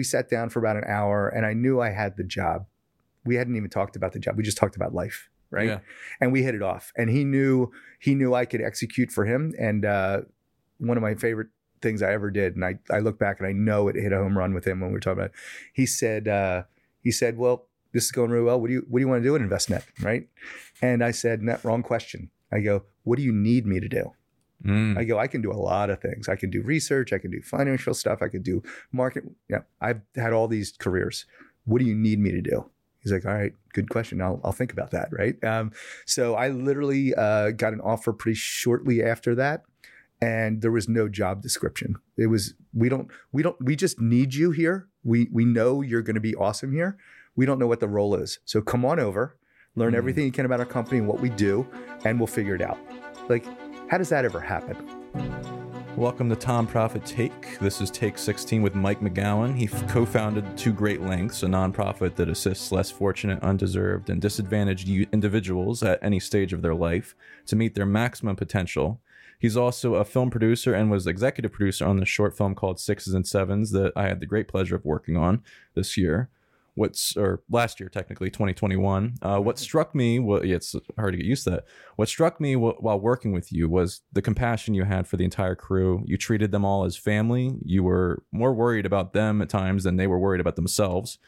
we sat down for about an hour and I knew I had the job. We hadn't even talked about the job. We just talked about life, right? Yeah. And we hit it off. And he knew he knew I could execute for him. And uh, one of my favorite things I ever did, and I, I look back and I know it hit a home run with him when we were talking about it. He said, uh, he said, Well, this is going really well. What do you what do you want to do at Envestnet? Right. And I said, Net, wrong question. I go, What do you need me to do? Mm. I go, I can do a lot of things. I can do research. I can do financial stuff. I can do market. Yeah, I've had all these careers. What do you need me to do? He's like, all right, good question. I'll, I'll think about that. Right. Um, so I literally uh, got an offer pretty shortly after that. And there was no job description. It was, we don't, we don't, we just need you here. We, we know you're going to be awesome here. We don't know what the role is. So come on over, learn Mm. everything you can about our company and what we do, and we'll figure it out. Like, how does that ever happen? Welcome to Tom Profit Take. This is Take 16 with Mike McGowan. He co founded Two Great Lengths, a nonprofit that assists less fortunate, undeserved, and disadvantaged individuals at any stage of their life to meet their maximum potential. He's also a film producer and was executive producer on the short film called Sixes and Sevens that I had the great pleasure of working on this year. What's or last year technically 2021. Uh, what struck me, well, yeah, it's hard to get used to that. What struck me w- while working with you was the compassion you had for the entire crew. You treated them all as family. You were more worried about them at times than they were worried about themselves.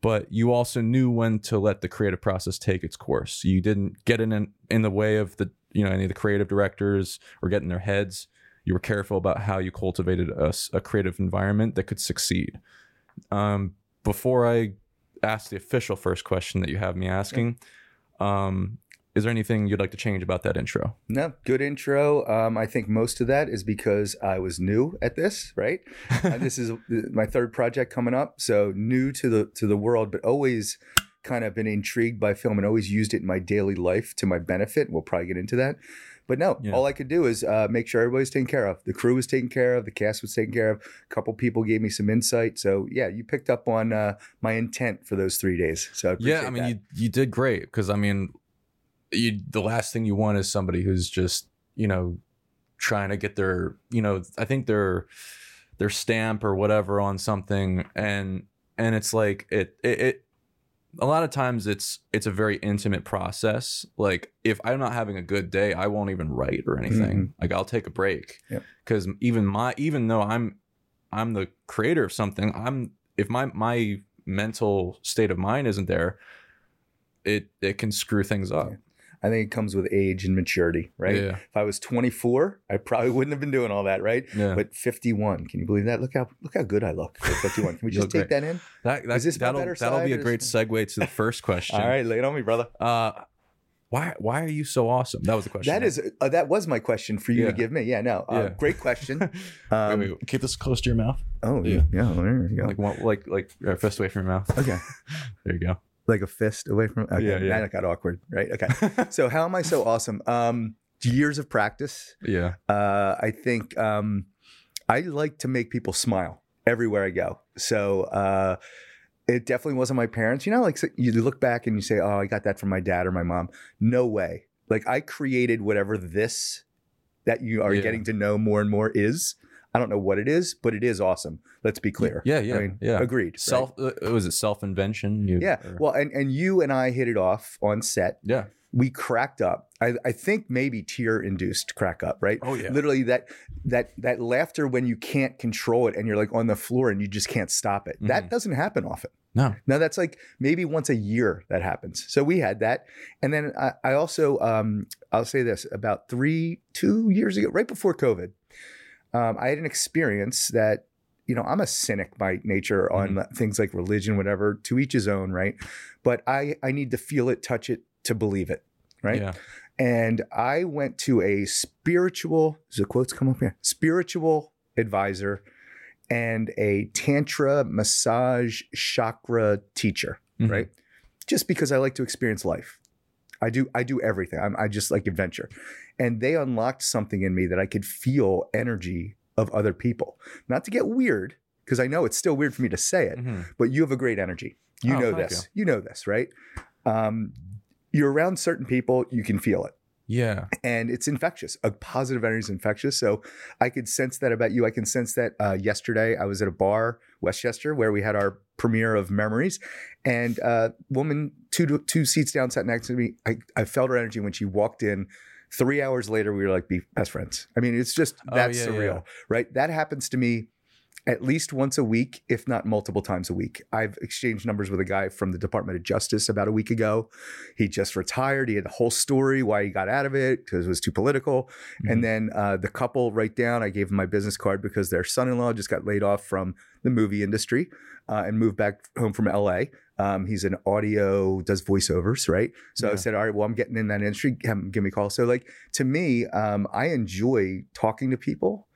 But you also knew when to let the creative process take its course. You didn't get in in the way of the you know any of the creative directors or get in their heads. You were careful about how you cultivated a creative environment that could succeed. Um, before I ask the official first question that you have me asking, um, is there anything you'd like to change about that intro? No, good intro. Um, I think most of that is because I was new at this, right? Uh, this is my third project coming up, so new to the to the world, but always kind of been intrigued by film and always used it in my daily life to my benefit. We'll probably get into that. But no, Yeah. all I could do is uh, make sure everybody's taken care of. The crew was taken care of. The cast was taken care of. A couple people gave me some insight. So yeah, you picked up on uh, my intent for those three days. So I Yeah, I mean, that. you you did great because I mean, you the last thing you want is somebody who's just you know trying to get their you know I think their their stamp or whatever on something and and it's like it it. it a lot of times it's it's a very intimate process. Like if i'm not having a good day i won't even write or anything. Mm-hmm. Like i'll take a break. Yep. because even my even though i'm i'm the creator of something i'm if my my mental state of mind isn't there it it can screw things up. Yeah. I think it comes with age and maturity, right? yeah If I was 24, I probably wouldn't have been doing all that, right? yeah But 51, can you believe that? Look how look how good I look at 51. Can we just look take that in? That, that, Is this that'll, better that'll be a great is- segue to the first question All right, lay it on me, brother. uh why why are you so awesome that was the question That is uh, that was my question for you Yeah. to give me. Yeah, no, uh, Yeah. great question. Um, wait, wait. keep this close to your mouth Oh Yeah. yeah, yeah. There you go. like one, like like uh, fist away from your mouth okay, there you go like a fist away from. Okay, Yeah, yeah. It got awkward, right? Okay. so how am I so awesome? Um, years of practice. yeah Uh, I think um, I like to make people smile everywhere I go. So uh, it definitely wasn't my parents. You know, like so you look back and you say, "Oh, I got that from my dad or my mom." No way. Like I created whatever this that you are Yeah. getting to know more and more is. I don't know what it is, but it is awesome. Let's be clear. yeah yeah I mean, yeah agreed. right? self uh, was it self invention Yeah. or- Well, and and you and I hit it off on set. yeah We cracked up. I, I think maybe tear induced crack up, right? oh yeah literally that that that laughter when you can't control it and you're like on the floor and you just can't stop it that Mhm. doesn't happen often no now that's like maybe once a year that happens so we had that and then i, I also um, i'll say this about three two years ago right before covid um, i had an experience that you know i'm a cynic by nature on things like religion whatever to each his own right but i i need to feel it touch it to believe it right yeah and I went to a spiritual, does the quotes come up here? Spiritual advisor and a tantra massage chakra teacher, Mhm. right? Just because I like to experience life. I do I do everything. I'm, I just like adventure. And they unlocked something in me that I could feel energy of other people. Not to get weird, because I know it's still weird for me to say it, Mhm. but you have a great energy. You Oh, know this. You. know this, right? Um, you're around certain people, you can feel it. yeah And it's infectious. A positive energy is infectious. So I could sense that about you. I can sense that uh, yesterday I was at a bar Westchester, where we had our premiere of Memories. And a woman two two seats down sat next to me. I, I felt her energy when she walked in. Three hours later, we were like be best friends. I mean, it's just Oh, that's yeah, surreal, yeah. right? That happens to me at least once a week, if not multiple times a week. I've exchanged numbers with a guy from the Department of Justice about a week ago. He just retired. He had the whole story why he got out of it because it was too political. Mhm. And then uh, the couple right down, I gave them my business card because their son-in-law just got laid off from the movie industry uh, and moved back home from LA. Um, he's an audio, does voiceovers, right? So I said, all right, well, I'm getting in that industry. Give me a call. So like to me, um, I enjoy talking to people,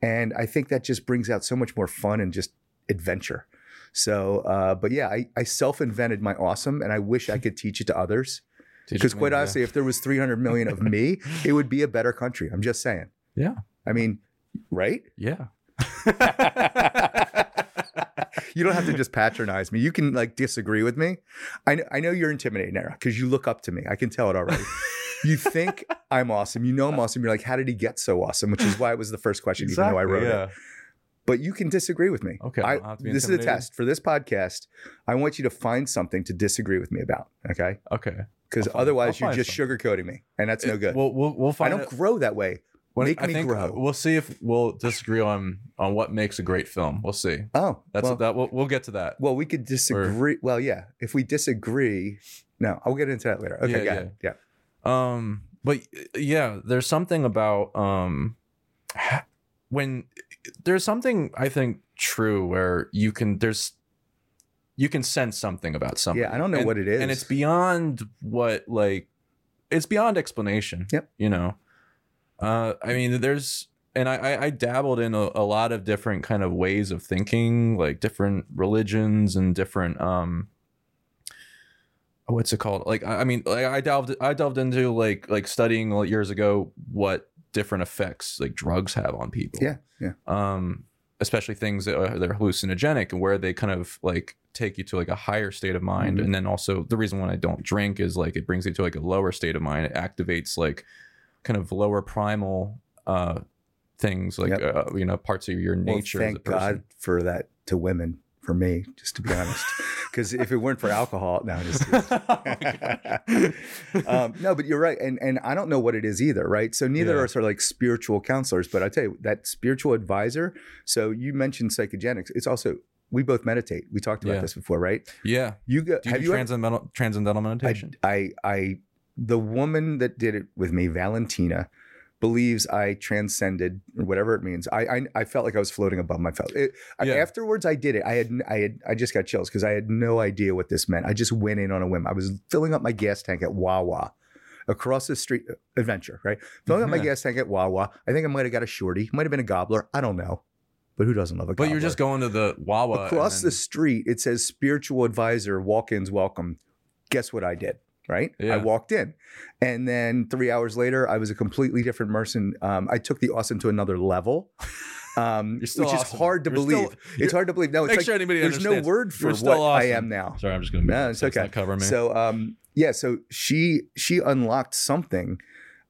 and I think that just brings out so much more fun and just adventure. So, uh, but yeah, I, I self-invented my awesome, and I wish I could teach it to others. Because me, quite yeah. honestly, if there was 300 million of me, it would be a better country. I'm just saying. Yeah. I mean, right? yeah. you don't have to just patronize me. You can like disagree with me. I know, I know you're intimidating, Nara, because you look up to me. I can tell it already. you think I'm awesome. You know I'm awesome. You're like, how did he get so awesome? Which is why it was the first question, even though I wrote yeah. it. But you can disagree with me. Okay, I, I'll have to be this is a test for this podcast. I want you to find something to disagree with me about. Okay. Okay. Because find- otherwise you're find just sugarcoating me. And that's no good. We'll we'll, we'll I don't it- grow that way. When- make I me think grow. We'll see if we'll disagree on on what makes a great film. We'll see. Oh, That's well, that. We'll, we'll get to that. well, we could disagree. well, yeah. If we disagree, no, I'll get into that later. Okay, Yeah, got yeah. it. Yeah. Um, but yeah, there's something about um when there's something I think true where you can there's you can sense something about something. Yeah, I don't know and, what it is. and it's beyond what like it's beyond explanation. Yep. You know, uh, I mean, there's and I I, dabbled in a, a lot of different kind of ways of thinking, like different religions and different um what's it called like i I mean like i delved i delved into like like studying years ago what different effects like drugs have on people Yeah, yeah. um especially things that are they're hallucinogenic and where they kind of like take you to like a higher state of mind Mhm. and then also the reason why i don't drink is like it brings you to like a lower state of mind it activates like kind of lower primal uh things like Yep. uh, you know parts of your Well, nature as a thank God for that to women, for me, just to be honest. Because if it weren't for alcohol, no, just Oh um, no, but you're right, and and I don't know what it is either, right? So neither Yeah. of us are like spiritual counselors, but I tell you that spiritual advisor. So you mentioned psychogenics. It's also we both meditate. We talked about Yeah. this before, right? yeah You go. do you have do you ever- transcendental transcendental meditation I, I, I, the woman that did it with me, Valentina, believes I transcended whatever it means. I, I, I felt like I was floating above my felt. It, I- afterwards, I did it. I had, I had, I just got chills because I had no idea what this meant. I just went in on a whim. I was filling up my gas tank at Wawa. Across the street, uh, adventure, right? Filling up my mm-hmm. gas tank at Wawa. I think I might have got a shorty. Might have been a gobbler. I don't know. But who doesn't love a but you're just going to the Wawa across and the street it says spiritual advisor walk-ins welcome guess what i did right Yeah. i walked in and then three hours later i was a completely different person um, i took the awesome to another level um, You're still which is hard to You're still- believe it's hard to believe no it's Make like sure anybody there's no word for what still i am now Sorry, I'm just gonna. No, it's okay. not cover me. so um, yeah so she she unlocked something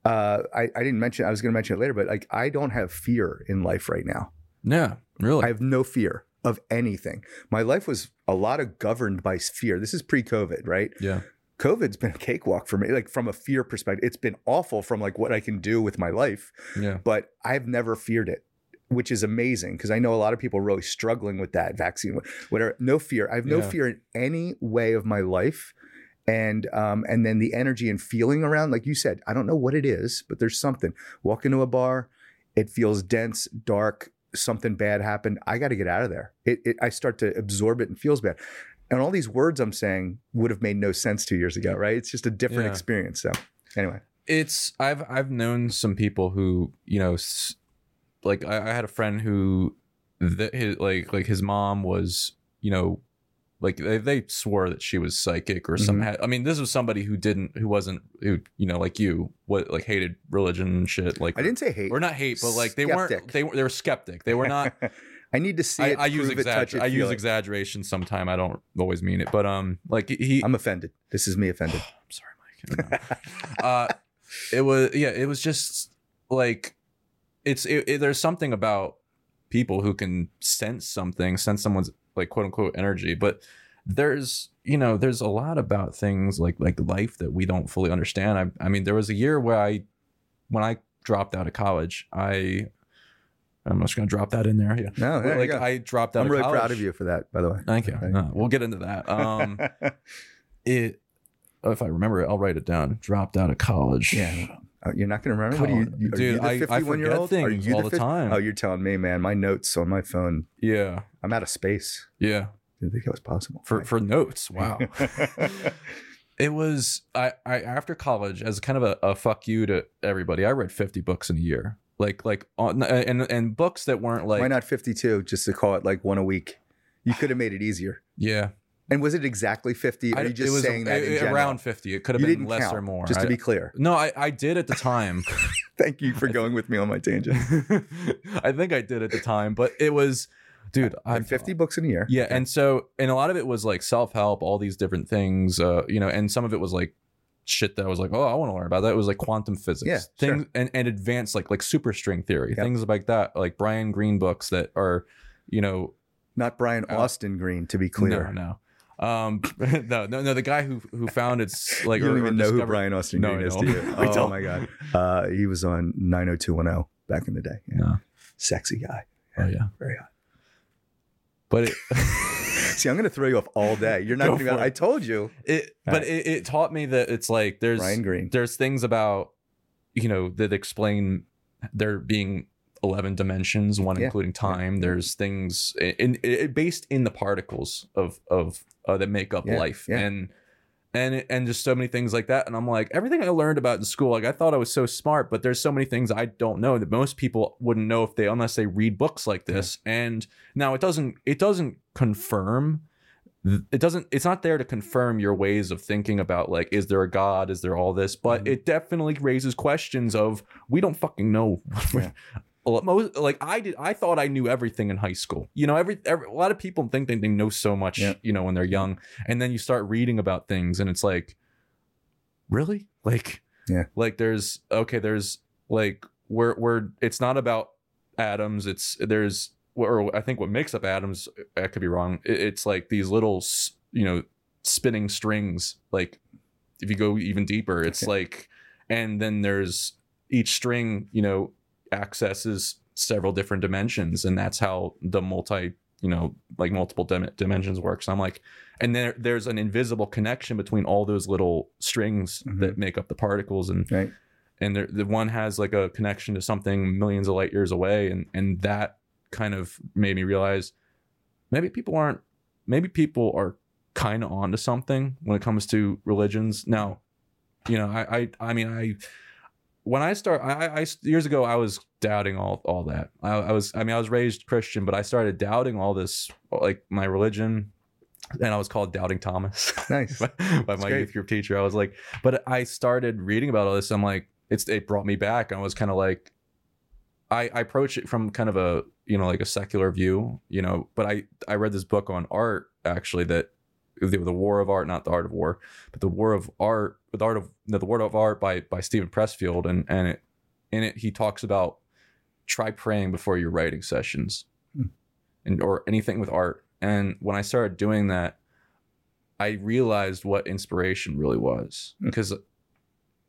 uh, I, I didn't mention i was going to mention it later but like i don't have fear in life right now yeah, really. I have no fear of anything. My life was a lot of governed by fear. This is pre-COVID, right? yeah, COVID's been a cakewalk for me, like from a fear perspective. It's been awful from like what I can do with my life, yeah, but I've never feared it, which is amazing because I know a lot of people are really struggling with that vaccine, whatever. No fear. I have no Yeah. fear in any way of my life. And um, and then the energy and feeling around, like you said, I don't know what it is, but there's something. Walk into a bar, it feels dense, dark. Something bad happened. I got to get out of there. It, it, I start to absorb it and feels bad. And all these words I'm saying would have made no sense two years ago, right? It's just a different Yeah. experience. So anyway, it's I've I've known some people who you know, like I, I had a friend who, that his like like his mom was you know, like they, they swore that she was psychic or some. Mhm. had- I mean, this was somebody who didn't who wasn't who you know like you what like hated religion and shit. Like I didn't say hate. or not hate, but like they weren't they were they were skeptic. They were not. I need to see I, it. I use prove it, touch it, I use it. exaggeration sometime. I don't always mean it, but um, like he. I'm offended. This is me offended. I'm sorry, Mike. uh, it was yeah. It was just like it's it, it- there's something about people who can sense something, sense someone's like quote unquote energy but there's you know there's a lot about things like like life that we don't fully understand i, I mean there was a year where i when i dropped out of college i i'm just going to drop that in there yeah No, there like i dropped out I'm really college. proud of you for that, by the way. thank you Right. Uh, we'll get into that um it if i remember it i'll write it down dropped out of college yeah. Uh, you're not going to remember? What are you, you, are Dude, you the I- I 51 year old? Are things you all the 50 time. Oh, you're telling me, man. My notes on my phone, yeah I'm out of space. yeah Didn't think that was possible. for for notes wow it was I, I after college as kind of a, a fuck you to everybody i read 50 books in a year like like on and and books that weren't like Why not 52 just to call it like one a week? You could have made it easier. yeah And was it exactly 50? Or I- are you it just was saying that around 50 it could have You been less count, or more Just to be clear. no I, I did at the time Thank you for going with me on my tangent. i think i did at the time but it was dude i And 50 books in a year. Yeah, and so and a lot of it was like self help, all these different things, uh, you know, and some of it was like shit that I was like, oh, I want to learn about that. It was like quantum physics, Yeah, things and and advanced like like superstring theory, Yep. things like that, like Brian Greene books that are, you know, Not Brian Oh. Austin Green, to be clear. no, no. Um, no, no, no. The guy who who founded like you or- don't or even know who Brian Austin Green is, do you? Oh my God. Uh, he was on 90210 back in the day. Yeah. No. Sexy guy. Oh yeah, Very hot. but it. See, I'm going to throw you off all day. You're not Go going to be. I told you. it but it, it taught me that it's like there's Brian Greene. there's things about you know that explain there being 11 dimensions one Yeah. including time there's things in, in, based in the particles of of uh, that make up Yeah, life yeah. and and and just so many things like that. And i'm like everything i learned about in school like i thought i was so smart but there's so many things i don't know that most people wouldn't know if they unless they read books like this. And now it doesn't it doesn't confirm it doesn't it's not there to confirm your ways of thinking about like is there a god? Is there all this? But Mhm. it definitely raises questions of we don't fucking know. Yeah. Most like I did, I thought I knew everything in high school. You know, every, every a lot of people think they, they know so much. Yeah. You know, when they're young, and then you start reading about things, and it's like, really, like, Yeah. like there's okay, there's like we're we're it's not about atoms. It's there's or I think what makes up atoms. I could be wrong. It, it's like these little you know spinning strings. Like if you go even deeper, it's Okay. like, and then there's each string. You know accesses several different dimensions and that's how the multi you know like multiple dim- dimensions works i'm like and there there's an invisible connection between all those little strings Mhm. that make up the particles and Right. and there, the one has like a connection to something millions of light years away and and that kind of made me realize maybe people aren't maybe people are kind of onto something when it comes to religions now you know i i, I mean i when I start, I, I years ago, I was doubting all all that. I, I was, I mean, I was raised Christian, but I started doubting all this, like my religion, and I was called Doubting Thomas Nice. by, by my great. youth group teacher. I was like, but I started reading about all this. I'm like, it's it brought me back. I was kind of like, I, I approach it from kind of a you know like a secular view, you know. But I I read this book on art actually that the, the War of Art, not the Art of War, but the War of Art, the Art of the War of Art by by Steven Pressfield, and and it in it he talks about try praying before your writing sessions, Hmm. and or anything with art. And when I started doing that, I realized what inspiration really was Hmm. because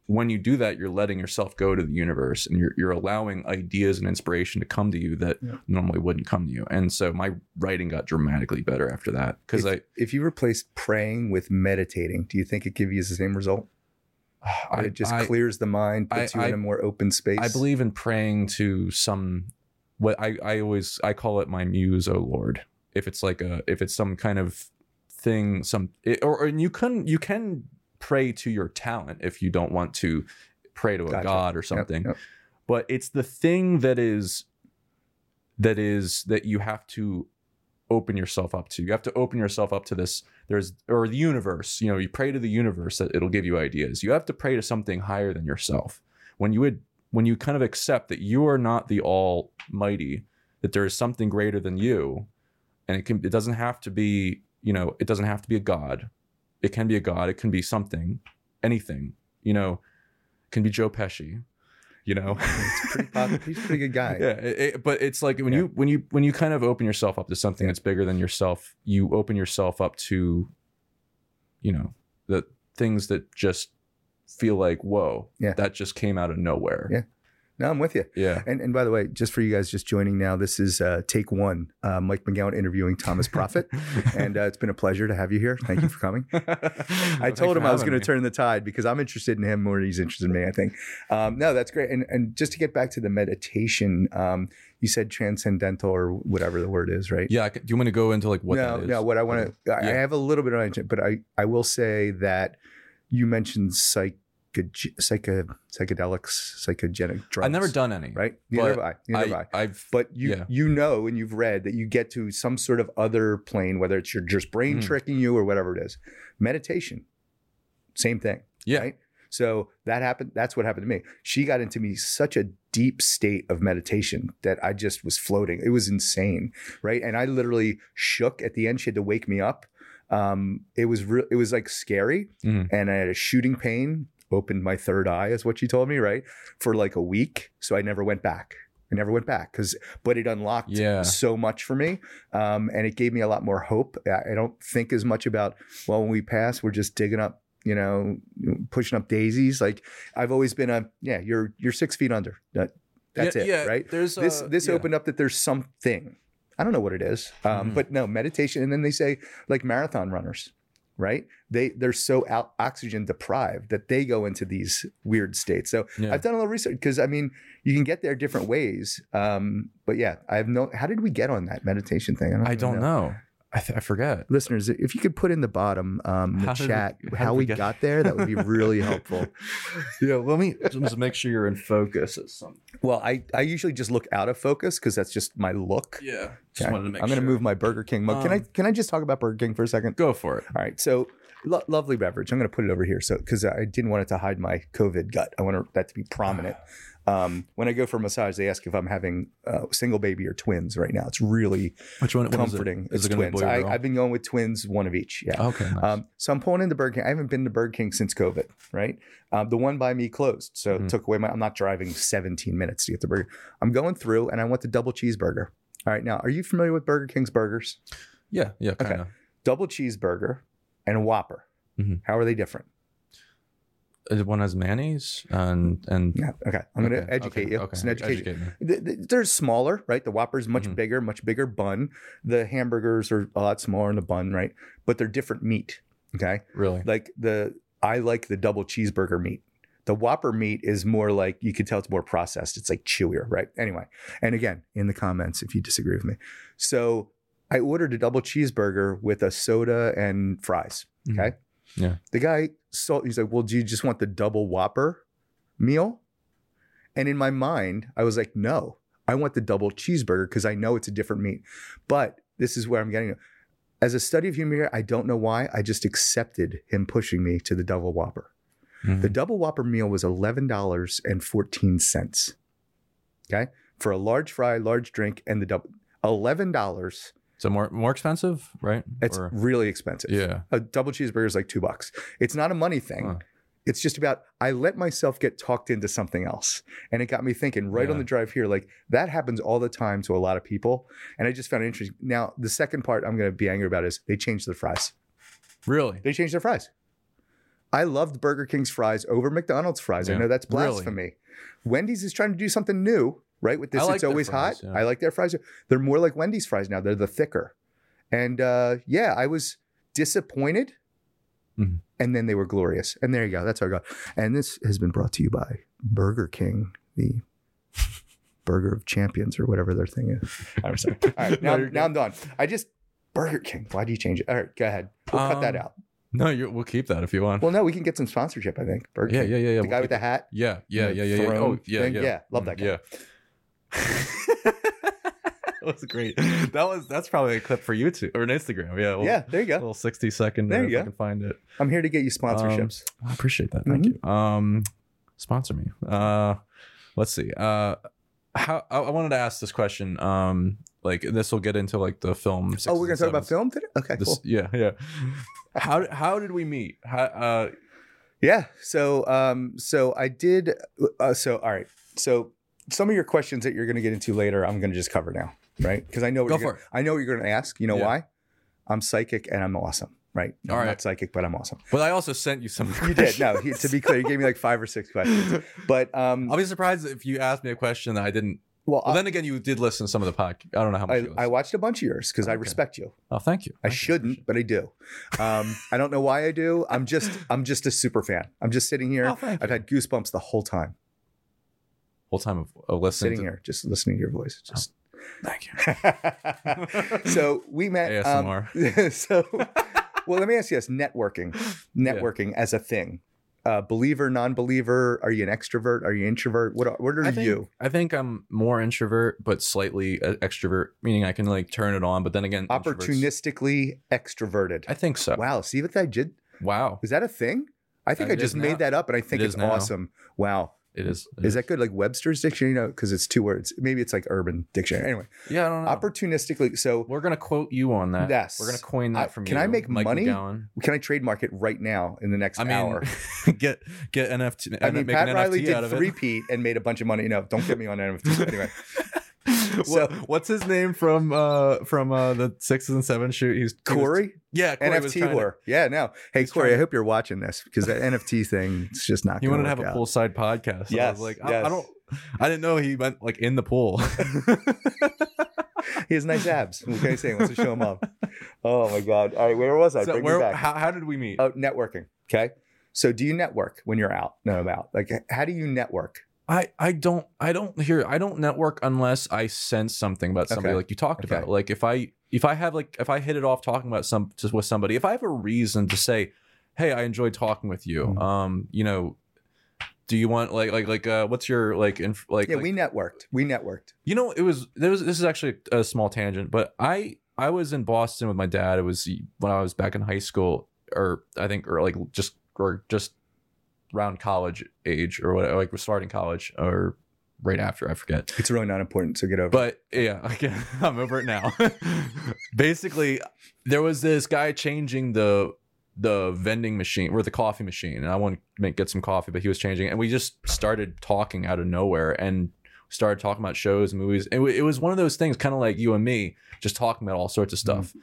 when you do that, you're letting yourself go to the universe and you're, you're allowing ideas and inspiration to come to you that Yeah. normally wouldn't come to you. And so my writing got dramatically better after that because I, If you replace praying with meditating, do you think it gives you the same result? I it just I, clears the mind, puts I- you in a more open space. I believe in praying to some what I, I always I call it my muse, oh Lord. If it's like a if it's some kind of thing, some it, or, or you can you can pray to your talent if you don't want to pray to a Gotcha. god or Yep, something. yep. But it's the thing that is that is that you have to open yourself up to. You have to open yourself up to this. There's or the universe. You know, you pray to the universe that it'll give you ideas. You have to pray to something higher than yourself. When you would when you kind of accept that you are not the almighty, that there is something greater than you, and it can it doesn't have to be, you know, it doesn't have to be a god. It can be a god, it can be something, anything, you know, it can be Joe Pesci. you know. It's pretty he's a pretty good guy. yeah, it- it- but it's like when Yeah. you when you when you kind of open yourself up to something that's bigger than yourself, you open yourself up to, you know, the things that just feel like whoa, Yeah. that just came out of nowhere. Yeah. No, I'm with you. yeah. And, and by the way, just for you guys just joining now, this is uh, take one. Uh, Mike McGowan interviewing Thomas Profit, and uh, it's been a pleasure to have you here. Thank you for coming. I told him I was going to turn the tide because I'm interested in him more than he's interested in me. I think. Um, no, that's great. And and just to get back to the meditation, um, you said transcendental or whatever the word is, right? Yeah, do you want to go into like what no, that is? no. What I want to, I have a little bit of it, but I I will say that you mentioned psych, psychedelics, psychogenic drugs. I've never done any. right. Neither have I. Neither have I. I, I've But you Yeah. you know and you've read that you get to some sort of other plane, whether it's your just brain Mhm. tricking you or whatever it is. Meditation, same thing. yeah. right? So that happened. That's what happened to me. She got into me such a deep state of meditation that I just was floating. It was insane, right? And I literally shook at the end. She had to wake me up. Um, it was real. It was like scary, Mhm. and I had a shooting pain. Opened my third eye, is what she told me, right? For like a week. So I never went back. I never went back because, but it unlocked Yeah. so much for me, um, and it gave me a lot more hope. I don't think as much about well, when we pass, we're just digging up, you know, pushing up daisies. Like I've always been a yeah, you're you're six feet under. That that's Yeah, it, yeah, right? There's This uh, this opened up that there's something. I don't know what it is, um, Mhm. but no meditation. And then they say like marathon runners, right? They they're so out, oxygen deprived that they go into these weird states. So Yeah. I've done a little research because I mean you can get there different ways. Um, but yeah, I have no. How did we get on that meditation thing? I even don't know. I, th- I forget. Listeners, if you could put in the bottom um, the How did we- chat how how, we we got there, that would be really helpful. yeah, let me just make sure you're in focus at some. Well, I, I usually just look out of focus because that's just my look. Yeah, just Okay. wanted to make I'm going to move my Burger King mug. can I Um, can I just talk about Burger King for a second? Go for it. All right. So lo- lovely beverage. I'm going to put it over here. So because I didn't want it to hide my COVID gut, I want that to be prominent. Um, when I go for a massage, they ask if I'm having uh, single baby or twins. Right now, it's really Which one? what is it? comforting. Is It's it be twins. I, I've been going with twins, one of each. Yeah. Okay. nice. Um, so I'm pulling into Burger King. I haven't been to Burger King since COVID, right? Um, the one by me closed, so Mhm. it took away my. I'm not driving 17 minutes to get the burger. I'm going through, and I want the double cheeseburger. All right, now are you familiar with Burger King's burgers? yeah, yeah, kind of. Double cheeseburger and a Whopper. Mhm. How are they different? One has mayonnaise and and. Yeah. Okay, I'm going to educate okay, you. Okay. It's an education. Educate me. Th- th- They're smaller, right? The Whopper's much Mhm. bigger, much bigger bun. The hamburgers are a lot smaller in the bun, right? But they're different meat. Okay. Really? like the I like the double cheeseburger meat. The Whopper meat is more like you can tell it's more processed. It's like chewier, right? Anyway, and again, in the comments if you disagree with me. So I ordered a double cheeseburger with a soda and fries. Okay. Yeah. The guy saw he's like, Well, do you just want the double Whopper meal? And in my mind, I was like, No, I want the double cheeseburger because I know it's a different meat. But this is where I'm getting as a study of human behavior, I don't know why. I just accepted him pushing me to the double Whopper. Mhm. The double Whopper meal was $11.14. Okay. For a large fry, large drink, and the double $11. So more more expensive, right? It's Or- really expensive. yeah. A double cheeseburger is like two bucks. It's not a money thing. Huh. It's just about I let myself get talked into something else. And it got me thinking right on the drive here, like that happens all the time to a lot of people. And I just found it interesting. Now, the second part I'm going to be angry about is they changed the fries. Really? They changed their fries. I loved Burger King's fries over McDonald's fries. I know that's Really? blasphemy. Wendy's is trying to do something new, right? With this, like it's always fries, hot. yeah. I like their fries. They're more like Wendy's fries now. They're the thicker. And uh, yeah, I was disappointed. Mhm. And then they were glorious. And there you go. That's our God. And this has been brought to you by Burger King, the burger of champions or whatever their thing is. I'm sorry. All right, now, now I'm done. I just Burger King. Why do you change it? All right, go ahead. We'll cut that Um, out. No, you we'll keep that if you want. Well, no, we can get some sponsorship. I think. Burger yeah, King. yeah, yeah, yeah. The we'll guy with the hat. Yeah, yeah, yeah, yeah, yeah. Oh, yeah, yeah. Yeah, love that guy. Yeah. that was great. That was that's probably a clip for YouTube or an Instagram. Yeah. We'll, yeah, there you A go. little 60 second There you if I go. can find it. I'm here to get you sponsorships. I appreciate that. Thank you. Um sponsor me. Uh let's see. Uh how I, I wanted to ask this question. Um like this will get into like the film. oh, we're gonna talk about film today. Okay, This, cool. Yeah, yeah. How how did we meet? How, uh Yeah. So, um, so I did. Uh, so, all right. so some of your questions that you're going to get into later, I'm going to just cover now, right? Because I know what Go you're for gonna, I know what you're going to ask. You know Yeah. why? I'm psychic and I'm awesome, right? No, All I'm right. not psychic, but I'm awesome. But I also sent you some. You did. No, he, to be clear, you gave me like five or six questions. But um, I'll be surprised if you asked me a question that I didn't. well, Well, I, then again, you did listen to some of the podcast. I don't know how much. I, I watched a bunch of yours because I respect you. oh, thank you. I shouldn't, but I do. Um, I don't know why I do. I'm just I'm just a super fan. I'm just sitting here. Oh, I've had goosebumps the whole time. Whole time of, of listening. Sitting to, here, just listening to your voice. Just Thank you. so we met. um, ASMR. so, well, let me ask you this: networking, networking as a thing. Uh, believer, non-believer? Are you an extrovert? Are you introvert? What are, what are I think, you? I think I'm more introvert, but slightly uh, extrovert, meaning I can like turn it on. But then again, Opportunistically extroverted. I think so. Wow. See what I did? Wow, Is that a thing? I think I just made now. that up, and I think It it's awesome. Wow. It is. it Is that good? Like Webster's dictionary? No, because it's two words. Maybe it's like Urban Dictionary. Anyway, Yeah, I don't know. opportunistically. So We're gonna quote you on that. Yes. we're gonna coin that I- from can you. Can I make Mike money? McGowan. can I trademark it right now in the next I mean, hour? get get NFT. I mean, make Pat an Riley NFT out did three Pete and made a bunch of money. No, don't get me on NFT. Anyway, So- what's his name from uh from uh the sixes and sevens shoot? He's he was- Corey, yeah, Corey NFT trying to- Yeah, no. Hey, Corey, I hope you're watching this because that NFT thing, it's just not. You wanted to have work a out. poolside podcast. So I Yes, was like, I, yes. I don't. I didn't know he meant like in the pool. He has nice abs. What can I say? He wants to show him off. Oh my god! All right, where was I? so where? How, how did we meet? Oh, networking. Okay. So, do you network when you're out and about? Like, how do you network? I I don't I don't hear I don't network unless I sense something about somebody Okay. like you talked Okay. about. Like if I if I have like if I hit it off talking about some just with somebody, if I have a reason to say, "Hey, I enjoyed talking with you." Mhm. Um, you know, do you want like like like uh what's your like inf- like Yeah, like- we networked. We networked. You know, it was there was this is actually a small tangent, but I I was in Boston with my dad. It was when I was back in high school, or I think or like just or just around college age or what like was starting college or right after I forget. It's really not important. So get over. it. But yeah, again, I'm over it now. Basically, there was this guy changing the the vending machine or the coffee machine, and I wanted to make get some coffee, but he was changing, it, and we just started talking out of nowhere and started talking about shows and movies. It, wa- it was one of those things, kind of like you and me, just talking about all sorts of stuff. Mm-hmm.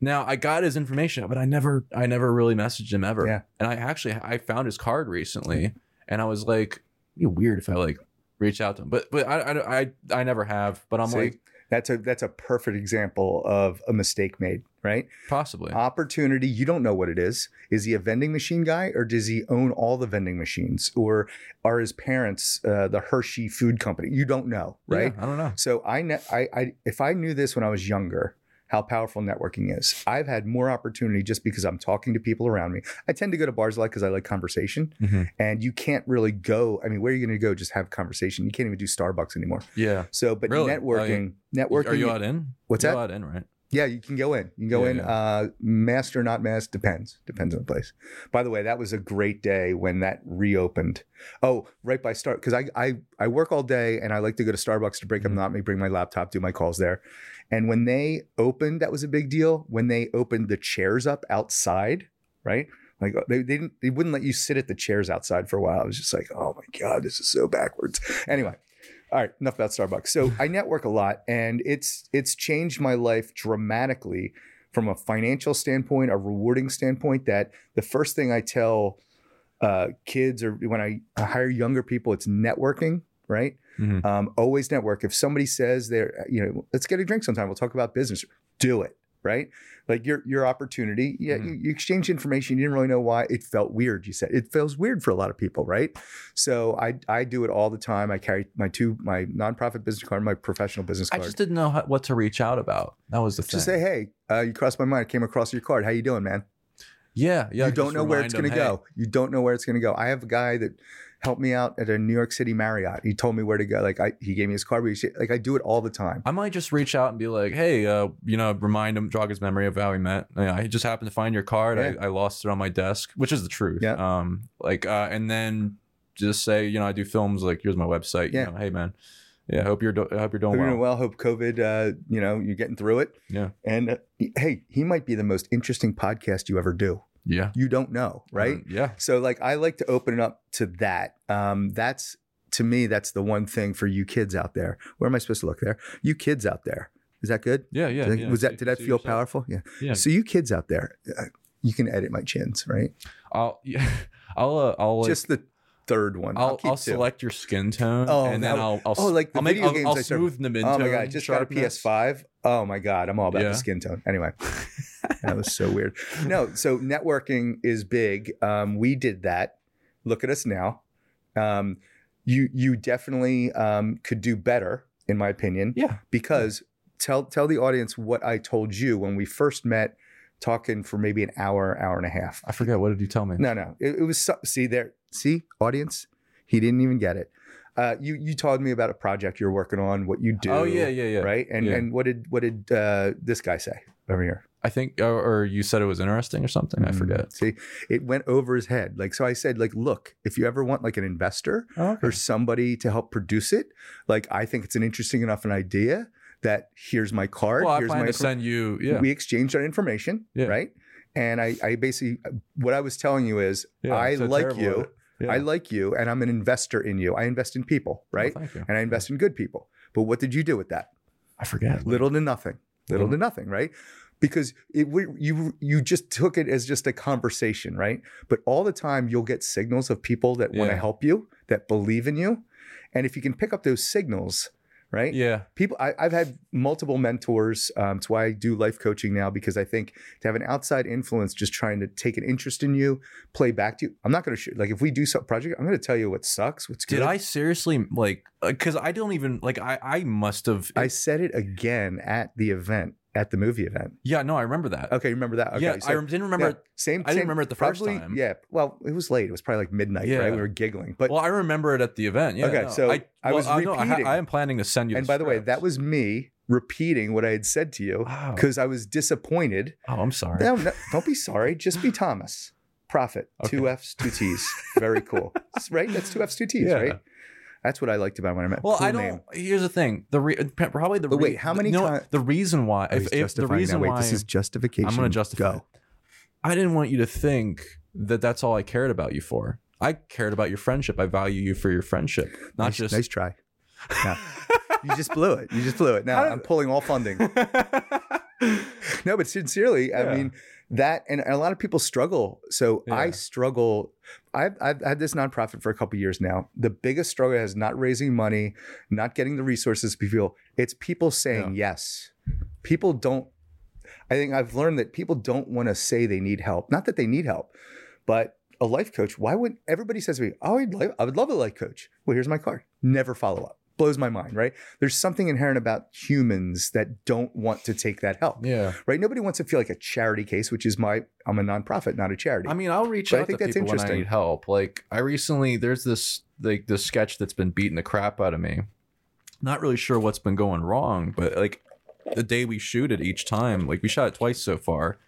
Now I got his information, but I never, I never really messaged him ever. Yeah. And I actually, I found his card recently, and I was like, it'd be weird if I like reach out to him, but but I, I, I, I never have. But I'm See? like, that's a that's a perfect example of a mistake made. Right. possibly. Opportunity. You don't know what it is. Is he a vending machine guy, or does he own all the vending machines, or are his parents uh, the Hershey Food Company? You don't know, right? Yeah, I don't know. So I, ne- I, I, if I knew this when I was younger, how powerful networking is. I've had more opportunity just because I'm talking to people around me. I tend to go to bars a lot because I like conversation, Mhm. and you can't really go. I mean, where are you going to go? Just have conversation. You can't even do Starbucks anymore. Yeah. So, but Really? Oh, networking, networking. Are you out in? What's You're that? out in, right? Yeah, you can go in. You can go Yeah, in. yeah. Uh, masked or not masked depends. Depends on the place. By the way, that was a great day when that reopened. Oh, right by start because I, I I work all day and I like to go to Starbucks to break up Mhm. the monotony, bring my laptop, do my calls there. And when they opened, that was a big deal. When they opened the chairs up outside, right? Like uh, they, they didn't they wouldn't let you sit at the chairs outside for a while. I was just like, oh my god, this is so backwards. Anyway, all right, enough about Starbucks. So I network a lot, and it's it's changed my life dramatically from a financial standpoint, a rewarding standpoint. That the first thing I tell uh, kids or when I hire younger people, it's networking, right? Mhm. Um, always network. If somebody says they're, you know, let's get a drink sometime. We'll talk about business. Do it, right? Like your your opportunity. Yeah, Mhm. you, you exchange information. You didn't really know why. It felt weird. You said it feels weird for a lot of people, right? So I I do it all the time. I carry my two my nonprofit business card, my professional business card. I just didn't know how, what to reach out about. That was the thing. Just say, hey, uh, you crossed my mind. I came across your card. How you doing, man? yeah, yeah. you don't know where it's going to hey, go. You don't know where it's going to go. I have a guy that helped me out at a New York City Marriott. He told me where to go. Like I, he gave me his card. We Like I do it all the time. I might just reach out and be like, hey, uh, you know, remind him, jog his memory of how we met. Yeah, I just happened to find your card. Yeah. I, I lost it on my desk, which is the truth. Yeah. Um, like, uh, and then just say, you know, I do films. Like, here's my website. Yeah. You know, hey man, yeah, hope you're, do- hope you're doing Hope you're well. doing well. Hope COVID, uh, you know, you're getting through it. Yeah. And uh, hey, he might be the most interesting podcast you ever do. Yeah. You don't know, right? Um, yeah. So like I like to open it up to that. Um, that's to me, that's the one thing for you kids out there. Where am I supposed to look there? You kids out there. Is that good? Yeah, yeah. Did I- yeah. was that did that feel yourself. powerful? Yeah. Yeah. So you kids out there, uh, you can edit my chins, right? I'll yeah, I'll uh, I'll like, Just the third one. I'll, I'll two. select your skin tone Oh, and then I'll I'll oh, like the I'll video I'll, games I'll I started- smooth the mid Oh my god! I just got a sharpness. PS5. Oh my god! I'm all about Yeah. the skin tone. Anyway, that was so weird. No, so networking is big. Um, we did that. Look at us now. Um, you you definitely um, could do better, in my opinion. Yeah. Because tell tell the audience what I told you when we first met, talking for maybe an hour, hour and a half. I forget what did you tell me? No, no. It, it was so, see there. See, audience, he didn't even get it. Uh, you you told me about a project you're working on, what you do. Oh yeah, yeah, yeah. Right. And Yeah. and what did what did uh, this guy say over here? I think or, or you said it was interesting or something. I Mm, forget. See, it went over his head. Like so, I said, like, look, if you ever want like an investor Oh, or somebody to help produce it, like, I think it's an interesting enough an idea that here's my card. Well, I here's plan my to send you. Yeah. we exchanged our information, Yeah. right? And I, I basically, what I was telling you is, Yeah, I so like you. Yeah. I like you, and I'm an investor in you. I invest in people, Well, right? thank you. and I invest in good people. But what did you do with that? I forget. Little to nothing. Little to nothing, right? Because it you you just took it as just a conversation, right? But all the time you'll get signals of people that want to help you, that believe in you, and if you can pick up those signals, right? Yeah. people I, i've had multiple mentors um, it's why i do life coaching now because i think to have an outside influence just trying to take an interest in you play back to you i'm not going to sh- like if we do some project i'm going to tell you what sucks what's good Did I seriously like? Because I don't even like. I I must have. i said it again at the event at the movie event yeah. No, I remember that. okay you remember that okay yeah, I so- didn't remember. yeah, same I didn't same- remember it the first probably- time. yeah well it was late it was probably like midnight Yeah. right we were giggling but well, I remember it at the event. Yeah. Okay, no, so I, I was well, no, I, ha- repeating. I am planning to send you. and by the way that was me repeating what i had said to you Wow. because i was disappointed Oh, I'm sorry. No, no, don't be sorry. Just be Thomas. Profit. Two F's, two T's. Very cool. right? That's two F's, two T's, Yeah. right? That's what I liked about when I met. Well, cool I don't. Name. Here's the thing. The re, probably the But wait, how many what? The reason why, Oh, if, if the reason why this is justification. I'm going to justify. Go. I didn't want you to think that that's all I cared about you for. I cared about your friendship. I value you for your friendship, not nice, just. nice try. No. you just blew it. You just blew it. Now I'm pulling all funding. No, but sincerely, I mean that, and a lot of people struggle. So I struggle. I've, I've had this nonprofit for a couple years now. The biggest struggle is not raising money, not getting the resources people. It's people saying yes. People don't. I think I've learned that people don't want to say they need help. Not that they need help, but a life coach. Why would everybody says to me, "Oh, I'd like, I would love a life coach." Well, here's my card. Never follow up. Blows my mind, right? There's something inherent about humans that don't want to take that help yeah. right? Nobody wants to feel like a charity case, which is my I'm a nonprofit, not a charity. I mean, I'll reach But I think to that's people when I interesting. need help. Like I recently, there's this like this sketch that's been beating the crap out of me. Not really sure what's been going wrong, but like the day we shoot it each time, like we shot it twice so far,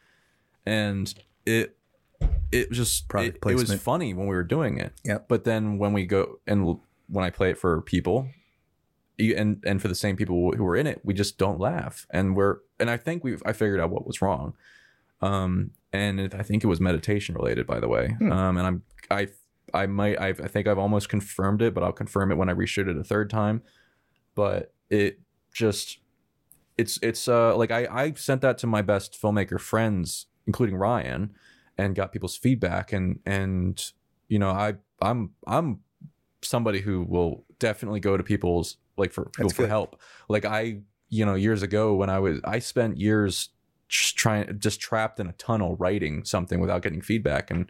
and it it was just it, it was funny when we were doing it. Yeah. But then when we go and when I play it for people, and and for the same people who were in it, we just don't laugh, and we're and I think we have I figured out what was wrong, um, and it, I think it was meditation related, by the way, Hmm. um, and I'm I I might I've, I think I've almost confirmed it, but I'll confirm it when I reshoot it a third time, but it just it's it's uh like I I sent that to my best filmmaker friends, including Ryan, and got people's feedback, and and you know I I'm I'm somebody who will definitely go to people's like for people That's for good. help. Like I, you know, years ago when I was, I spent years just trying, just trapped in a tunnel writing something without getting feedback, and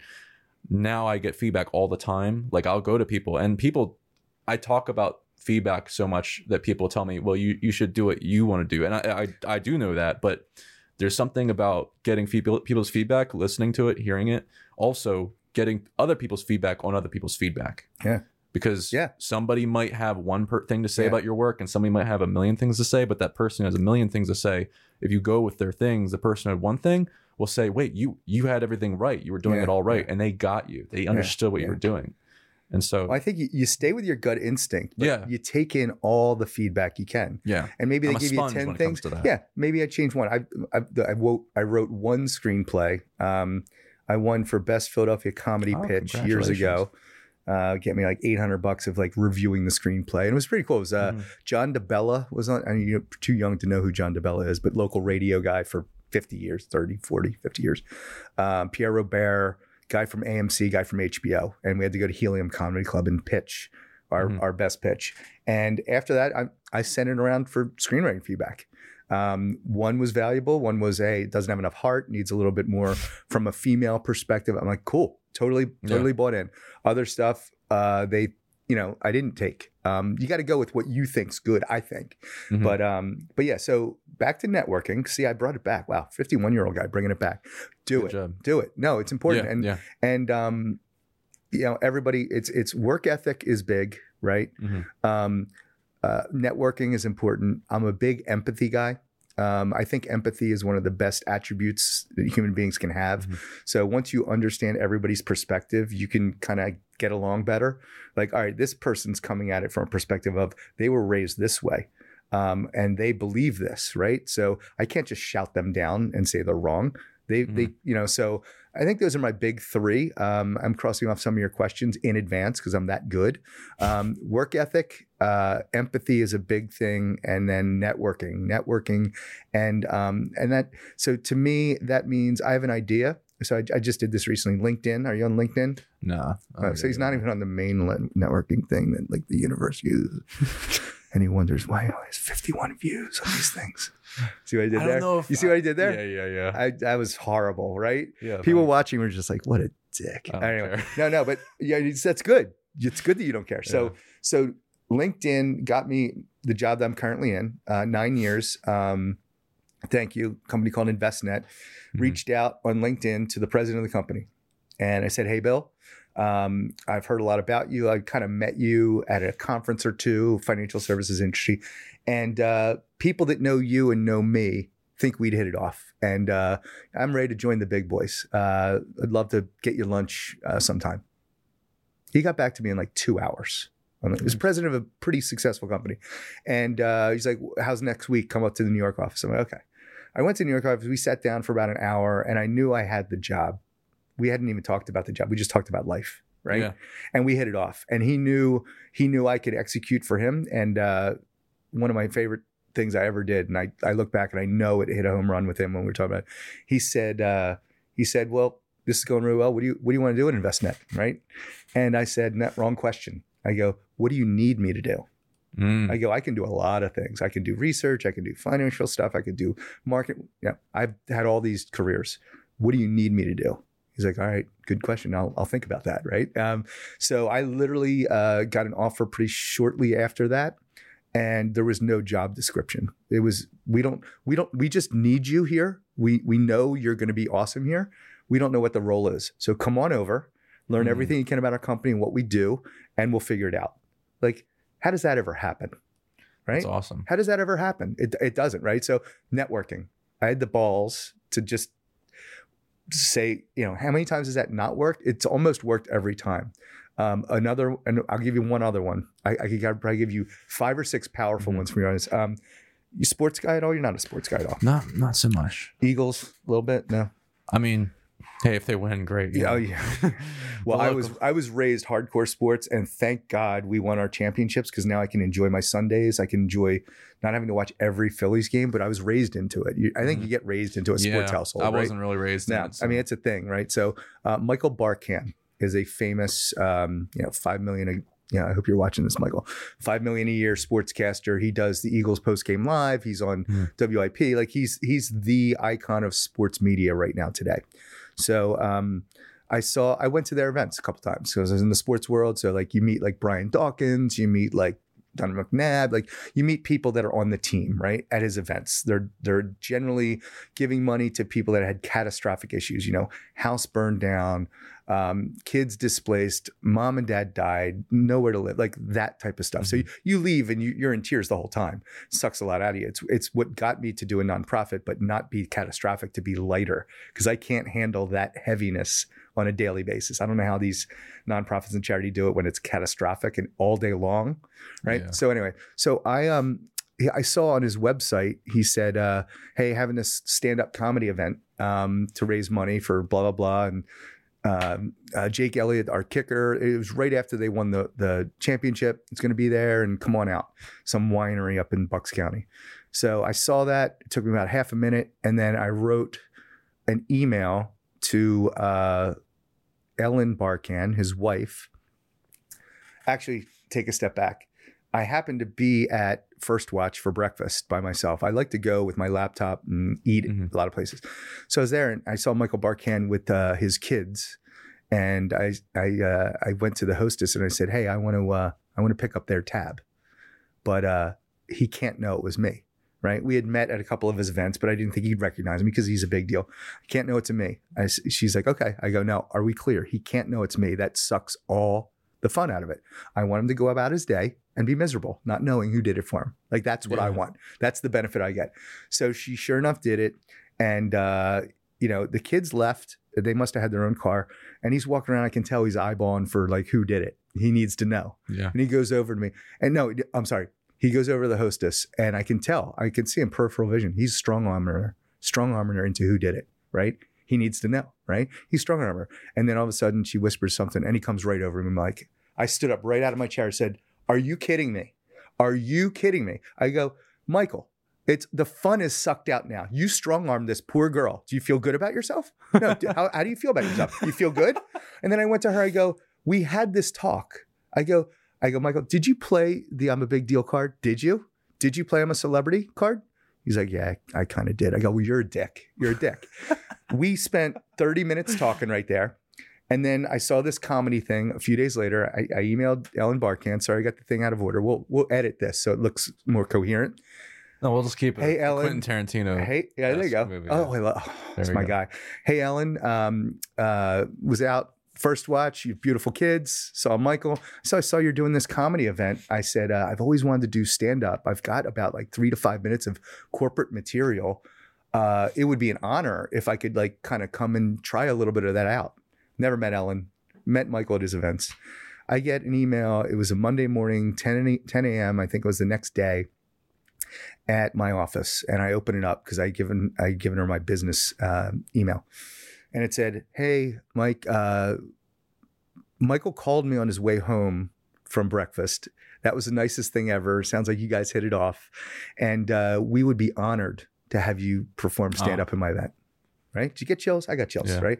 now I get feedback all the time. Like I'll go to people, and people, I talk about feedback so much that people tell me, well, you you should do what you want to do, and I I, I do know that, but there's something about getting people people's feedback, listening to it, hearing it, also getting other people's feedback on other people's feedback. Yeah. Because Yeah. somebody might have one per- thing to say Yeah. about your work, and somebody might have a million things to say, but that person has a million things to say. If you go with their things, the person had one thing will say, "Wait, you you had everything right. You were doing Yeah, it all right, and they got you. They understood what you were doing." And so, Well, I think you, you stay with your gut instinct. But Yeah. You take in all the feedback you can, yeah, and maybe they give you ten things. to that. Yeah, maybe I changed one. I I, I wrote I wrote one screenplay. Um, I won for best Philadelphia comedy Oh, pitch years ago. Uh, get me like 800 bucks of like reviewing the screenplay. And it was pretty cool. It was uh, Mhm. John DeBella was on, I mean, you're too young to know who John DeBella is, but local radio guy for 50 years, 30, 40, 50 years. Um, Pierre Robert, guy from AMC, guy from HBO. And we had to go to Helium Comedy Club and pitch our, Mhm. our best pitch. And after that, I, I sent it around for screenwriting feedback. Um, one was valuable. One was, hey, it doesn't have enough heart, needs a little bit more from a female perspective. I'm like, cool, totally, Yeah. totally bought in. Other stuff, uh, they, you know, I didn't take. Um, you got to go with what you think's good. I think, Mhm. but um, but yeah. So back to networking. See, I brought it back. Wow, 51 year old guy bringing it back. Do Good it. job. Do it. No, it's important. Yeah, and yeah. and um, you know, everybody, it's it's work ethic is big, right? Mhm. Um, uh, networking is important. I'm a big empathy guy. Um, I think empathy is one of the best attributes that human beings can have. Mhm. So once you understand everybody's perspective, you can kind of get along better. Like, all right, this person's coming at it from a perspective of they were raised this way. Um, and they believe this, right? So I can't just shout them down and say they're wrong. They, they, you know. So I think those are my big three. Um, I'm crossing off some of your questions in advance because I'm that good. Um, work ethic, uh, empathy is a big thing, and then networking, networking, and um, and that. So to me, that means I have an idea. So I, I just did this recently. LinkedIn. Are you on LinkedIn? Nah. Oh, so he's not even on the main networking thing that like the universe uses. and he wonders why he has 51 views on these things. See what I did I there? you see what I did there? Yeah, yeah, yeah. I that was horrible, right? yeah People watching were just like, "What a dick." I Anyway, no, no, but yeah, it's, that's good. It's good that you don't care. So, Yeah. so LinkedIn got me the job that I'm currently in, uh, nine years. Um, thank you. Company called Envestnet Mhm. reached out on LinkedIn to the president of the company, and I said, "Hey, Bill." Um, I've heard a lot about you. I kind of met you at a conference or two, financial services industry, and uh, people that know you and know me think we'd hit it off. And uh, I'm ready to join the big boys. Uh, I'd love to get you lunch uh, sometime. He got back to me in like two hours. Um, He was president of a pretty successful company, and uh, he's like, "How's next week? Come up to the New York office." I'm like, "Okay." I went to New York office. We sat down for about an hour, and I knew I had the job. We hadn't even talked about the job. We just talked about life, right? Yeah. and we hit it off. And he knew he knew I could execute for him. And uh, one of my favorite things I ever did, and I I look back and I know it hit a home run with him when we were talking about. It. He said uh, he said, "Well, this is going really well. What do you what do you want to do at Envestnet?" Right? And I said, "No, wrong question." I go, "What do you need me to do?" Mm. I go, I can do a lot of things. I can do research. I can do financial stuff. I can do market. Yeah, I've had all these careers. What do you need me to do? He's like, all right, good question. I'll, I'll think about that. Right. Um, so I literally uh, got an offer pretty shortly after that. And there was no job description. It was, we don't, we don't, we just need you here. We, we know you're going to be awesome here. We don't know what the role is. So come on over, learn Mhm. everything you can about our company and what we do, and we'll figure it out. Like, how does that ever happen? Right. That's awesome. How does that ever happen? It, it doesn't, right? So networking. I had the balls to just say, you know, how many times has that not worked? It's almost worked every time. Um, another, and I'll give you one other one. I, I could probably give you five or six powerful Mhm. ones from your honest. Um, you sports guy at all? You're not a sports guy at all. Not not so much. Eagles, a little bit. No. I mean, hey, if they win, great. Yeah, oh, yeah. Well, The I was I was raised hardcore sports, and thank God we won our championships because now I can enjoy my Sundays. I can enjoy not having to watch every Phillies game, but I was raised into it. You, I think Mhm. you get raised into a sports Yeah, household, I right? wasn't really raised. in No, it, so- I mean it's a thing, right? So uh, Michael Barkann is a famous, um, you know, five million. A, yeah, I hope you're watching this, Michael. Five million a year sportscaster. He does the Eagles post game live. He's on Mhm. WIP. Like he's he's the icon of sports media right now today. So um, I saw I went to their events a couple times because I was in the sports world. So like you meet like Brian Dawkins, you meet like Don McNabb, like you meet people that are on the team, right? At his events. They're they're generally giving money to people that had catastrophic issues, you know, house burned down, um, kids displaced, mom and dad died, nowhere to live, like that type of stuff. So you, you leave and you, you're in tears the whole time. sucks a lot out of you. It's it's what got me to do a nonprofit, but not be catastrophic, to be lighter, because I can't handle that heaviness on a daily basis. I don't know how these nonprofits and charity do it when it's catastrophic and all day long, right? Yeah. So anyway, so I um I saw on his website he said, uh, "Hey, having this stand-up comedy event um, to raise money for blah blah blah," and um, uh, Jake Elliott, our kicker. It was right after they won the the championship. It's going to be there, and come on out, some winery up in Bucks County. So I saw that. It took me about half a minute, and then I wrote an email to uh, Ellen Barkann, his wife. Actually, take a step back. I happened to be at First Watch for breakfast by myself. I like to go with my laptop and eat Mhm. a lot of places. So I was there and I saw Michael Barkann with uh, his kids, and I I uh, I went to the hostess and I said, "Hey, I want to uh, I want to pick up their tab," but uh, he can't know it was me. Right? We had met at a couple of his events, but I didn't think he'd recognize me because he's a big deal. I can't know it's me. I she's like, "Okay." I go, "No, are we clear? He can't know it's me. That sucks all the fun out of it. I want him to go about his day and be miserable, not knowing who did it for him. Like that's what I want. That's the benefit I get. So she sure enough did it. And uh, you know, the kids left. They must have had their own car. And he's walking around. I can tell he's eyeballing for like who did it. He needs to know. Yeah. And he goes over to me. And no, I'm sorry. He goes over to the hostess, and I can tell. I can see in peripheral vision. He's strong armor, strong armor into who did it. Right. He needs to know. Right. He's strong armor. And then all of a sudden, she whispers something, and he comes right over me. I'm like, I stood up right out of my chair. Said, "Are you kidding me? Are you kidding me?" I go, Michael. It's the fun is sucked out now. You strong armed this poor girl. Do you feel good about yourself? No. how, how do you feel about yourself? You feel good? And then I went to her. I go, we had this talk. I go, I go, Michael, did you play the I'm a big deal card? Did you? Did you play I'm a celebrity card? He's like, yeah, I kind of did. I go, well, you're a dick. You're a dick. we spent 30 minutes talking right there. And then I saw this comedy thing a few days later. I, I emailed Ellen Barkann. Sorry, I got the thing out of order. We'll we'll edit this so it looks more coherent. No, we'll just keep it. Hey, Ellen. Quentin Tarantino. Hey, yeah, there you go. Movie, oh, yeah. I love, oh, that's my go. guy. Hey, Ellen, um, uh, was out first watch. You beautiful kids. Saw Michael. So I saw you're doing this comedy event. I said uh, I've always wanted to do stand up. I've got about like three to five minutes of corporate material. Uh, it would be an honor if I could like kind of come and try a little bit of that out. Never met Ellen. Met Michael at his events. I get an email. It was a Monday morning, 10, 10 a.m. I think it was the next day at my office and I open it up because I given I given her my business um email, and it said, "Hey, Mike, uh, Michael called me on his way home from breakfast. That was the nicest thing ever. Sounds like you guys hit it off, and uh, we would be honored to have you perform stand up in my event." Right? Did you get chills? I got chills. Yeah. Right?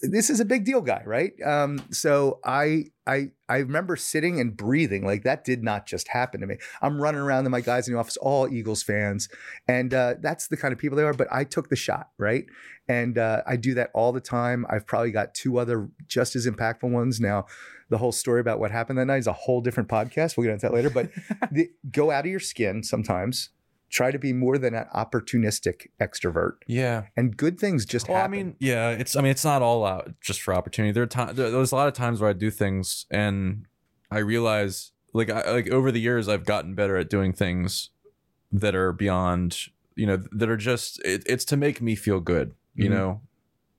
This is a big deal, guy. Right? Um, so I I I remember sitting and breathing like that did not just happen to me. I'm running around and my guys in the office, all Eagles fans. And uh, that's the kind of people they are. But I took the shot, right? And uh, I do that all the time. I've probably got two other just as impactful ones. Now, the whole story about what happened that night is a whole different podcast. We'll get into that later. But the, go out of your skin sometimes. Try to be more than an opportunistic extrovert. Yeah. And good things just Well, I happen. mean, yeah, it's. I mean, it's not all out just for opportunity. There are times. There, there's a lot of times where I do things and I realize, like, I, like over the years, I've gotten better at doing things that are beyond, you know, that are just. It, it's to make me feel good. You Mhm. know,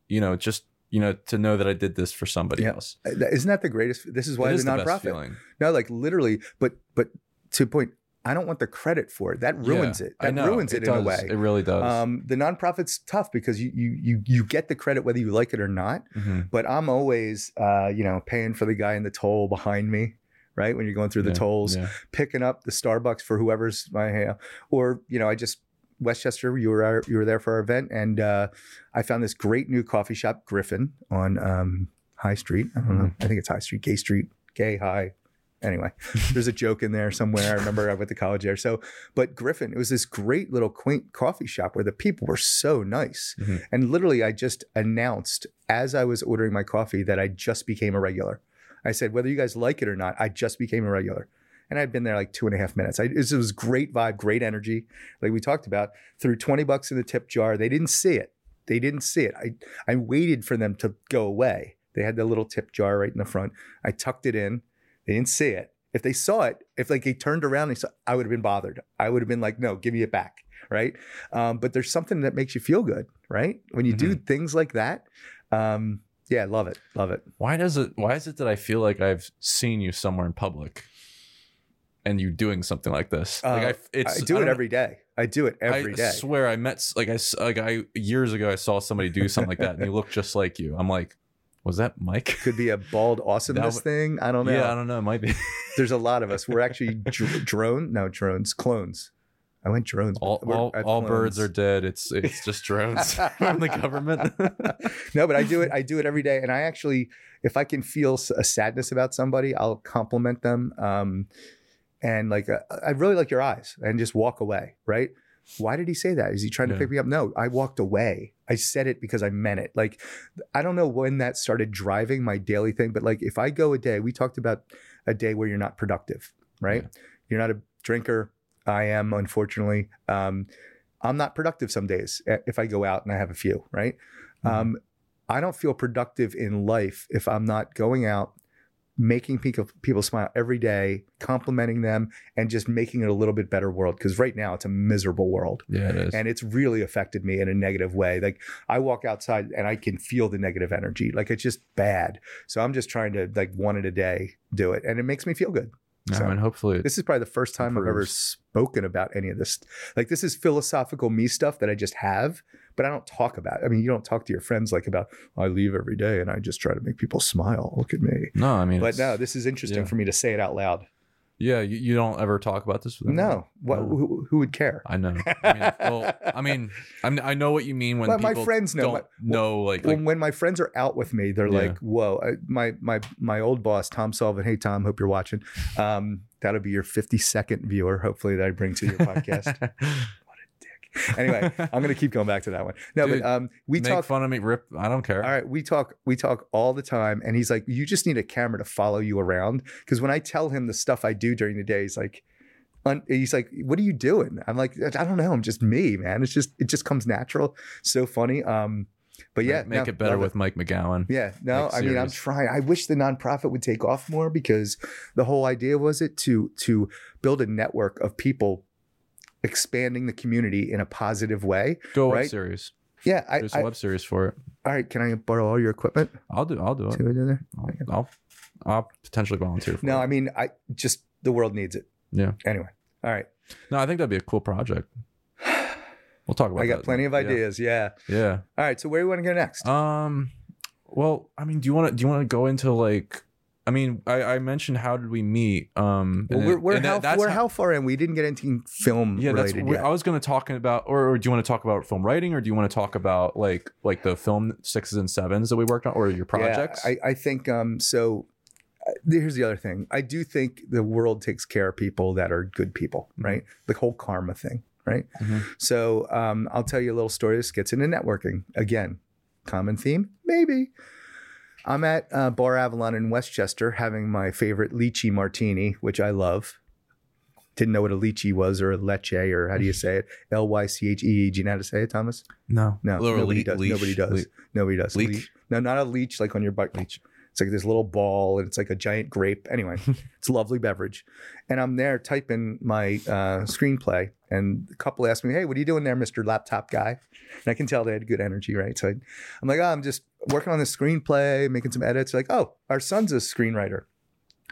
you know, just you know, to know that I did this for somebody Yeah. else. Isn't that the greatest? This is why It the is the nonprofit. No, like literally, but but to point, I don't want the credit for it. That ruins Yeah, it. That ruins it, in a way. It really does. Um, the nonprofit's tough because you you you you get the credit whether you like it or not. Mhm. But I'm always uh, you know paying for the guy in the toll behind me, right? When you're going through the tolls, yeah. picking up the Starbucks for whoever's my or you know I just West Chester. You were you were there for our event, and uh, I found this great new coffee shop, Griffin, on um, High Street. I don't know. I think it's High Street, Gay Street, Gay High. Anyway, there's a joke in there somewhere. I remember I went to college there. So, but Griffin, it was this great little quaint coffee shop where the people were so nice. Mhm. And literally, I just announced as I was ordering my coffee that I just became a regular. I said, whether you guys like it or not, I just became a regular. And I'd been there like two and a half minutes. I, it was- it was great vibe, great energy. Like we talked about, threw 20 bucks in the tip jar. They didn't see it. They didn't see it. I, I waited for them to go away. They had the little tip jar right in the front. I tucked it in. They didn't see it. If they saw it, if like they turned around, and they saw, I would have been bothered. I would have been like, no, give me it back. Right. Um, but there's something that makes you feel good. Right. When you do things like that. Um, yeah, love it. Love it. Why does it? Why is it that I feel like I've seen you somewhere in public, and you doing something like this? Uh, like I, it's, I do it don't- every day. I do it every I day. swear I met like I like I years ago I saw somebody do something like that and he looked just like you. I'm like, Was that Mike? Could be a bald awesomeness thing. I don't know. Yeah, I don't know. It might be. There's a lot of us. We're actually dr- drone. No, drones. Clones. I went drones. all all, all birds are dead. It's it's just drones from the government. no, but I do it. I do it every day, and I actually, if I can feel a sadness about somebody, I'll compliment them. Um, and like, uh, I really like your eyes, and just walk away. Right? Why did he say that? Is he trying to pick me up? No, I walked away. I said it because I meant it. Like, I don't know when that started driving my daily thing, but like, if I go a day, we talked about a day where you're not productive, right? Yeah. You're not a drinker. I am, unfortunately. Um, I'm not productive some days eh, if I go out and I have a few, right? Mhm. Um, I don't feel productive in life if I'm not going out, making people people smile every day, complimenting them, and just making it a little bit better world. Because right now it's a miserable world, yeah, it is. and it's really affected me in a negative way. Like I walk outside and I can feel the negative energy. Like it's just bad. So I'm just trying to like one at a day do it, and it makes me feel good. I so- mean, hopefully, This is probably the first time I've ever spoken about any of this. Like this is philosophical me stuff that I just have, but I don't talk about. I mean, you don't talk to your friends like about I leave every day and I just try to make people smile. Look at me. no. I mean, But no, this is interesting yeah. for me to say it out loud. yeah, you, you don't ever talk about this. With? No, what? No. Who, who would care? I know. I mean, well, I mean, I'm, I know what you mean when But my friends know. My- know, like, When, like when my friends are out with me, they're Yeah. like, "Whoa!" I, my my my old boss, Tom Sullivan. Hey, Tom, hope you're watching. Um, that'll be your 52nd viewer, hopefully that I bring to your podcast. anyway, I'm gonna keep going back to that one. No, Dude, but um, we make talk fun of me, rip. I don't care. All right, we talk we talk all the time and he's like you just need a camera to follow you around because when I tell him the stuff I do during the day he's like un- he's like what are you doing? I'm like I don't know, I'm just me, man. It's just it just comes natural. So funny. Um but yeah, make, no, it better with Mike McGowan. yeah, no, like, I mean I'm trying. I wish the nonprofit would take off more because the whole idea was it to to build a network of people expanding the community in a positive way. Go web Right? series. Yeah, I, There's I a web series for it. all right, can I borrow all your equipment? I'll do. I'll do it. There? I'll, I'll, I'll potentially volunteer for No, it. I mean, I just the world needs it. Yeah. Anyway, all right. No, I think that'd be a cool project. We'll talk about. That. I got that. plenty of Yeah. ideas. Yeah. Yeah. All right. So where do you want to go next? Um. Well, I mean, do you want to? Do you want to go into like? I mean, I, I mentioned how did we meet? Um. well, we're we're, how, that- we're how- how far in? We didn't get into film Yeah, that's. yet. I was going to talk about, or, or do you want to talk about film writing, or do you want to talk about like like the film sixes and sevens that we worked on, or your projects? Yeah, I, I think um, so. uh, Here's the other thing. I do think the world takes care of people that are good people, Mhm. right? The whole karma thing, right? Mhm. So um, I'll tell you a little story. This gets into networking again. Common theme, maybe. I'm at uh, Bar Avalon in West Chester having my favorite lychee martini, which I love. Didn't know what a lychee was or a leche or how do you say it? L Y C H E E. Do you know how to say it, Thomas? no, No, Little nobody le- does. leash. Nobody does. Le- nobody does. leek? Leech. No, not a leech like on your bike. Leech. It's like this little ball and it's like a giant grape. Anyway, it's a lovely beverage. And I'm there typing my uh, screenplay, and the couple asked me, "Hey, what are you doing there, Mister Laptop Guy?" And I can tell they had good energy, right? So I, I'm like, "Oh, I'm just working on this screenplay, making some edits." Like, "Oh, our son's a screenwriter."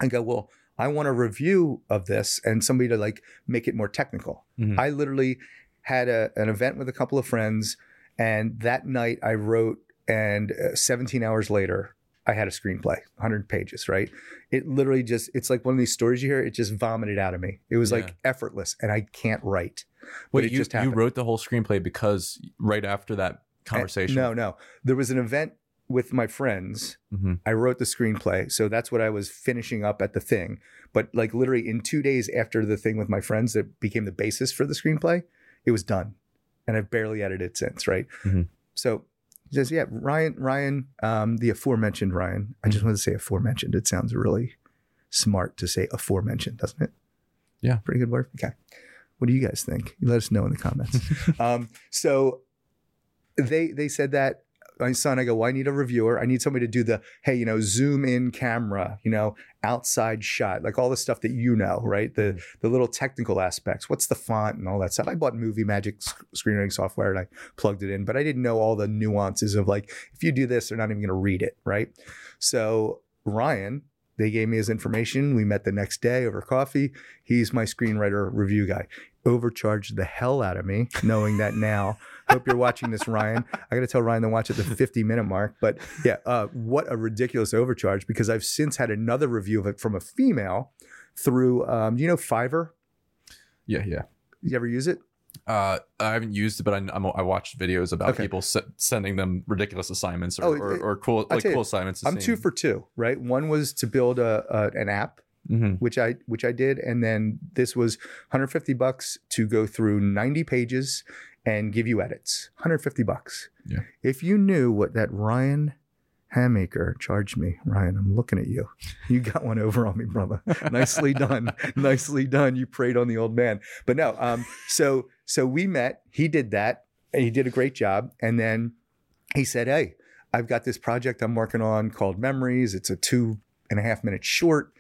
I go, "Well, I want a review of this and somebody to like make it more technical." Mhm. I literally had a, an event with a couple of friends, and that night I wrote, and uh, 17 hours later, I had a screenplay, 100 pages, right? It literally just, it's like one of these stories you hear, it just vomited out of me. It was Yeah. like effortless, and I can't write. But Wait, it you, just you wrote the whole screenplay because right after that conversation. No, no. There was an event with my friends. Mhm. I wrote the screenplay. So that's what I was finishing up at the thing. But like literally in two days after the thing with my friends that became the basis for the screenplay, it was done. And I've barely edited since, right? Mhm. So just yeah, Ryan, Ryan, um, the aforementioned Ryan. I just want to say aforementioned. It sounds really smart to say aforementioned, doesn't it? Yeah. Pretty good word. Okay. What do you guys think? Let us know in the comments. um, so they they said that my son, I go, well, I need a reviewer. I need somebody to do the, hey, you know, zoom in camera, you know, outside shot, like all the stuff that you know, right? The mm-hmm. the little technical aspects. What's the font and all that stuff. I bought Movie Magic sc- screenwriting software and I plugged it in, but I didn't know all the nuances of like, if you do this, they're not even going to read it, right? So Ryan, they gave me his information. We met the next day over coffee. He's my screenwriter review guy. Overcharged the hell out of me, knowing that now Hope you're watching this, Ryan. I got to tell Ryan to watch at the 50 minute mark. But yeah, uh, what a ridiculous overcharge because I've since had another review of it from a female through, um, you know, Fiverr. Yeah, yeah. You ever use it? Uh, I haven't used it, but I, I'm, I watched videos about Okay. people se- sending them ridiculous assignments or, Oh, or, it- or cool like tell you, cool assignments. I'm two for two, right? One was to build a, a an app, Mhm. which I which I did, and then this was 150 bucks to go through 90 pages and give you edits. 150 bucks. Yeah. If you knew what that Ryan Hammaker charged me, Ryan, I'm looking at you. You got one over on me, brother. Nicely done. Nicely done. You preyed on the old man. But no, um, so so we met. He did that. And he did a great job. And then he said, Hey, I've got this project I'm working on called Memories. It's a two and a half minute short.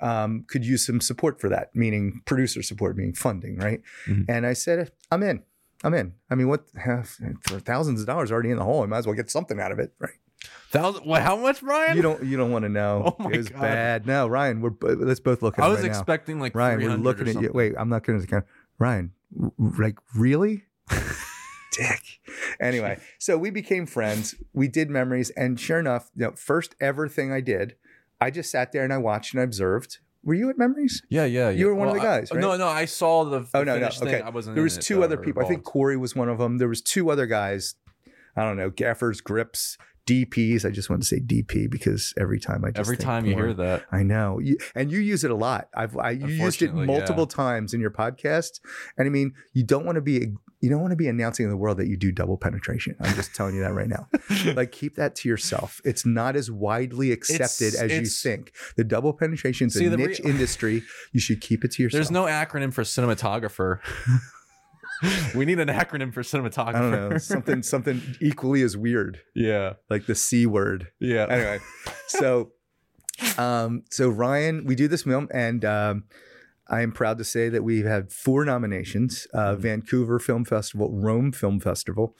Um, could use some support for that, meaning producer support, meaning funding, right? Mhm. And I said, I'm in. I'm in. I mean, what for thousands of dollars already in the hole? I might as well get something out of it, right? Thousand? What, how much, Ryan? You don't. You don't want to know. Oh my it was God. bad. No, Ryan. We're let's both look at I it was right now. expecting like Ryan, we're looking at you. Wait, I'm not going to count. Ryan, like really? Dick. Anyway, so we became friends. We did memories, and sure enough, you know, first ever thing I did, I just sat there and I watched and I observed. Were you at memories? Yeah, yeah, yeah. You were one of the guys, right? No, no, I saw the. the Oh no, no. finished thing. Okay, I wasn't. there was it, two though, other or people. I think. Corey was one of them. There was two other guys. I don't know, gaffers, grips, DPs. I just want to say DP because every time I just Every time you hear that, I know, you, and you use it a lot. I've I, you used it Unfortunately, yeah. multiple times in your podcast, and I mean, you don't want to be you don't want to be announcing in the world that you do double penetration. I'm just telling you that right now. Like, keep that to yourself. It's not as widely accepted It's- as you think. The double penetration is a niche real- industry. You should keep it to yourself. there's no acronym for cinematographer. we need an acronym for cinematographer. I don't know something something equally as weird, yeah, like the c word. yeah. anyway, so um, so Ryan, we do this film, and um, I am proud to say that we've had four nominations: uh, Mhm. Vancouver Film Festival, Rome Film Festival,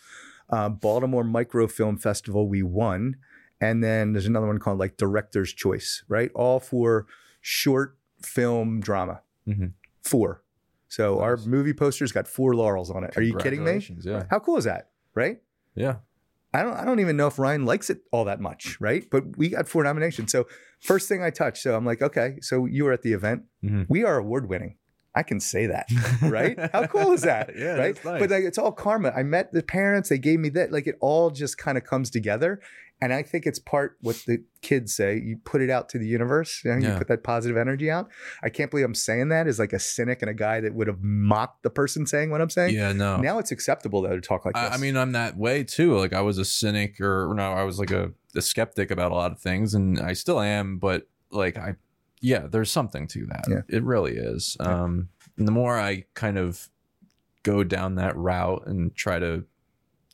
uh, Baltimore Micro Film Festival. We won, and then there's another one called like Director's Choice, right? All for short film drama. Mhm. Four. So our movie poster's got four laurels on it. Are you kidding me? Yeah, How cool is that? Right? yeah. I don't I don't even know if Ryan likes it all that much, right? But we got four nominations. So first thing I touched, so I'm like, okay, so you were at the event. Mhm. We are award winning. I can say that, right? How cool is that? Yeah, right. that's nice. But like it's all karma. I met the parents, they gave me that. Like it all just kind of comes together. And I think it's part what the kids say. You put it out to the universe, you, know, you put that positive energy out. I can't believe I'm saying that as like a cynic and a guy that would have mocked the person saying what I'm saying. Yeah, no. Now it's acceptable though to talk like this. I, mean, I'm that way too. Like I was a cynic, or no, I was like a, a skeptic about a lot of things, and I still am. But like I, yeah, there's something to that. Yeah. It really is. Yeah. Um, and the more I kind of go down that route and try to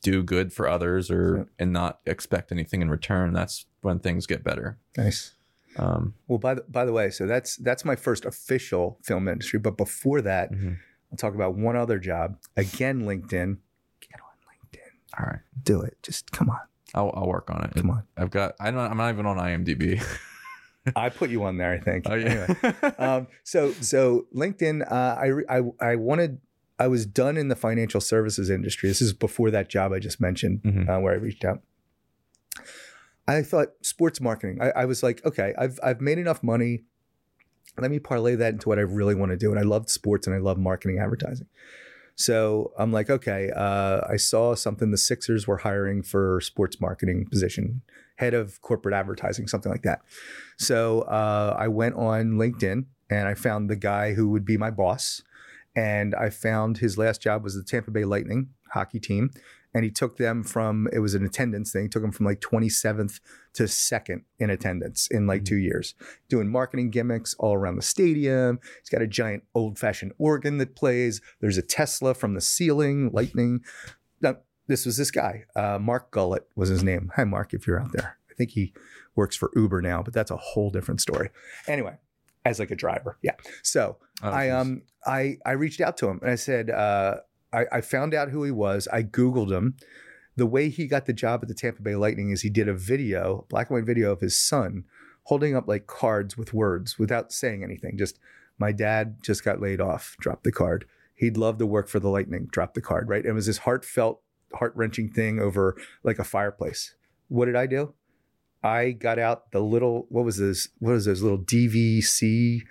do good for others, or and not expect anything in return, that's when things get better. nice. Um, Well, by the by the way, so that's that's my first official film industry. But before that, mhm. I'll talk about one other job. Again, LinkedIn. Get on LinkedIn. All right, Do it. Just come on. I'll, I'll work on it. Come on. I've got. I don't. I'm not even on IMDb. I put you on there. I think. oh yeah. Anyway, um, so so LinkedIn. Uh, I I I wanted. I was done in the financial services industry. This is before that job I just mentioned, Mhm. uh, where I reached out. I thought sports marketing. I, I was like, okay, I've I've made enough money. Let me parlay that into what I really want to do. And I loved sports and I love marketing advertising. So I'm like, okay, uh, I saw something the Sixers were hiring for sports marketing position, head of corporate advertising, something like that. So uh, I went on LinkedIn and I found the guy who would be my boss. And I found his last job was the Tampa Bay Lightning hockey team. And he took them from, it was an attendance thing, took them from like 27th to second in attendance in like Mhm. two years, doing marketing gimmicks all around the stadium. He's got a giant old fashioned organ that plays. There's a Tesla from the ceiling, lightning. Now, this was this guy. Uh, Mark Gullett was his name. Hi, Mark, if you're out there. I think he works for Uber now, but that's a whole different story. Anyway, as like a driver. Yeah. So Oh, I um I I reached out to him and I said uh, I, I found out who he was. I googled him. The way he got the job at the Tampa Bay Lightning is he did a video, black and white video of his son holding up like cards with words without saying anything. Just my dad just got laid off. Drop the card. He'd love to work for the Lightning. Drop the card. Right. It was this heartfelt heart wrenching thing over like a fireplace. What did I do? I got out the little what was this? What is those little DVC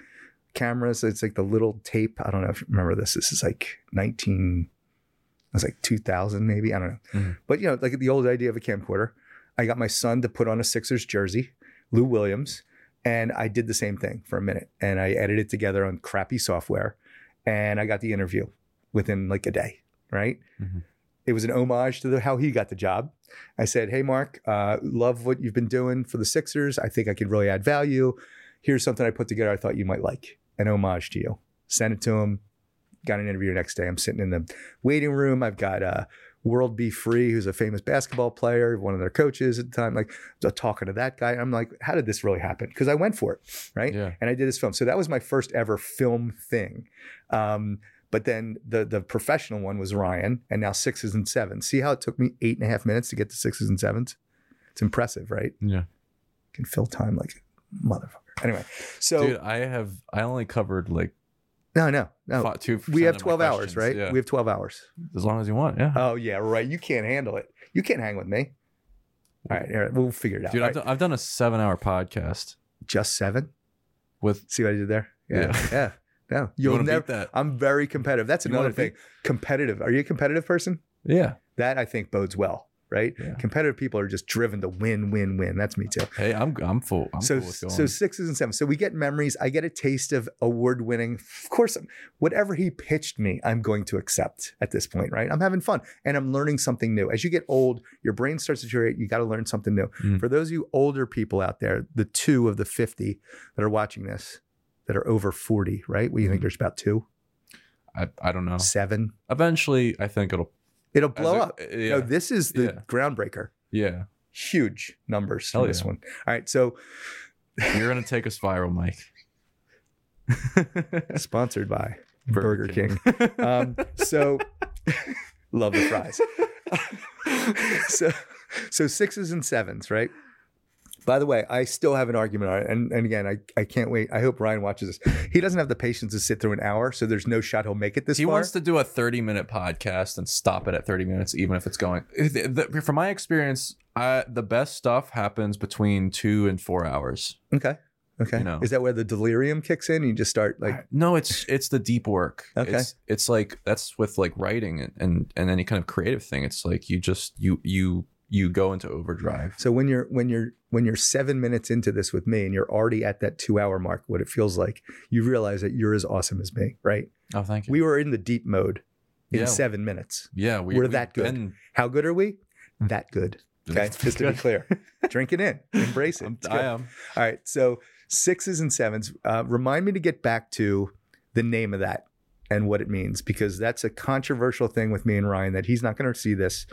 cameras? It's like the little tape. I don't know if you remember this. This is like 19. It was like 2000 maybe. I don't know. Mhm. But you know, like the old idea of a camcorder. I got my son to put on a Sixers jersey, Lou Williams, and I did the same thing for a minute. And I edited together on crappy software, and I got the interview within like a day. Right. Mhm. It was an homage to the, how he got the job. I said, "Hey, Mark, uh, love what you've been doing for the Sixers. I think I could really add value. Here's something I put together. I thought you might like an homage to you. Sent it to him. Got an interview the next day. I'm sitting in the waiting room. I've got uh, World B. Free, who's a famous basketball player, one of their coaches at the time. Like talking to that guy. I'm like, how did this really happen? Because I went for it, right? Yeah. And I did this film. So that was my first ever film thing. Um, but then the the professional one was Ryan, and now sixes and sevens. See how it took me eight and a half minutes to get to sixes and sevens? It's impressive, right? Yeah. Can fill time like a motherfucker. Anyway, so Dude, I have I only covered like no, no, no. We have 12 hours, right? Yeah. We have 12 hours. as long as you want. Yeah. Oh, yeah, right. You can't handle it. You can't hang with me. All right, all right we'll figure it out. Dude, I've, right. done, I've done a seven-hour podcast Just seven? with. See what I did there? Yeah. Yeah. Yeah. No, You you'll to never. beat that? I'm very competitive. That's You another thing. Competitive. Are you a competitive person? Yeah. That I think bodes well, right? Yeah. Competitive people are just driven to win, win, win. That's me too. Hey, I'm I'm full. I'm so full with going. so sixes and sevens. So we get memories. I get a taste of award winning. Of course, whatever he pitched me, I'm going to accept at this point, right? I'm having fun and I'm learning something new. As you get old, your brain starts to deteriorate. You got to learn something new. Mm. For those of you older people out there, the two of the 50 that are watching this that are over 40, right? What do you think? Mhm. There's about two, I, I don't know. seven. Eventually, I think it'll It'll as blow up. Yeah. No, this is the Yeah. groundbreaker. yeah. Huge numbers Hell in this yeah. one. All right, so You're gonna take us viral, Mike. sponsored by Burger, King. Um, so love the fries. so so sixes and sevens, right? By the way, I still have an argument on it. And, and again, I, I can't wait. I hope Ryan watches this. He doesn't have the patience to sit through an hour, so there's no shot he'll make it this he far. wants to do a 30 minute podcast and stop it at 30 minutes even if it's going the- the- from my experience I, the best stuff happens between two and four hours okay. Okay. You know. Is that where the delirium kicks in? You just start like, no it's it's the deep work Okay. it's, it's like that's with like writing and, and and any kind of creative thing it's like you just you you you go into overdrive so when you're when you're when you're seven minutes into this with me and you're already at that two hour mark, what it feels like, you realize that you're as awesome as me, right? oh thank you We were in the deep mode in Yeah. seven minutes. yeah we, we're that good. been- How good are we? That good. Okay. Just to be clear. Drink it in. Embrace it. I am All right. So sixes and sevens. Uh, remind me to get back to the name of that and what it means because that's a controversial thing with me and Ryan that he's not going to see this.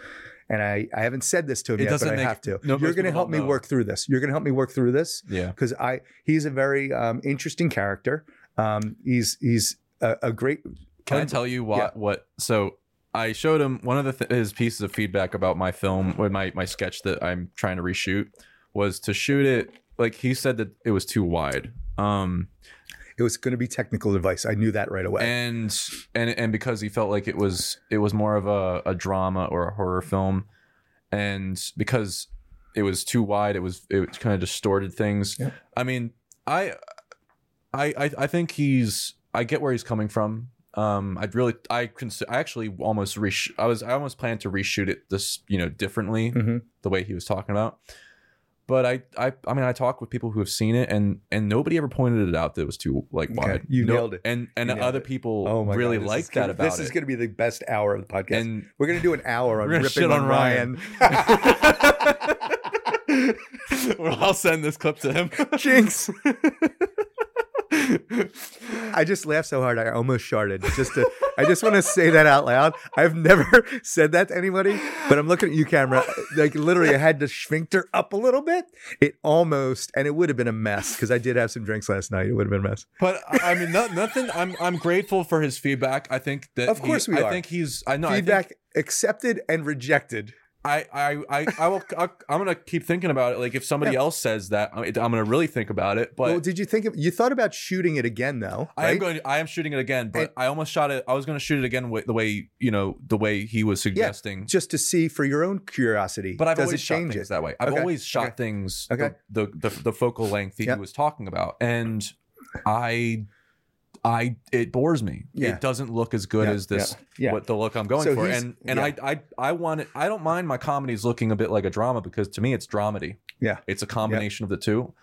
And I, I haven't said this to him It yet, but I make- have to. no, You're going to help me know. work through this. You're going to help me work through this yeah because I he's a very um, interesting character. Um, he's he's a, a great. Can I tell you what? yeah. What? So I showed him one of the th- his pieces of feedback about my film, or my my sketch that I'm trying to reshoot, was to shoot it like he said that it was too wide. Um, It was going to be technical advice. I knew that right away. and and and because he felt like it was it was more of a, a drama or a horror film, and because it was too wide, it was it kind of distorted things. Yeah. I mean, I, I I I think he's I get where he's coming from. Um, I'd really I cons- I actually almost resh- I was I almost planned to reshoot it this you know differently Mhm. the way he was talking about. But I, I, I mean, I talked with people who have seen it, and and nobody ever pointed it out that it was too like Okay, wide. you nailed it. And and other it. people Oh my really is liked gonna- that about This this is going to be the best hour of the podcast. and We're going to do an hour on ripping shit on, Ryan. well, I'll send this clip to him. Jinx. I just laughed so hard I almost sharted. Just to, I just want to say that out loud. I've never said that to anybody, but I'm looking at you, camera. Like literally, I had the sphincter up a little bit. It almost, and it would have been a mess because I did have some drinks last night. It would have been a mess. But I mean, no, nothing. I'm I'm grateful for his feedback. I think that Of he- course we I think he's. I know I think- Feedback accepted and rejected. I, I, I, I will. I, I'm gonna keep thinking about it. Like if somebody Yeah. else says that, I'm, I'm gonna really think about it. But well, did you think of, you thought about shooting it again though? I am right? going. I am shooting it again, but And- I almost shot it. I was going to shoot it again with the way you know the way he was suggesting. yeah, just to see for your own curiosity. but I've does always it shot things it? that way. I've Okay, always shot okay. things Okay. the, the the the focal length that Yeah. he was talking about, and I, I it bores me. Yeah. It doesn't look as good Yeah, as this. yeah. What the look I'm going So for, and and. I I I want it. I don't mind my comedies looking a bit like a drama because to me it's dramedy. Yeah. it's a combination of the two.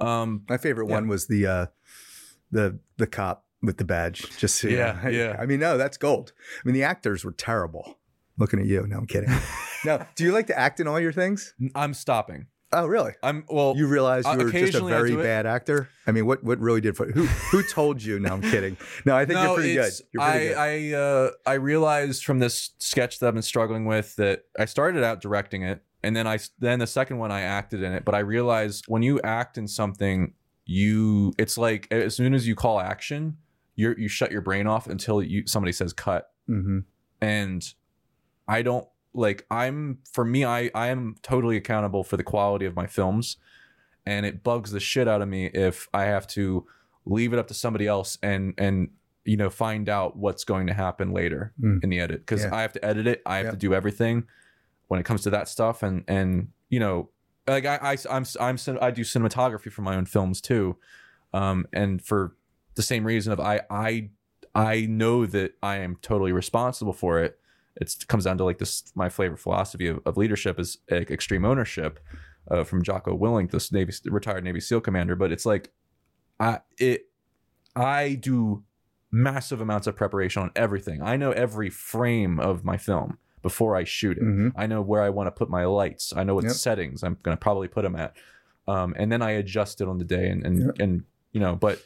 Um, My favorite one was the uh, the the cop with the badge. Just so Yeah, know. yeah. I mean, no, that's gold. I mean, the actors were terrible. Looking at you. No, I'm kidding. no, do you like to act in all your things? I'm stopping. Oh, really? I'm well. You realized Uh, you were just a very bad actor. I mean, what what really did for who who told you? No, I'm kidding. No, I think you're pretty good. You're pretty I good. I uh, I realized from this sketch that I've been struggling with that I started out directing it, and then I then the second one I acted in it. But I realized when you act in something, you it's like as soon as you call action, you you shut your brain off until you somebody says cut, Mhm. and I don't like I'm for me I I am totally accountable for the quality of my films and it bugs the shit out of me if I have to leave it up to somebody else and and you know find out what's going to happen later Mm. in the edit because Yeah. I have to edit it I have Yeah. to do everything when it comes to that stuff and and you know like I, I I'm I'm I do cinematography for my own films too um and for the same reason of I I I know that I am totally responsible for it it comes down to like this my flavor philosophy of, of leadership is like extreme ownership uh, from Jocko Willink, this Navy retired Navy SEAL commander. But it's like I it I do massive amounts of preparation on everything. I know every frame of my film before I shoot it. Mhm. I know where I want to put my lights. I know what Yep. settings I'm going to probably put them at, um, and then I adjust it on the day. And and, Yep. and you know, but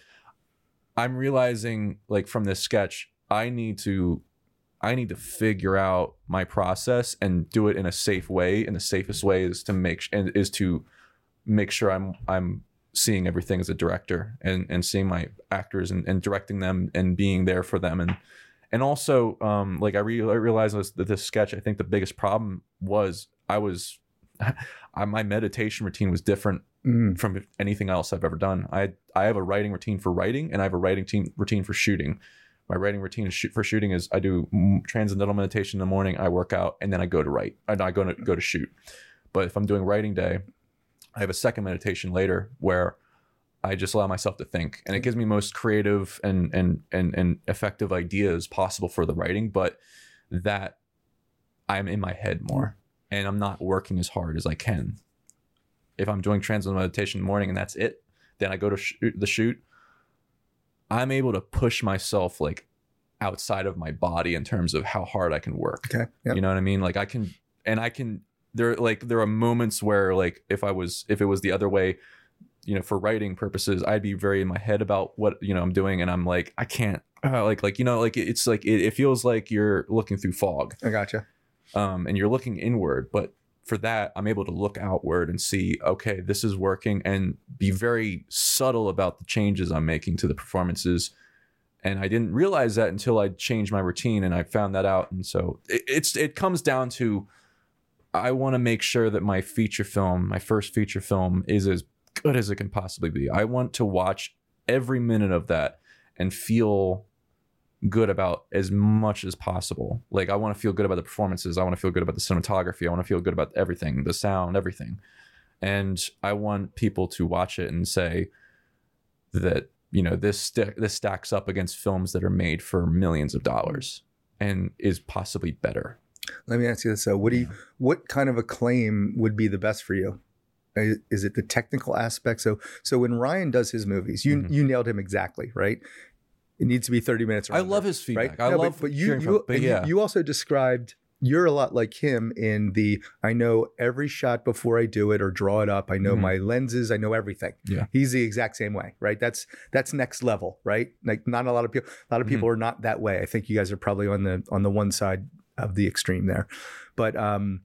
I'm realizing like from this sketch, I need to I need to figure out my process and do it in a safe way. And the safest way is to make and is to make sure I'm I'm seeing everything as a director and and seeing my actors and, and directing them and being there for them and and also um like I, re- I realized this, that this sketch I think the biggest problem was I was I, my meditation routine was different Mhm. from anything else I've ever done. I I have a writing routine for writing, and I have a writing team routine for shooting. My writing routine for shooting is I do transcendental meditation in the morning, I work out, and then I go to write. I, go to go to shoot. But if I'm doing writing day, I have a second meditation later where I just allow myself to think, and it gives me most creative and and and and effective ideas possible for the writing. But that I'm in my head more, and I'm not working as hard as I can if I'm doing transcendental meditation in the morning and that's it, then I go to shoot the shoot. I'm able to push myself like outside of my body in terms of how hard I can work. Okay. Yep. You know what I mean? Like I can, and I can. There like there are moments where like if I was if it was the other way, you know, for writing purposes, I'd be very in my head about what you know I'm doing, and I'm like I can't. Uh, like like you know like it's like it, it feels like you're looking through fog I gotcha. um, and you're looking inward. But for that, I'm able to look outward and see, okay, this is working, and be very subtle about the changes I'm making to the performances. And I didn't realize that until I changed my routine, and I found that out. And so it, it's it comes down to I want to make sure that my feature film, my first feature film, is as good as it can possibly be. I want to watch every minute of that and feel good about as much as possible. Like I want to feel good about the performances. I want to feel good about the cinematography. I want to feel good about everything, the sound, everything. And I want people to watch it and say that you know this st- this stacks up against films that are made for millions of dollars and is possibly better. Let me ask you this: though. What do you? What kind of acclaim would be the best for you? Is it the technical aspect? So, so when Ryan does his movies, you Mhm. you nailed him exactly, right? It needs to be thirty minutes. or I love his feedback. right? I No, but- love but, you you, from, but yeah. you also described you're a lot like him in the I know every shot before I do it or draw it up. I know Mhm. my lenses. I know everything. Yeah. he's the exact same way, right? That's that's next level, right? Like not a lot of people. A lot of Mm-hmm. people are not that way. I think you guys are probably on the on the one side of the extreme there, but um,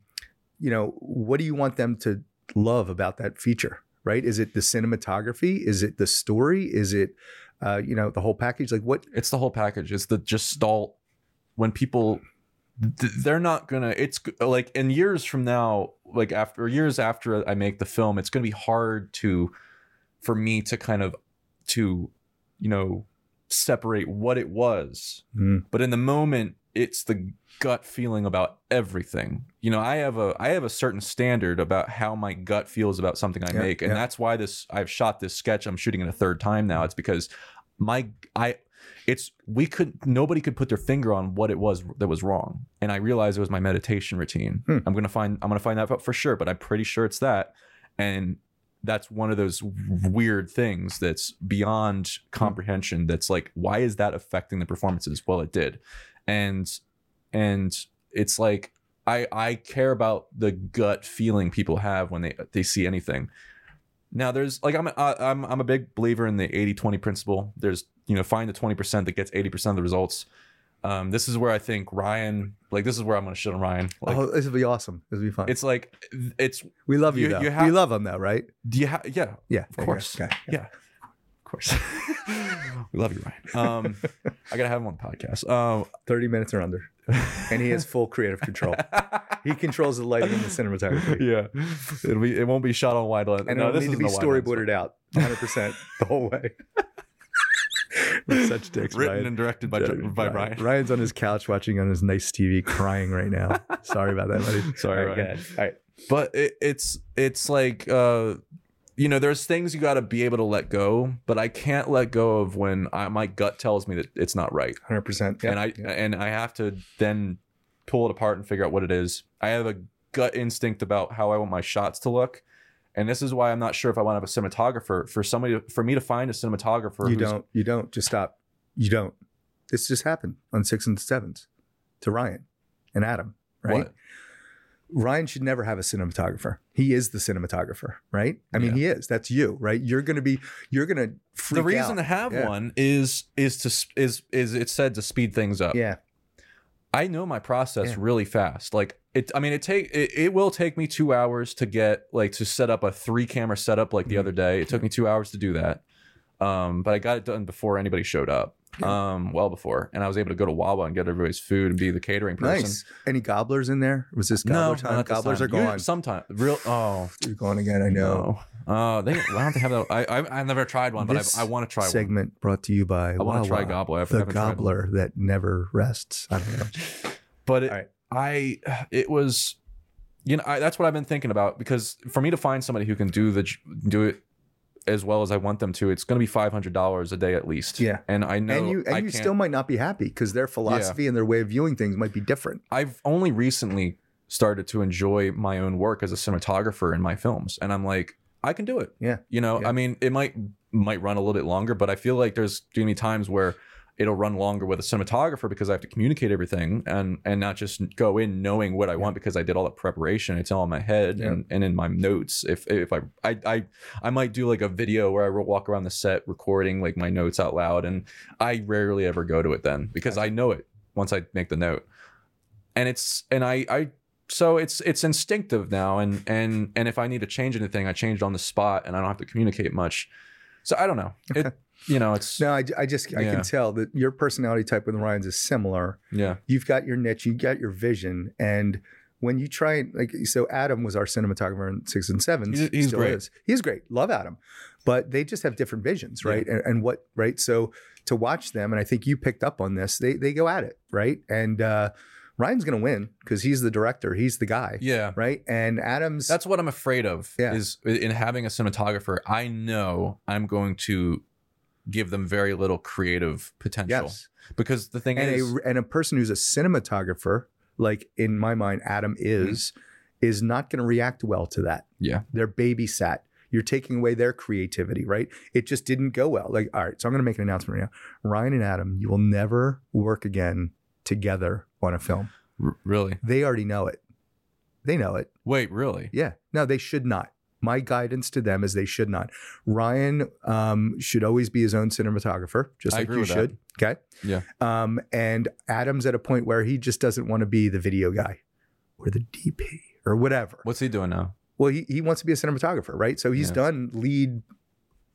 you know, what do you want them to love about that feature? Right? Is it the cinematography? Is it the story? Is it, uh, you know, the whole package? Like what? It's the whole package. It's the just stall when people they're not gonna it's like in years from now like after years after i make the film it's gonna be hard to for me to kind of to you know separate what it was Mm. but in the moment it's the gut feeling about everything you know i have a i have a certain standard about how my gut feels about something i Yeah, make and yeah. that's why this i've shot this sketch i'm shooting it a third time now it's because my i it's we could nobody could put their finger on what it was that was wrong and i realized it was my meditation routine Hmm. i'm gonna find i'm gonna find that out for sure but i'm pretty sure it's that and that's one of those weird things that's beyond comprehension that's like why is that affecting the performances well it did and and it's like i i care about the gut feeling people have when they they see anything now there's like i'm a, i'm i'm a big believer in the 80-20 principle there's you know find the 20% that gets 80% of the results um this is where i think ryan like this is where i'm gonna shit on ryan like oh, this would be awesome. This would be fun. it's like it's we love you, you- though. you have- we love him though, right? do you have yeah Yeah, Of course. Okay. yeah of course we love you ryan um i gotta have him on the podcast um Thirty minutes or under, and he has full creative control. he controls the lighting and the cinematography, yeah it'll be it won't be shot on wide lens and no, it'll this need to be isn't a wide lens, storyboarded out 100 percent the whole way. We're such dicks, but written Ryan. and directed by by Ryan. Ryan's on his couch watching on his nice TV, crying right now. Sorry about that, buddy. Sorry, All right, Ryan. All right. but it, it's it's like uh you know there's things you got to be able to let go but i can't let go of when I, my gut tells me that it's not right Hundred percent. and i and i have to then pull it apart and figure out what it is i have a gut instinct about how i want my shots to look and this is why i'm not sure if i want to have a cinematographer for somebody to, for me to find a cinematographer you don't. You don't. Just stop. You don't. This just happened on six and sevens to Ryan and Adam. Right. What? Ryan should never have a cinematographer. He is the cinematographer, right? I mean, Yeah. he is. That's you, right? You're going to be. You're going to freak the reason out. to have Yeah. one is is to is is it's said to speed things up Yeah. I know my process Yeah. really fast. Like it, I mean, it take it, it will take me two hours to get like to set up a three camera setup. Like the Mhm. other day, it took me two hours to do that. Um, but I got it done before anybody showed up. Um, well before, and I was able to go to Wawa and get everybody's food and be the catering person. Nice. Any gobblers in there? Was this No, gobbler not time? this Gobblers time. are gone. Sometimes real. Oh You're gone again. I know. no. Uh, they. Why don't they have that? I, I I've never tried one, but I, I want to try one. Segment brought to you by I want to try gobbler. The one. gobbler that never rests. I don't know. but it, right. I it was you know I, that's what I've been thinking about because for me to find somebody who can do the do it as well as I want them to, it's going to be five hundred dollars a day at least. Yeah. and I know and you and I you still might not be happy because their philosophy and their way of viewing things might be different. I've only recently started to enjoy my own work as a cinematographer in my films, and I'm like I can do it. Yeah. you know Yeah. I mean it might might run a little bit longer, but I feel like there's going to be times where it'll run longer with a cinematographer because I have to communicate everything and and not just go in knowing what I want because I did all the preparation. It's all in my head Yeah. and, and in my notes. If if I, I I I might do like a video where I walk around the set recording like my notes out loud, and I rarely ever go to it then because I know it once I make the note. And it's and I I so it's it's instinctive now and and and if I need to change anything, I change it on the spot and I don't have to communicate much. So I don't know. It you know it's No, I, I just I Yeah. can tell that your personality type with Ryan's is similar. yeah You've got your niche, you got your vision, and when you try and like so Adam was our cinematographer in six and seven He's- he's still great. Is. He's great. Love Adam. But they just have different visions, right? And, and what right? So to watch them, and I think you picked up on this, they they go at it, right? And uh Ryan's gonna win because he's the director, he's the guy, yeah. right? And Adam's That's what I'm afraid of. Yeah. Is in having a cinematographer, I know I'm going to give them very little creative potential. yes. Because the thing and is, a and a person who's a cinematographer, like in my mind, Adam mm-hmm. is, is not going to react well to that. Yeah. they're babysat. You're taking away their creativity, right? It just didn't go well. Like, all right, so I'm going to make an announcement right now. Ryan and Adam, you will never work again together on a film. R- really, They already know it. They know it. wait, really, Yeah. No, they should not. My guidance to them is they should not. Ryan um, should always be his own cinematographer, just I like agree you with that. should. Okay. Yeah. Um, and Adam's at a point where he just doesn't want to be the video guy or the DP or whatever. what's he doing now? Well, he, he wants to be a cinematographer, right? So he's Yeah. done lead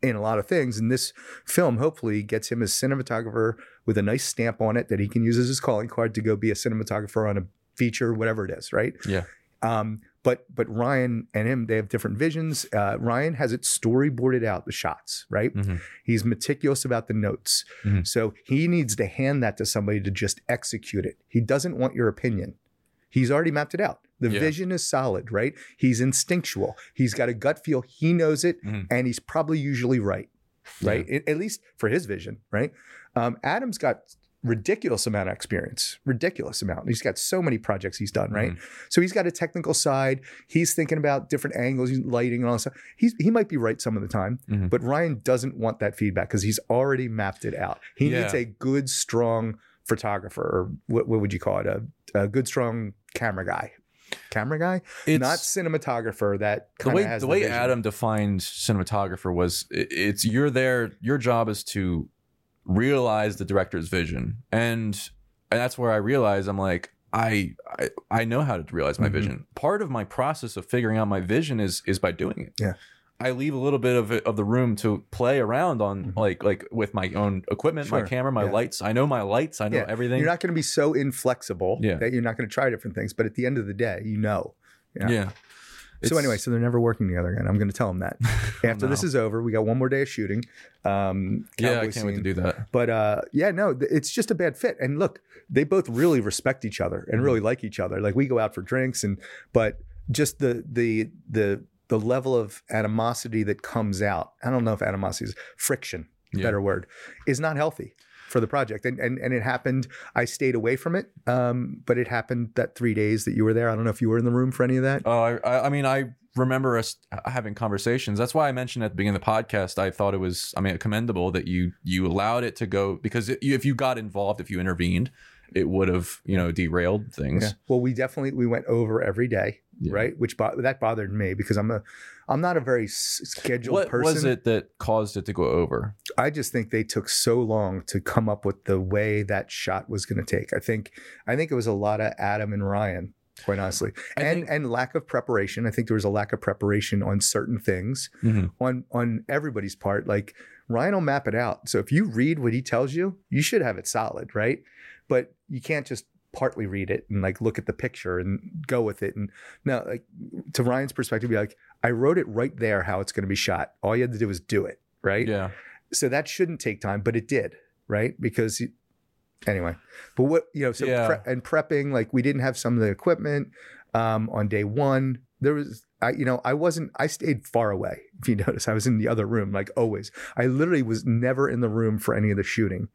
in a lot of things. And this film hopefully gets him a cinematographer with a nice stamp on it that he can use as his calling card to go be a cinematographer on a feature, whatever it is, right? Yeah. Um, but but Ryan and him, they have different visions. Uh, Ryan has it storyboarded out, the shots, right? Mhm. He's meticulous about the notes. Mhm. So he needs to hand that to somebody to just execute it. He doesn't want your opinion. He's already mapped it out. The Yeah. vision is solid, right? He's instinctual. He's got a gut feel. He knows it, Mhm. and he's probably usually right, right? At- At least for his vision, right? Um, Adam's got ridiculous amount of experience, ridiculous amount. He's got so many projects he's done, right? So he's got a technical side. He's thinking about different angles, he's lighting, and all that stuff. He's he might be right some of the time, Mhm. but Ryan doesn't want that feedback because he's already mapped it out. He Yeah. needs a good, strong photographer, or what, what would you call it? A, a good, strong camera guy. Camera guy, It's not cinematographer. That the way has the way vision. Adam defined cinematographer was i- it's you're there. Your job is to realize the director's vision, and and that's where I realize I'm like I I, I know how to realize my Mhm. vision. Part of my process of figuring out my vision is is by doing it. Yeah. I leave a little bit of of the room to play around on Mhm. like like with my own equipment, my camera, my Yeah. lights. I know my lights. I know Yeah. everything. You're not going to be so inflexible Yeah. that you're not going to try different things. But at the end of the day, you know. yeah. yeah. So anyway, so they're never working together again. I'm going to tell them that after this is over. We got one more day of shooting. Um, yeah, I can't wait to do that. But uh, yeah, no, th- it's just a bad fit. And look, they both really respect each other and Mm-hmm. really like each other. Like we go out for drinks, and but just the the the the level of animosity that comes out. I don't know if animosity is friction, Yeah. better word, is not healthy for the project. And and and it happened. I stayed away from it, um, but it happened that three days that you were there. I don't know if you were in the room for any of that. Oh, I- I, I mean, I remember us having conversations. That's why I mentioned at the beginning of the podcast. I thought it was, I mean, commendable that you you allowed it to go because it, if you got involved, if you intervened, it would have you know derailed things. Yeah. Well, we definitely we went over every day, Yeah. right? Which bo- that bothered me because I'm a I'm not a very scheduled What person. What was it that caused it to go over? I just think they took so long to come up with the way that shot was going to take. I think I think it was a lot of Adam and Ryan, quite honestly, I and think- and lack of preparation. I think there was a lack of preparation on certain things Mhm. on on everybody's part. Like Ryan will map it out. So if you read what he tells you, you should have it solid, right? But you can't just partly read it and like look at the picture and go with it. And no, like to Ryan's perspective, be like, I wrote it right there how it's going to be shot. All you had to do was do it, right? Yeah, so that shouldn't take time, but it did, right? Because you- anyway, but what you know, so Yeah. pre- and prepping, like we didn't have some of the equipment um, on day one. There was, I you know, I wasn't. I stayed far away. If you notice, I was in the other room, like always. I literally was never in the room for any of the shooting,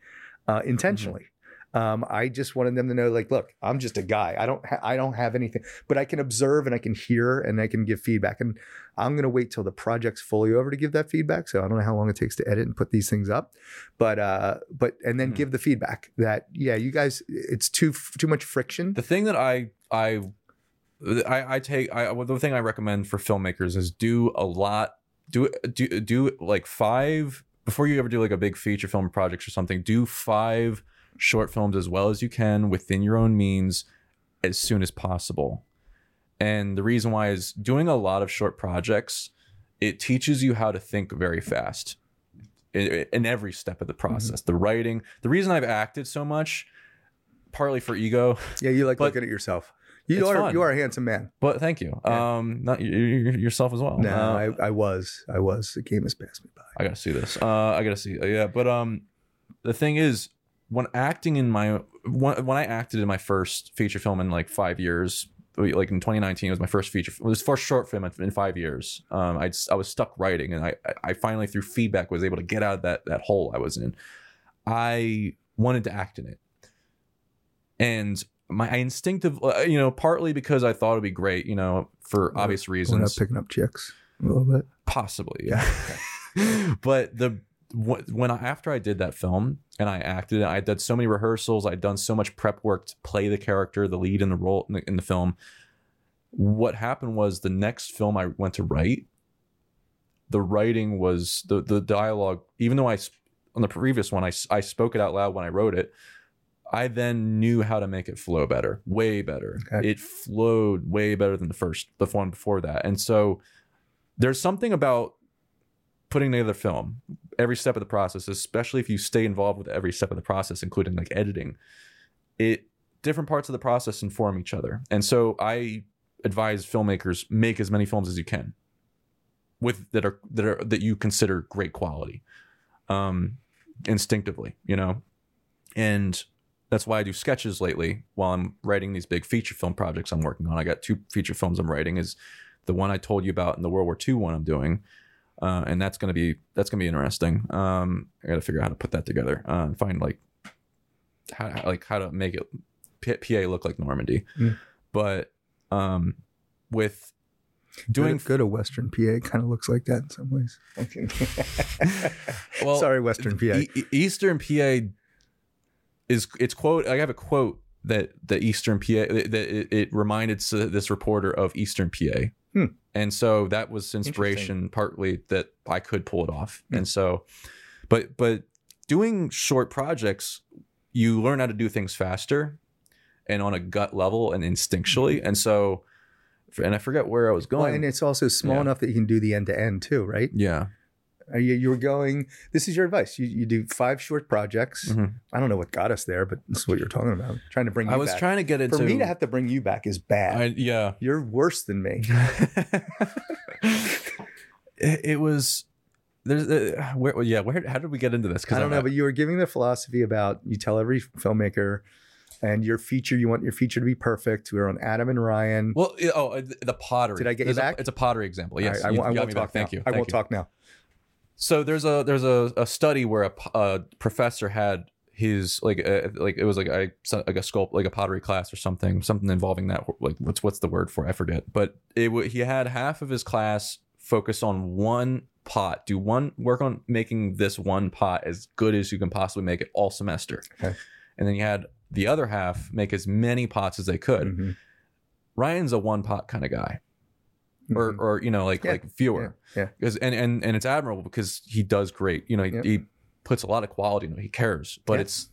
uh, intentionally. Um, I just wanted them to know, like, look, I'm just a guy. I don't, ha- I don't have anything, but I can observe and I can hear and I can give feedback. And I'm going to wait till the project's fully over to give that feedback. So I don't know how long it takes to edit and put these things up, but, uh, but, and then Mhm. give the feedback that, yeah, you guys, it's too, too much friction. the thing that I I I, I take I well, the thing I recommend for filmmakers is do a lot do do do like five before you ever do like a big feature film projects or something do five short films as well as you can within your own means as soon as possible and the reason why is doing a lot of short projects it teaches you how to think very fast in, in every step of the process the writing the reason i've acted so much partly for ego Yeah. You like looking at yourself. You are, fun. you are a handsome man. But thank you. Yeah. Um, not you, you, yourself as well. No, Uh, I, I was, I was, the game has passed me by. I gotta see this. Uh, I gotta see. Yeah, but um, the thing is, when acting in my when, when I acted in my first feature film in like five years, like in 2019, it was my first feature. It was first short film in, five years. Um, I I was stuck writing, and I I finally through feedback was able to get out of that that hole I was in. I wanted to act in it, and my I instinctive, uh, you know, partly because I thought it'd be great, you know, for Yeah. obvious We're not reasons. picking up chicks a little bit. Possibly, yeah. but the when I, after I did that film and I acted, I did so many rehearsals. I'd done so much prep work to play the character, the lead in the role in the, in the film. What happened was the next film I went to write, the writing was the the dialogue. Even though I on the previous one I I spoke it out loud when I wrote it. I then knew how to make it flow better, way better. Okay. It flowed way better than the first, the one before that. And so there's something about putting together film, every step of the process, especially if you stay involved with every step of the process, including like editing, it different parts of the process inform each other. And so I advise filmmakers make as many films as you can with that are that are that you consider great quality. Um instinctively, you know. And that's why I do sketches lately while I'm writing these big feature film projects I'm working on. I got two feature films I'm writing is the one I told you about in the World War II one I'm doing. Uh, and that's gonna be that's gonna be interesting. Um, I gotta figure out how to put that together uh, and find like how like how to make it P- PA look like Normandy. Mm. But um, with Doing good, go to Western PA kind of looks like that in some ways. Well, Sorry, Western PA. E- Eastern PA is it's quote. I have a quote that the Eastern PA that it, it reminded this reporter of Eastern PA, Hmm. and so that was inspiration partly that I could pull it off. Hmm. And so, but but doing short projects, you learn how to do things faster and on a gut level and instinctually, and so. And I forget where I was Well, going. and it's also small Yeah. enough that you can do the end to end too, right? yeah, you, you were going. This is your advice. You, you do five short projects. Mhm. I don't know what got us there, but this is what you're talking about. Trying to bring you I was back. trying to get into. For me to have to bring you back is bad. I, yeah, You're worse than me. it, it was there's uh, where yeah where how did we get into this Because I don't know, I'm- but you were giving the philosophy about you tell every filmmaker and your feature, you want your feature to be perfect. We were on Adam and Ryan. well oh uh, the pottery Did I get you There's a- back? it's a pottery example yes I, I, you, I you won't talk back. thank you I Thank won't you. talk now. So there's a there's a, a study where a professor had his like uh, like it was like I like a sculpt like a pottery class or something something involving that like what's what's the word for it? I forget but it he had half of his class focus on one pot do one work on making this one pot as good as you can possibly make it all semester Okay. and then you had the other half make as many pots as they could Mhm. Ryan's a one pot kind of guy or Mhm. or you know like Yeah, like fewer yeah, yeah. because and and and it's admirable because he does great you know he, Yep. he puts a lot of quality into it he cares but Yeah. it's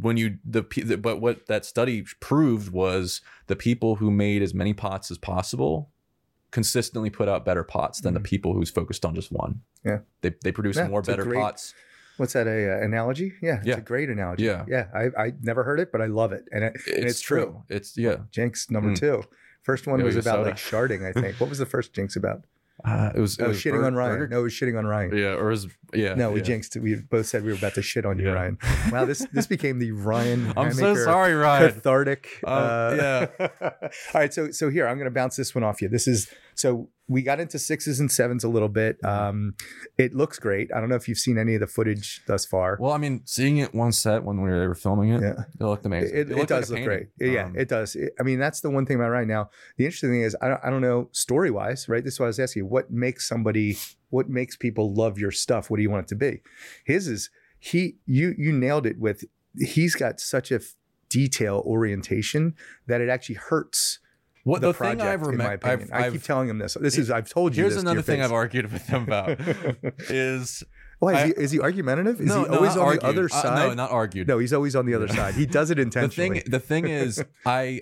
when you the, the but what that study proved was the people who made as many pots as possible consistently put out better pots than the people who's focused on just one Mm-hmm. Yeah. they they produce Yeah, more better great- pots What's that? A uh, analogy? Yeah, it's Yeah. a great analogy. Yeah. yeah. I I never heard it, but I love it, and it, it's, it's true. true. it's yeah Jinx number Mm. two. First one Yo, was about soda. like sharding. I think. What was the first Jinx about? uh, it was it Oh, was shitting Bur- on Ryan. Burger- No, it was shitting on Ryan. yeah or was yeah No, we yeah. jinxed. it. We both said we were about to shit on you, Yeah. Ryan. Wow, this this became the Ryan. I'm so sorry Ryan Cathartic. Um, yeah. All right. So so here I'm going to bounce this one off you. This is so we got into sixes and sevens a little bit. Mm-hmm. Um, it looks great. I don't know if you've seen any of the footage thus far. Well, I mean, seeing it one set when we were filming it, Yeah. it looked amazing. It, it, looked like does a look painting. great. Yeah, Um, it does. It- I mean, that's the one thing about right now. The interesting thing is, I don't, I don't know story wise, right? This is what I was asking you. What makes somebody, what makes people love your stuff? What do you want it to be? His is he, you, you nailed it with, he's got such a f- detail orientation that it actually hurts what the, the, project, thing I've in my remembered, opinion. I've, I keep I've telling him this. This is, I've told you here's this another thing face. I've argued with him about is Why is, I- he, is he argumentative? Is no, he always on argued. the other Uh, side? no, not argued. no, he's always on the other side. He does it the intentionally. thing, the thing is, I,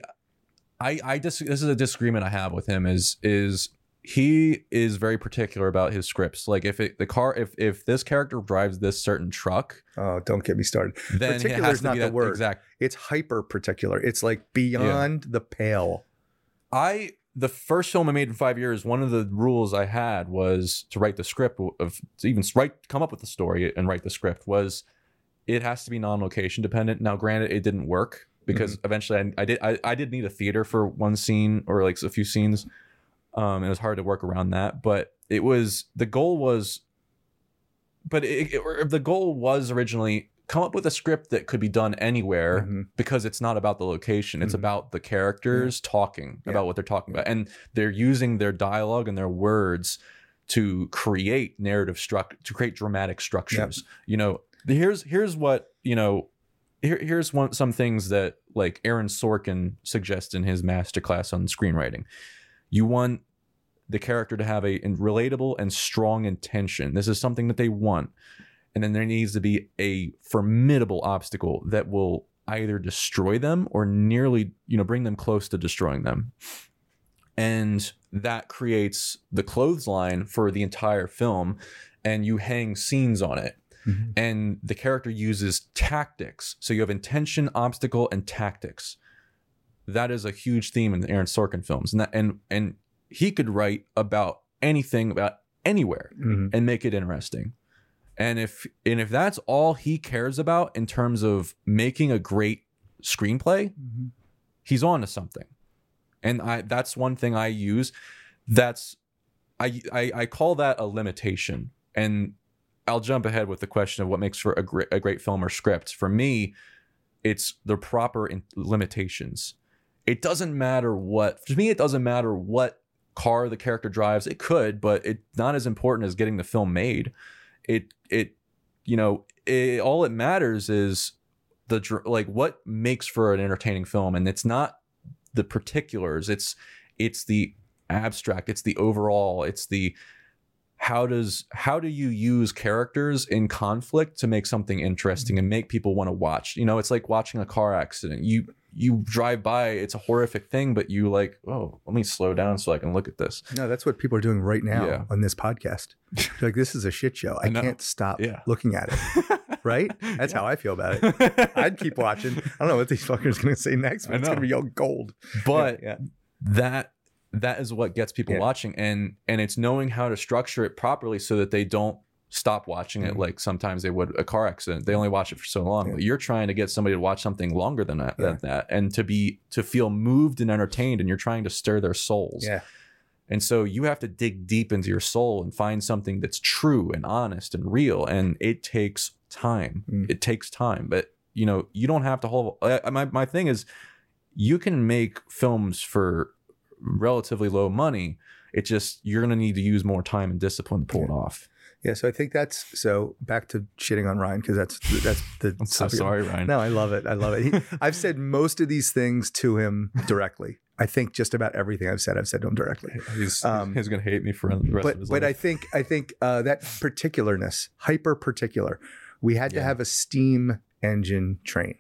I, I dis- This is a disagreement I have with him. Is is he is very particular about his scripts. Like if it, the car, if if this character drives this certain truck, oh, don't get me started. then Particular is not the that word. exact. It's hyper particular. It's like beyond the pale. I the first film I made in five years. One of the rules I had was to write the script of to even write, come up with the story and write the script was it has to be non-location dependent. Now, granted, it didn't work because eventually I, I did I, I did need a theater for one scene or like a few scenes. Um, it was hard to work around that, but it was the goal was, but it, it, the goal was originally come up with a script that could be done anywhere Mhm. because it's not about the location. It's Mhm. about the characters talking Yeah. about what they're talking about. And they're using their dialogue and their words to create narrative struct to create dramatic structures. You know here's here's what you know here, here's one some things that like aaron sorkin suggests in his masterclass on screenwriting. You want the character to have a relatable and strong intention. This is something that they want and then there needs to be a formidable obstacle that will either destroy them or nearly you know bring them close to destroying them. And that creates the clothesline for the entire film and you hang scenes on it. Mhm. and the character uses tactics. So you have intention obstacle and tactics. That is a huge theme in the aaron sorkin films. And that, and and he could write about anything about anywhere Mhm. and make it interesting and if and if that's all he cares about in terms of making a great screenplay Mhm. he's on to something. And i that's one thing i use. That's I, I i call that a limitation. And i'll jump ahead with the question of what makes for a great, a great film or script. For me it's the proper in- limitations. It doesn't matter what to me it doesn't matter what car the character drives. It could but it's not as important as getting the film made. It it you know it, all it matters is the like what makes for an entertaining film and it's not the particulars it's it's the abstract it's the overall it's the how does how do you use characters in conflict to make something interesting mm-hmm. and make people want to watch? You know it's like watching a car accident. You you drive by it's a horrific thing but you like oh let me slow down so i can look at this No, that's what people are doing right now Yeah. on this podcast. They're like, this is a shit show. I, I can't stop Yeah. looking at it. Right? That's how I feel about it. I'd keep watching. I don't know what these fuckers going to say next, but it's going to be all gold. but yeah, that that is what gets people Yeah. watching and and it's knowing how to structure it properly so that they don't stop watching it Mhm. like sometimes they would a car accident they only watch it for so long Yeah. but you're trying to get somebody to watch something longer than that, Yeah. than that and to be to feel moved and entertained and you're trying to stir their souls yeah, and so you have to dig deep into your soul and find something that's true and honest and real. And it takes time. Mm. It takes time. But you know, you don't have to hold my my thing is you can make films for relatively low money. It just you're gonna need to use more time and discipline to pull it off. Yeah. So I think that's so. Back to shitting on Ryan because that's that's the. I'm so sorry, Ryan. No, I love it. I love it. He, I've said most of these things to him directly. I think just about everything I've said, I've said to him directly. He's, Um, he's gonna hate me for the rest of but his but I think I think uh, that particularness, hyper particular, we had to have a steam engine train.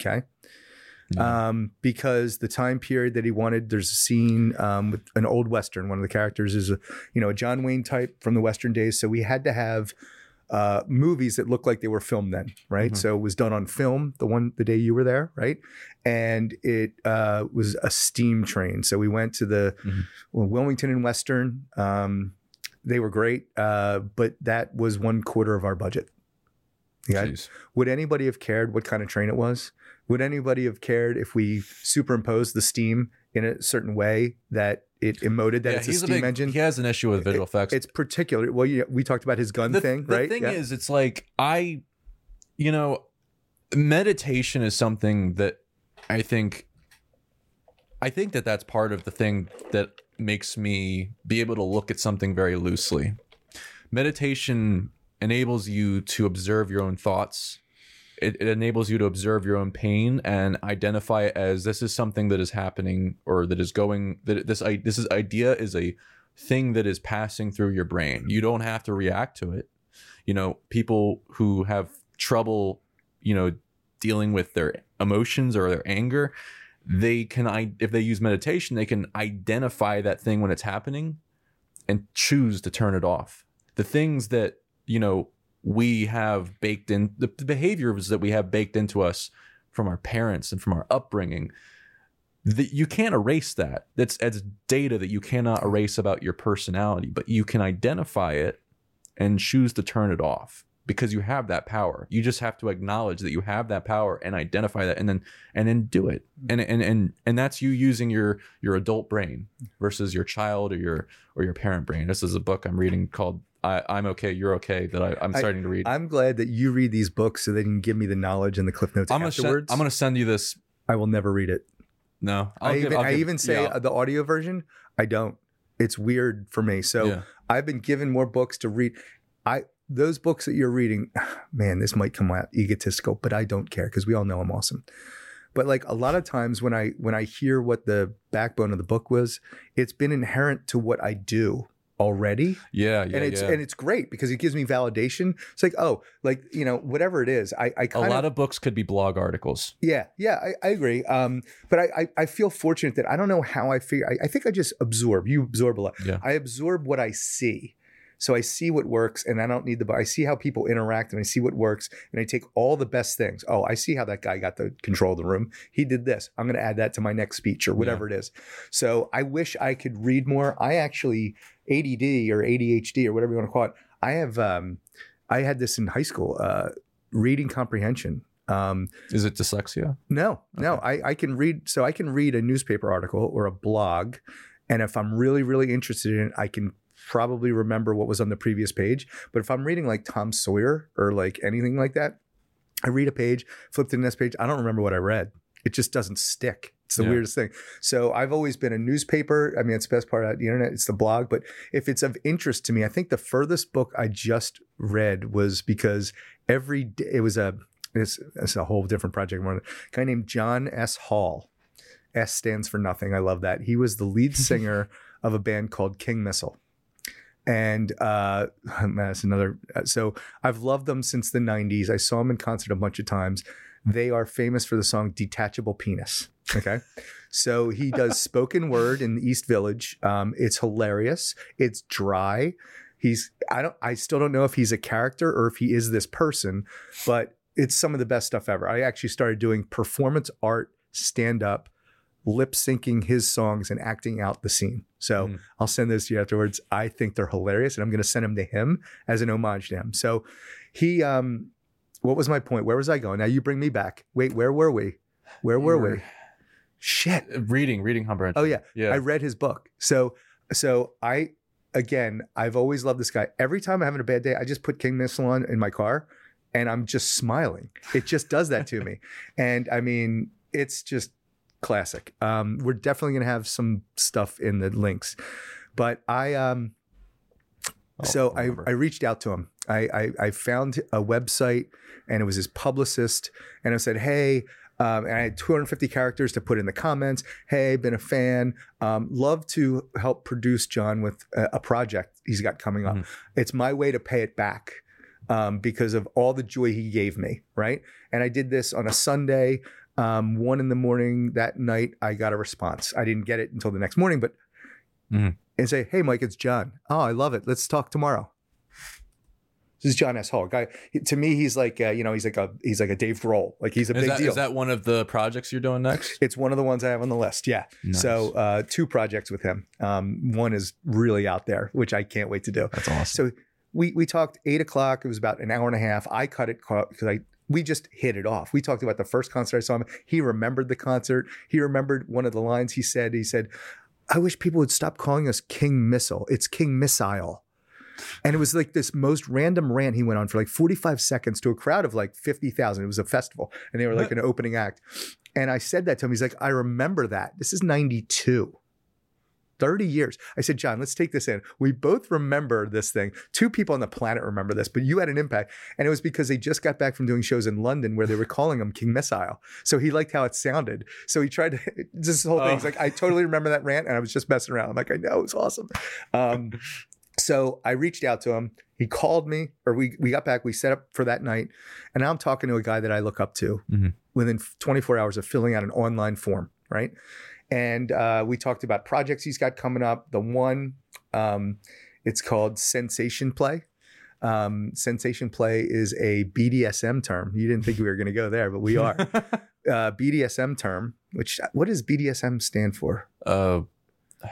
Okay. Yeah. Um, because the time period that he wanted, there's a scene um, with an old western. One of the characters is a you know a John Wayne type from the western days. So we had to have uh, movies that looked like they were filmed then, right? Mhm. So it was done on film the one the day you were there, right? And it uh, was a steam train. So we went to the Mhm. well, Wilmington and Western. Um, they were great, uh, but that was one quarter of our budget. Yeah. Would anybody have cared what kind of train it was? Would anybody have cared if we superimposed the steam in a certain way that it emoted that Yeah, it's a steam big- engine? He has an issue with visual effects. It's particular. Well, yeah, we talked about his gun the, thing, the right? The thing Yeah. is, it's like I, you know, meditation is something that I think, I think that that's part of the thing that makes me be able to look at something very loosely. Meditation enables you to observe your own thoughts. It, it enables you to observe your own pain and identify it as this is something that is happening or that is going that this this is idea is a thing that is passing through your brain. You don't have to react to it. You know, people who have trouble, you know, dealing with their emotions or their anger, they can I if they use meditation, they can identify that thing when it's happening and choose to turn it off. The things that, you know, we have baked in the, behaviors that we have baked into us from our parents and from our upbringing that you can't erase that. That's as data that you cannot erase about your personality, but you can identify it and choose to turn it off because you have that power. You just have to acknowledge that you have that power and identify that and then and then do it. Mm-hmm. And and and and that's you using your your adult brain versus your child or your or your parent brain. This is a book I'm reading called I, I'm okay, you're okay that I, I'm I- starting to read. I'm glad that you read these books so they can give me the knowledge and the cliff notes I'm gonna afterwards. I'm gonna send you this. I will never read it. No, I'll I give- even, I'll I give- even say yeah, uh, the audio version. I don't. It's weird for me. So yeah. I've been given more books to read. I those books that you're reading, man, this might come out egotistical, but I don't care because we all know I'm awesome. But like a lot of times when I when I hear what the backbone of the book was, it's been inherent to what I do already. Yeah, yeah, and it's yeah. and it's great because it gives me validation. It's like oh like you know whatever it is i i a kind lot of books could be blog articles. yeah yeah i, I agree. Um but I, I i feel fortunate that i don't know how i figure I, I think i just absorb you absorb a lot. Yeah. i absorb what i see. So i see what works and i don't need the i see how people interact and i see what works and i take all the best things. Oh i see how that guy got the control of the room. He did this. I'm going to add that to my next speech or whatever it is. So i wish i could read more. I actually add or adhd or whatever you want to call it i have um i had this in high school uh reading comprehension um Is it dyslexia? no, no. I, I can read so I can read a newspaper article or a blog, and if I'm really, really interested in it, I can probably remember what was on the previous page. But if I'm reading like Tom Sawyer or like anything like that, I read a page, flip to the next page, I don't remember what I read. It just doesn't stick. It's the Yeah. weirdest thing. So I've always been a newspaper. I mean, it's the best part of the internet. It's the blog. But if it's of interest to me, I think the furthest book I just read was because every day it was a it's, it's a whole different project. A guy named John S. Hall. S stands for nothing. I love that. He was the lead singer of a band called King Missile. And uh, that's another. So I've loved them since the 90s. I saw them in concert a bunch of times. They are famous for the song Detachable Penis. Okay. so he does spoken word in the East Village. Um, it's hilarious. It's dry. He's, I don't, I still don't know if he's a character or if he is this person, but it's some of the best stuff ever. I actually started doing performance art, stand up, lip syncing his songs and acting out the scene. So Mm. I'll send those to you afterwards. I think they're hilarious and I'm going to send them to him as an homage to him. So he, um, what was my point? Where was I going? Now you bring me back. Wait, where were we? Where were we? Shit. Reading, reading comprehension. Oh yeah. yeah. I read his book. So so I again, I've always loved this guy. Every time I'm having a bad day, I just put King Missile on in my car and I'm just smiling. It just does that to me. And I mean, it's just classic. Um, we're definitely gonna have some stuff in the links. But I um Oh, so I. I reached out to him. I, I I found a website and it was his publicist and I said, hey, um, and I had 250 characters to put in the comments. Hey, been a fan. Um, love to help produce John with a, a project he's got coming up. Mhm. It's my way to pay it back um, because of all the joy he gave me. Right. And I did this on a Sunday. Um, one in the morning that night, I got a response. I didn't get it until the next morning, but Mhm. and say, "Hey, Mike, it's John. Oh, I love it. Let's talk tomorrow." This is John S. Hall. Guy to me, he's like uh, you know, he's like a he's like a Dave Grohl. Like he's a is, big that, deal. is that one of the projects you're doing next? it's one of the ones I have on the list. Yeah. Nice. So uh, two projects with him. Um, one is really out there, which I can't wait to do. That's awesome. So we we talked eight o'clock. It was about an hour and a half. I cut it because I we just hit it off. We talked about the first concert I saw him. He remembered the concert. He remembered one of the lines he said. He said, "I wish people would stop calling us King Missile. It's King Missile." And it was like this most random rant he went on for like 45 seconds to a crowd of like 50,000. It was a festival and they were like an opening act. And I said that to him. He's like, I remember that. This is 92. 30 years. I said, John, let's take this in. We both remember this thing. Two people on the planet remember this, but you had an impact. And it was because they just got back from doing shows in London where they were calling him King Missile. So he liked how it sounded. So he tried to, this whole thing. He's Oh. like, I totally remember that rant. And I was just messing around. I'm like, I know, it was awesome. Um, so I reached out to him. He called me, or we we got back. We set up for that night, and now I'm talking to a guy that I look up to Mhm. within 24 hours of filling out an online form, right? And uh, we talked about projects he's got coming up. The one, um, it's called Sensation Play. Um, Sensation Play is a BDSM term. You didn't think we were going to go there, but we are. uh, BDSM term, which what does BDSM stand for? uh,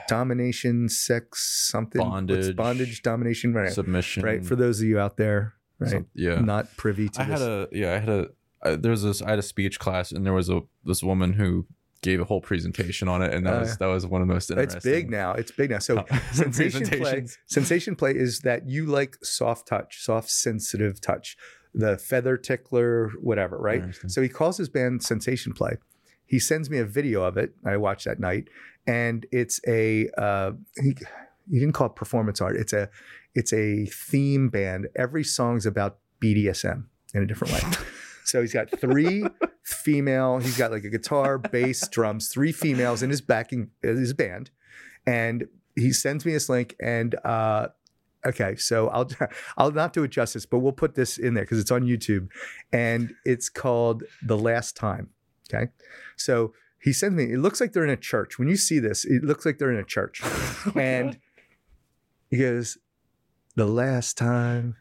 Domination, sex, something. What's Bondage. bondage, domination, right? submission. right? For those of you out there, right, some- yeah. not privy to I this. had a yeah. I had a uh, there was this. I had a speech class, and there was a this woman who gave a whole presentation on it, and that Oh, was that was one of the most interesting. it's big now. It's big now. So uh, sensation play, sensation play is that you like soft touch, soft sensitive touch, the feather tickler, whatever, right? So he calls his band Sensation Play. He sends me a video of it. I watched that night, and it's a uh, he, he didn't call it performance art. It's a it's a theme band. Every song's about BDSM in a different way. So he's got three female. He's got like a guitar, bass, drums. Three females in his backing his band, and he sends me this link and uh okay so i'll i'll not do it justice but we'll put this in there because it's on youtube and it's called the last time okay so he sends me it looks like they're in a church when you see this it looks like they're in a church and he goes the last time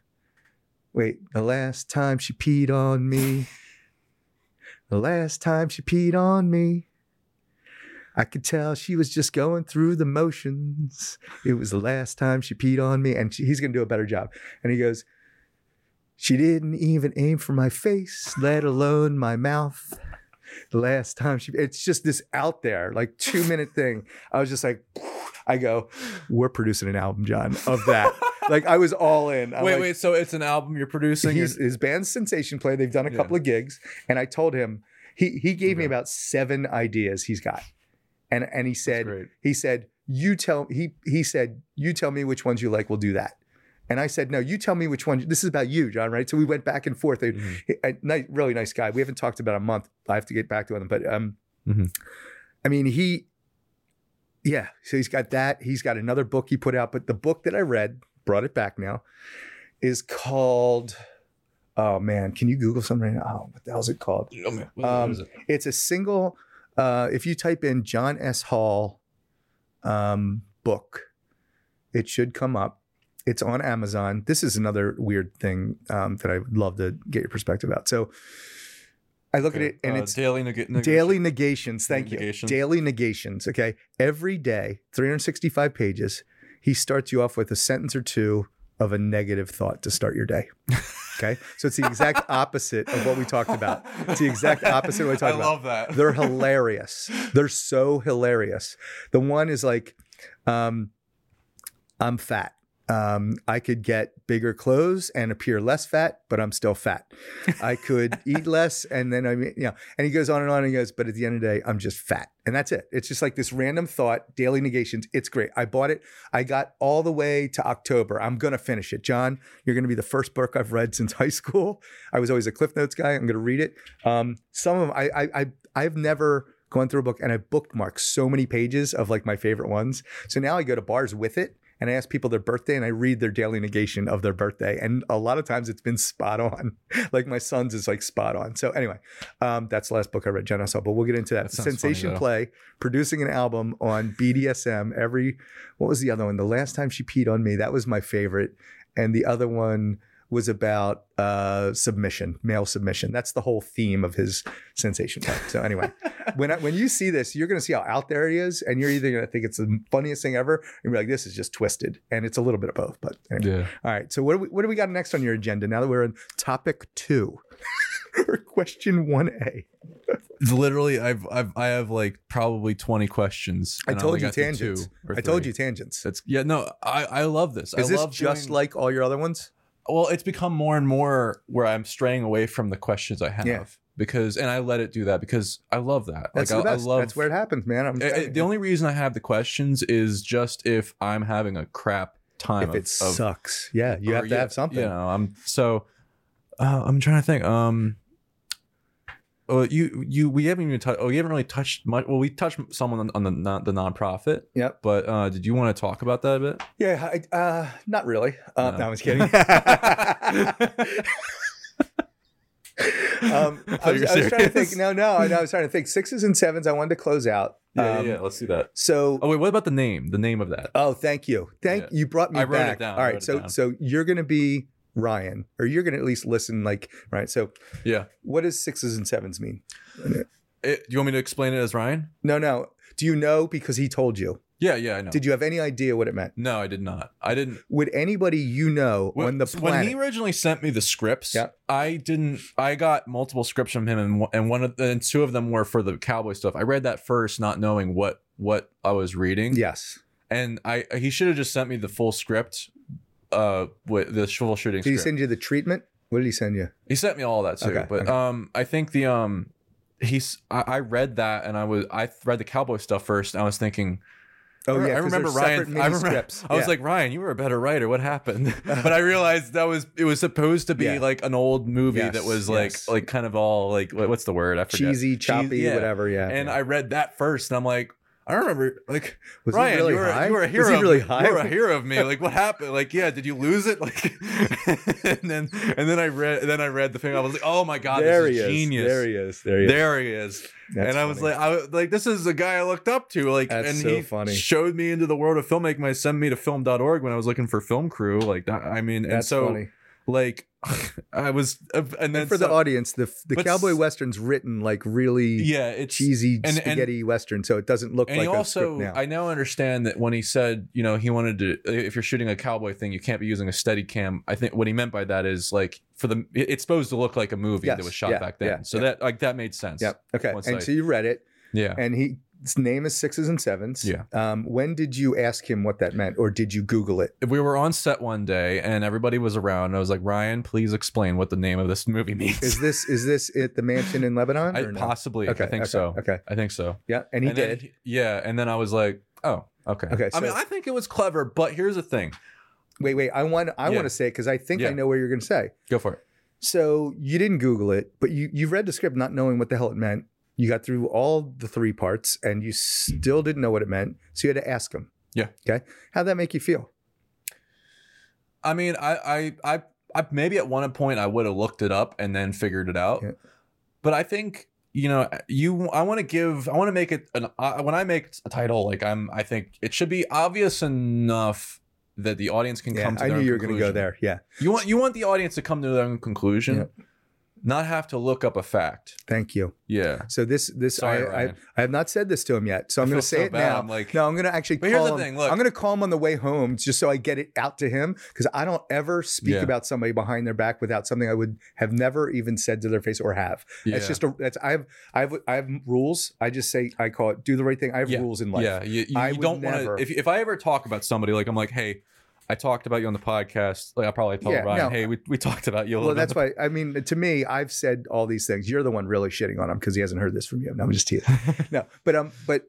wait the last time she peed on me the last time she peed on me I could tell she was just going through the motions. It was the last time she peed on me, and she, he's going to do a better job. And he goes, She didn't even aim for my face, let alone my mouth. The last time she, it's just this out there, like two minute thing. I was just like, I go, We're producing an album, John, of that. like I was all in. I'm wait, like, wait. So it's an album you're producing? He's, his band's Sensation Play. They've done a Yeah. couple of gigs, and I told him he he gave me about seven ideas he's got, and and he said he said you tell he he said you tell me which ones you like. We'll do that. And I said, no, you tell me which one. This is about you, John, right? So we went back and forth. Mhm. He- a nice, really nice guy. We haven't talked about a month. I have to get back to him, but um, Mhm. I mean, he, yeah. So he's got that. He's got another book he put out, but the book that I read, brought it back now, is called. Oh man, can you Google something? right now? Oh, what the hell is it called? Oh, man. What- what Um, is it? It's a single. Uh, if you type in John S. Hall um, book, it should come up. It's on Amazon. This is another weird thing um, that I would love to get your perspective about. So I look at it and Uh, it's daily neg- neg- daily negations. Thank Negations. you. Daily negations. Okay. Every day, 365 pages, he starts you off with a sentence or two of a negative thought to start your day. Okay. So it's the exact opposite of what we talked about. It's the exact opposite of what we talked about. I about. love that. They're hilarious. They're so hilarious. The one is like, um, I'm fat. Um, I could get bigger clothes and appear less fat, but I'm still fat. I could eat less, and then I mean, you know, and he goes on and on and he goes, but at the end of the day, I'm just fat. And that's it. It's just like this random thought, daily negations. It's great. I bought it. I got all the way to October. I'm gonna finish it. John, you're gonna be the first book I've read since high school. I was always a Cliff Notes guy. I'm gonna read it. Um, some of them I I, I I've never gone through a book and I bookmarked so many pages of like my favorite ones. So now I go to bars with it and I ask people their birthday and I read their daily negation of their birthday. And a lot of times it's been spot on. like my son's is like spot on. So anyway, um, that's the last book I read, S. But we'll get into that. That Sensation funny. Play, producing an album on BDSM every, what was the other one? The last time she peed on me, that was my favorite. And the other one was about uh, submission, male submission. That's the whole theme of his sensation play. So anyway, when I, when you see this, you're going to see how out there he is, and you're either going to think it's the funniest thing ever, and be like, "This is just twisted," and it's a little bit of both. But anyway. Yeah. all right. So what do we what do we got next on your agenda? Now that we're in topic two, or question one A. Literally, I've, I've I have like probably 20 questions. I told only you tangents. I told you tangents. That's yeah. No, I I love this. Is I this love just doing- like all your other ones? Well, it's become more and more where I'm straying away from the questions I have Yeah. because, and I let it do that because I love that. That's like the I, I best. love That's where it happens, man. I'm I- telling the only reason I have the questions is just if I'm having a crap time. if of, it of- sucks, yeah, you have to yeah, have something. You know, I'm so. Uh, I'm trying to think. Um, oh, you you we haven't even touched. Oh, we haven't really touched much. Well, we touched someone on, on the non, the nonprofit. Yep. But uh, did you want to talk about that a bit? Yeah, I, uh, not really. Uh, No. no. I was kidding. um, I, thought was, I was trying to think. No, no, I, I was trying to think. Sixes and sevens. I wanted to close out. Yeah, Um, yeah, yeah. Let's do that. So, Oh wait, what about the name? The name of that? oh, thank you, thank Yeah. you. Brought me I wrote it back. down, All I right, it so so you're gonna be Ryan, or you're gonna at least listen. Like, right. So, Yeah. what does sixes and sevens mean? Eh, it, you want me to explain it as Ryan? No, no. Do you know because he told you? Yeah, yeah, I know. Did you have any idea what it meant? no, I did not. I didn't. Would anybody you know When, on the when he originally sent me the scripts, Yeah. I didn't. I got multiple scripts from him, and one- and one of and two of them were for the cowboy stuff. I read that first, not knowing what what I was reading. yes. and I he should have just sent me the full script, uh, with the full shooting Did he script. send you the treatment? What did he send you? he sent me all that too, Okay, but okay. um, I think the um, he's I, I read that and I was I read the cowboy stuff first, and I was thinking. Oh yeah I remember Ryan. I remember. I was like, Ryan, you were a better writer. What happened? but I realized that was it was supposed to be Yeah. like an old movie Yes, that was yes. like like kind of all like what's the word? I forget. cheesy, choppy, yeah. whatever. Yeah. And. I read that first, and I'm like, I remember like Was Ryan, he really you were high? you were a Was hero. he of really me. high? You were a hero of me. Like what happened? Like yeah, did you lose it? Like and then and then I read then I read the thing. I was like, oh my god, there this he is is. genius. There he is. There he is. There he is. That's and I was like, I was like, this is a guy I looked up to. Like, That's and so he funny. showed me into the world of filmmaking. I sent me to film.org when I was looking for film crew. Like, that, I mean, and That's so funny. Like, I was, and then And for the audience, the the cowboy western's written like really yeah, it's cheesy and- and- spaghetti western, so it doesn't look and like also. I now understand that when he said, you know, he wanted to, if you're shooting a cowboy thing, you can't be using a steady cam. I think what he meant by that is like for the, it's supposed to look like a movie that was shot yeah, back then. yeah, so yeah. that, like, that made sense. Yep. Okay. once And I- so you read it, Yeah. and he name is sixes and sevens. Yeah. Um, when did you ask him what that meant, or did you Google it? we were on set one day and everybody was around. And I was like, Ryan, please explain what the name of this movie means. Is this is this at the mansion in Lebanon? I, no? possibly. Okay. I think okay, so. Okay. I think so. Yeah, and he And did. he- yeah. And then I was like, oh, okay. Okay, I mean, I think it was clever, but here's the thing. wait, wait. I want I Yeah. want to say it because I think Yeah. I know what you're going to say. Go for it. So you didn't Google it, but you you read the script not knowing what the hell it meant. You got through all the three parts, and you still didn't know what it meant. So you had to ask him. Yeah. Okay. How'd that make you feel? I mean, I, I, I, I maybe at one point I would have looked it up and then figured it out. Yeah. But I think you know, you. I want to give. I want to make it an. Uh, when I make a title, like I'm, I think it should be obvious enough that the audience can Yeah, come to I their knew own you were going to go there. Yeah. You want you want the audience to come to their own conclusion, Yeah. Not have to look up a fact. Thank you. Yeah. So this this Sorry, I, I. I have not said this to him yet. So I'm going to say so it bad. now. I'm like- no, I'm going to actually But call here's the him. thing, look. I'm going to call him on the way home just so I get it out to him because I don't ever speak Yeah. about somebody behind their back without something I would have never even said to their face or have. Yeah. It's just a that's I have I have I have rules. I just say I call it do the right thing. I have yeah. rules in life. Yeah, you, you, I you don't want to. If, if I ever talk about somebody, like I'm like, hey, I talked about you on the podcast. Like I'll probably tell Yeah, Ryan, no. hey, we, we talked about you a little bit. Well, that's bit. why I mean to me, I've said all these things. You're the one really shitting on him because he hasn't heard this from you. No, I'm just teasing. no, but um, but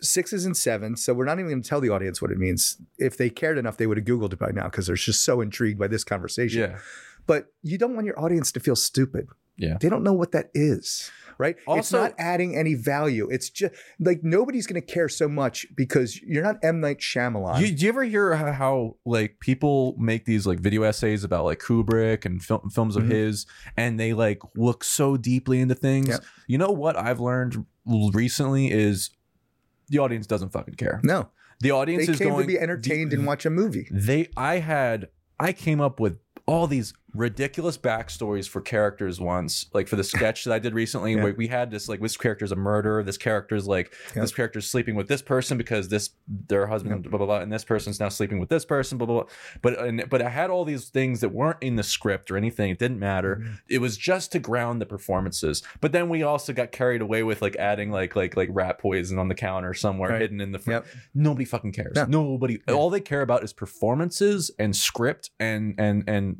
sixes and sevens. So we're not even going to tell the audience what it means. If they cared enough, they would have googled it by now because they're just so intrigued by this conversation. Yeah. But you don't want your audience to feel stupid. Yeah. They don't know what that is, right? Also, it's not adding any value. It's just like nobody's going to care so much because you're not M Night Shyamalan. You, do you ever hear how, how like people make these like video essays about like Kubrick and fil- films of Mhm. his, and they like look so deeply into things? Yep. You know what I've learned recently is the audience doesn't fucking care. no, The audience they is came going to be entertained and watch a movie. they i had i came up with all these ridiculous backstories for characters once like for the sketch that i did recently Yeah. where we had this like this character's a murderer this character's like Yeah. this character's sleeping with this person because this their husband blah blah blah and this person's now sleeping with this person blah blah blah but and, but i had all these things that weren't in the script or anything it didn't matter Mm-hmm. it was just to ground the performances but then we also got carried away with like adding like like like rat poison on the counter somewhere Right. hidden in the front Yep. nobody fucking cares. No. Nobody. Yeah. All they care about is performances and script and and and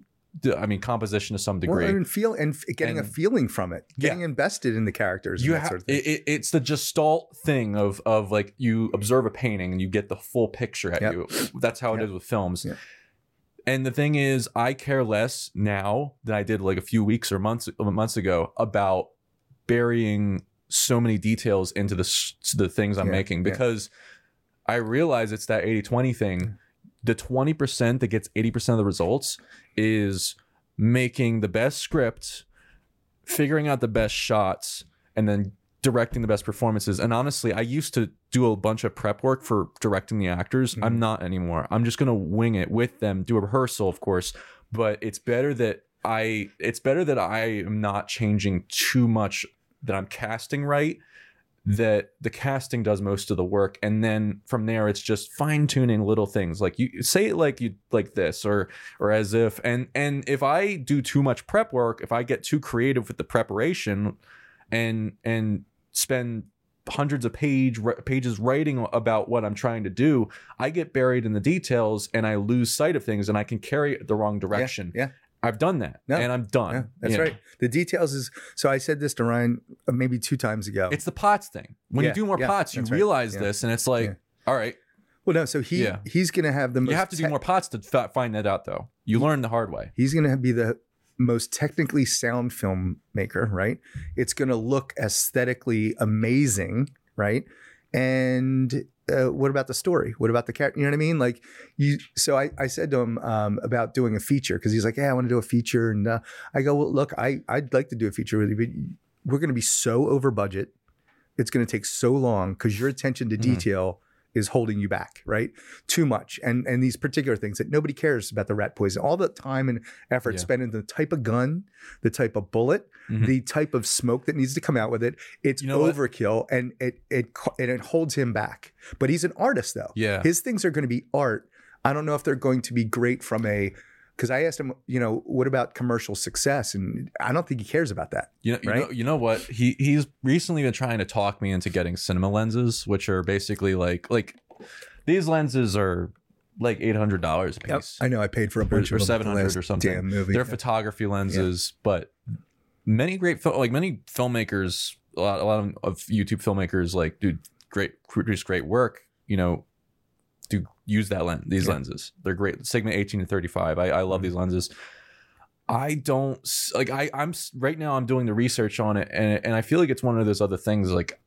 I mean composition to some Well, degree. and feel and f- getting a feeling from it, Yeah. getting invested in the characters. you and that have sort of thing. it, it- it's the gestalt thing of of like you observe a painting and you get the full picture at Yep. you. That's how it Yep. is with films. Yep. And the thing is, I care less now than I did like a few weeks or months months ago about burying so many details into the the things I'm Yeah, making yeah. because I realize it's that 80-20 thing. Mm. The 20% that gets 80% of the results is making the best script, figuring out the best shots, and then directing the best performances. And honestly, I used to do a bunch of prep work for directing the actors. I'm mm-hmm. not anymore. I'm just gonna wing it with them, do a rehearsal, of course. But it's better that I it's better that I am not changing too much that I'm casting right. That the casting does most of the work, and then from there it's just fine tuning little things. Like you say it like you like this, or or as if, and and if I do too much prep work, if I get too creative with the preparation, and and spend hundreds of page pages writing about what I'm trying to do, I get buried in the details and I lose sight of things and I can carry it the wrong direction. Yeah, I've done that No. and I'm done. yeah, that's right. The details is so. I said this to Ryan uh, maybe two times ago. It's the pots thing. When Yeah, you do more yeah, pots, you right. realize this and it's like, all right, well, no. So he he's going to have the most. you have to do more pots to fa- find that out though. You learn the hard way. He's going to be the most technically sound filmmaker, right? It's going to look aesthetically amazing, right? and uh, what about the story? What about the character? You know what I mean? Like you. So I, I said to him um, about doing a feature because he's like, yeah, I want to do a feature, and uh, I go, well, look, I I'd like to do a feature with you, but we're going to be so over budget. It's going to take so long because your attention to Mhm. detail is holding you back, right? Too much, and and these particular things that nobody cares about the rat poison. All the time and effort Yeah. spent in the type of gun, the type of bullet, Mhm. the type of smoke that needs to come out with it. It's You know what? overkill, and it it and it holds him back. But he's an artist, though. Yeah. His things are going to be art. I don't know if they're going to be great from a because I asked him, you know, what about commercial success, and I don't think he cares about that. You know, you Right? know, you know what? He he's recently been trying to talk me into getting cinema lenses, which are basically like like these lenses are like eight hundred dollars a piece. I know I paid for a Or- bunch or of them at 700 last or something. Damn movie. They're photography lenses, but many great fil- like many filmmakers, a lot, a lot of, of YouTube filmmakers, like do great produce great work. You know, do use that lens. These Yeah. lenses, they're great. Sigma eighteen to thirty five. I, I love Mhm. these lenses. I don't like. I I'm right now. I'm doing the research on it, and and I feel like it's one of those other things. Like,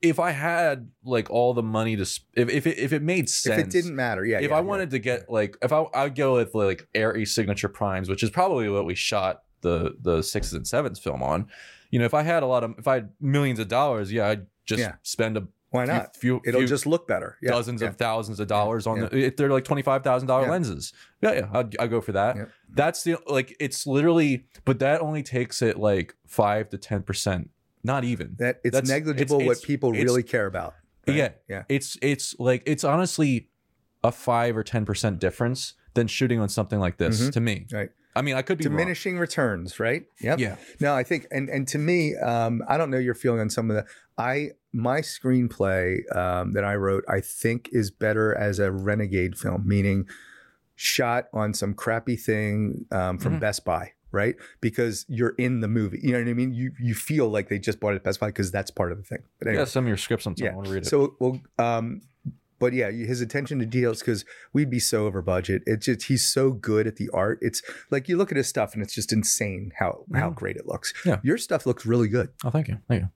if I had like all the money to, sp- if if it, if it made sense, if it didn't matter, yeah. if yeah, I yeah. wanted to get like if I I'd go with like ARRI signature primes, which is probably what we shot the the sixes and sevens film on. You know, if I had a lot of if I had millions of dollars, yeah, I'd just Yeah. spend a why not? few, It'll few just look better. Yeah, dozens yeah. of thousands of dollars on yeah. the if they're like twenty five thousand dollar lenses. Yeah, yeah, I'd, I'd go for that. Yeah. That's the like it's literally, but that only takes it like five to ten percent, not even. that it's That's- negligible it's- what it's- people it's- really care about. right? Yeah. yeah. It's it's like it's honestly a five or ten percent difference than shooting on something like this Mhm. to me. Right. I mean, I could be wrong. Diminishing returns, right? Yep. Yeah. No, I think, and and to me, um, I don't know your feeling on some of the. I my screenplay um, that I wrote, I think, is better as a renegade film, meaning shot on some crappy thing um, from Mhm. Best Buy, right? Because you're in the movie. You know what I mean? You you feel like they just bought it at Best Buy because that's part of the thing. But anyway, Yeah, some of your scripts on. yeah. I want to read it. So well, um, but yeah, his attention to details because we'd be so over budget. It's just he's so good at the art. It's like you look at his stuff and it's just insane how how Mhm. great it looks. Yeah. your stuff looks really good, oh, thank you. Thank you.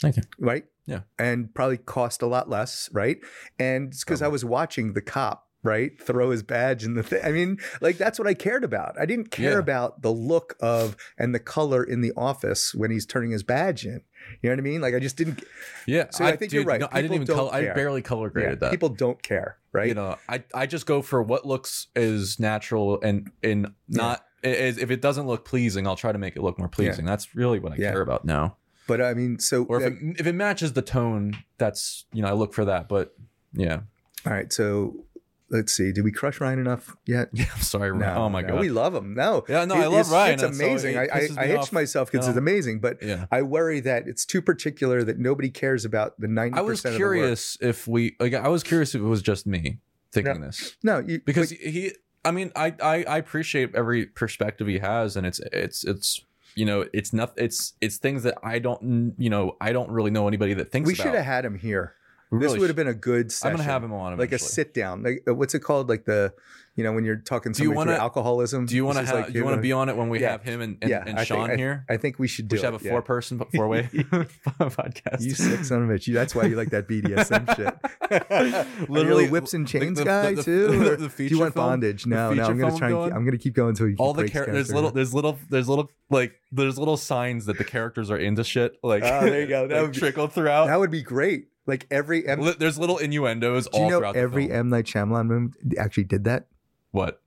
Thank you. right? Yeah. and probably cost a lot less, right? And it's because I was watching the cop. Right, throw his badge in the thing. I mean, like that's what I cared about. I didn't care Yeah. about the look of and the color in the office when he's turning his badge in. You know what I mean? Like I just didn't. Yeah. So I think you're right. No, I didn't even. Color, I barely color Yeah, graded that. people don't care, right? You know, I I just go for what looks is natural and and not is if it doesn't look pleasing, I'll try to make it look more pleasing. That's really what I Yeah. care about now. But I mean, so Or if it, if it matches the tone, that's you know I look for that. But yeah, all right. So let's see. Did we crush Ryan enough yet? yeah. I'm sorry. Ryan. oh my no, god. we love him. No, yeah, no, It- I love it's, Ryan. It's That's so- amazing. it I, I, I hitched myself because No. it's amazing, but Yeah. I worry that it's too particular that nobody cares about the ninety I was curious if we like. I was curious if it was just me thinking No. this No, you, because but- he. I mean, I, I I appreciate every perspective he has, and it's it's it's you know it's not it's it's things that I don't you know I don't really know anybody that thinks we about. should have had him here. We this would have been a good session. I'm gonna have him on like a sit down. Like uh, what's it called? Like the, you know, when you're talking Do you wanna- through alcoholism. Do you want to have? like do you want to be on it when we Yeah. have him and and, Yeah, and Sean think, here? I, I think we should do we should have it, a yeah. four person four way podcast. You sick son of a bitch. That's why you like that BDSM shit. Literally, whips and chains the- guy the- too. the- or the do you want film? bondage? No, no. I'm gonna try. And keep, I'm gonna keep going until he all the breaks char- there's little there's little there's little like there's little signs that the characters are into shit like Oh, there you go. That would trickle throughout That would be great. Like every M- Li- there's little innuendos do you all know throughout every the film. M Night Shyamalan movie actually did that? what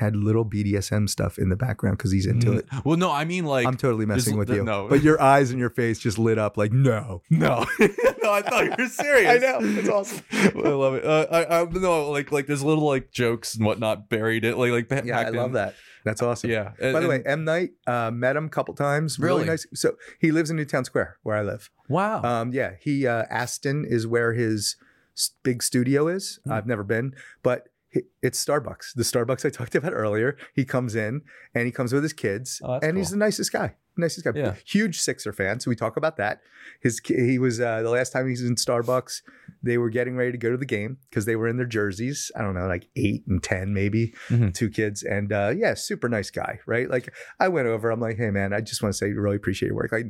Had little BDSM stuff in the background because he's into it. well no i mean like I'm totally messing with you. no. But your eyes and your face just lit up like no. no no i thought you were serious I know. It's awesome. i love it uh, i i no like like there's little like jokes and whatnot buried it like like Yeah, I packed love that. That's awesome. yeah By the way, M Night uh, met him a couple times. Really? Really? nice. So he lives in Newtown Square, where I live. wow Um, yeah, he uh, Aston is where his big studio is. Hmm. I've never been, but it's Starbucks. The Starbucks I talked about earlier. He comes in and he comes with his kids, Oh, and he's the nicest guy. Nicest guy. Yeah. Huge Sixer fan. So we talk about that. His he was uh, the last time he was in Starbucks. They were getting ready to go to the game because they were in their jerseys. I don't know, like eight and ten maybe. Mhm. Two kids, and uh, yeah, super nice guy, right? Like I went over. I'm like, hey man, I just want to say, really appreciate your work. Like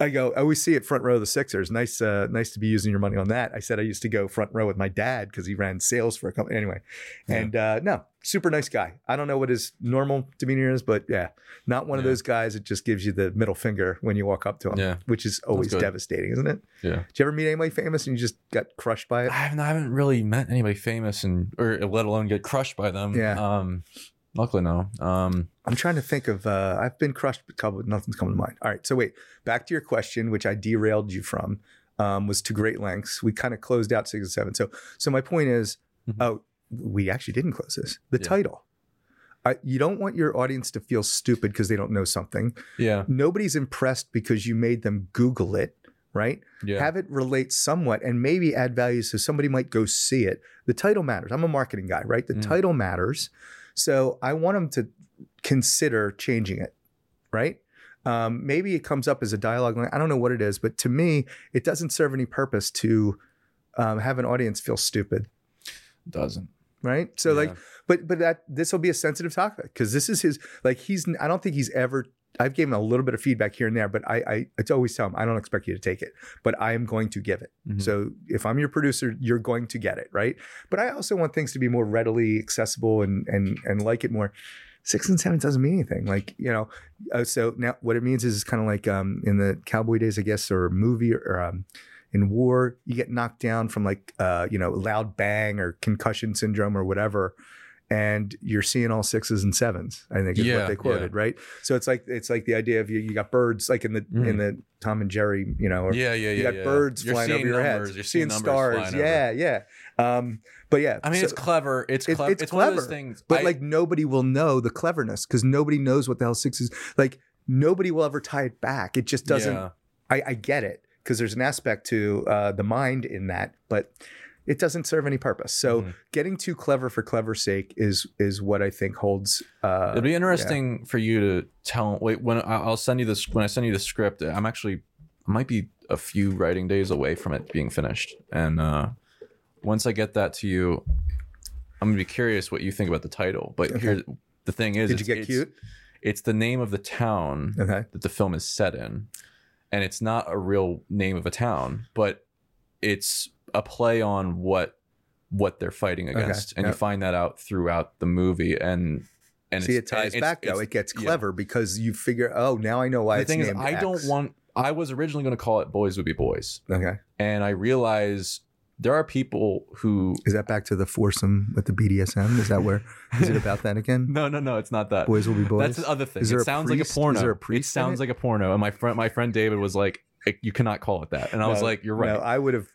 I go, I always see it front row of the Sixers. Nice, uh, nice to be using your money on that. I said I used to go front row with my dad because he ran sales for a company. Anyway, Yeah. and uh, no, super nice guy. I don't know what his normal demeanor is, but yeah, not one of those guys that just gives you the middle finger when you walk up to him, Yeah. which is always devastating, isn't it? Yeah. Did you ever meet anybody famous and you just got crushed by I it? haven't, I haven't really met anybody famous and or let alone get crushed by them. Yeah. Um, luckily no. Um, I'm trying to think of. Uh, I've been crushed, a couple. Nothing's coming to mind. All right, so wait, back to your question, which I derailed you from, um, was to great lengths. We kind of closed out six and seven. So, so my point is, Mhm. oh, we actually didn't close this. The Yeah. title. I, you don't want your audience to feel stupid because they don't know something. yeah. Nobody's impressed because you made them Google it, right? Yeah. Have it relate somewhat and maybe add value so somebody might go see it. The title matters. I'm a marketing guy, right? The Mm. title matters. So I want them to consider changing it, right? Um, maybe it comes up as a dialogue line. I don't know what it is, but to me, it doesn't serve any purpose to um, have an audience feel stupid, Doesn't. right? So like, but but that this will be a sensitive topic because this is his like he's I don't think he's ever I've given a little bit of feedback here and there, but I I it's always tell him I don't expect you to take it, but I am going to give it. Mhm. So if I'm your producer, you're going to get it, right? But I also want things to be more readily accessible and and and like it more. Six and seven doesn't mean anything. Like you know, uh, so now what it means is it's kind of like um, in the cowboy days, I guess, or movie or um, in war, you get knocked down from like uh, you know loud bang or concussion syndrome or whatever, and you're seeing all sixes and sevens. I think is Yeah, what they quoted, right? So it's like it's like the idea of you, you got birds like in the in Mhm. the Tom and Jerry, you know, or yeah, yeah, yeah. you got yeah. birds You're flying over your numbers, head, You're seeing numbers stars. Yeah, yeah. Um, but yeah, I mean, so- it's clever. It's It- clever. it's It's, one of those clever, things. but I- like nobody will know the cleverness because nobody knows what the hell six is. Like nobody will ever tie it back. It just doesn't. Yeah. I, I get it because there's an aspect to uh, the mind in that, but it doesn't serve any purpose. So Mhm. getting too clever for clever's sake is is what I think holds. Uh, It'd be interesting for you to tell. Wait, when I'll send you this. When I send you the script, I'm actually I might be a few writing days away from it being finished, and uh, once I get that to you, I'm gonna be curious what you think about the title. But Okay. here, the thing is, Did you it's- get it's- cute? It's the name of the town Okay. that the film is set in, and it's not a real name of a town, but it's a play on what what they're fighting Okay, against, and yeah. you find that out throughout the movie, and and See, it's- it ties it's- back though. it's- It gets yeah. clever because you figure, oh, now I know why the it's thing is, I don't want. I was originally going to call it "Boys Would Be Boys," Okay. and I realize there are people who. Is that back to the foursome with the BDSM? Is that where? Is it about that again? No, no, no, it's not that. Boys will be boys. That's the other thing. Is It sounds priest? like a porno. Is there a priest in sounds it? like a porno, and my friend, my friend David was like, "It- "You cannot call it that," and I was like, "You're right." No, I would have.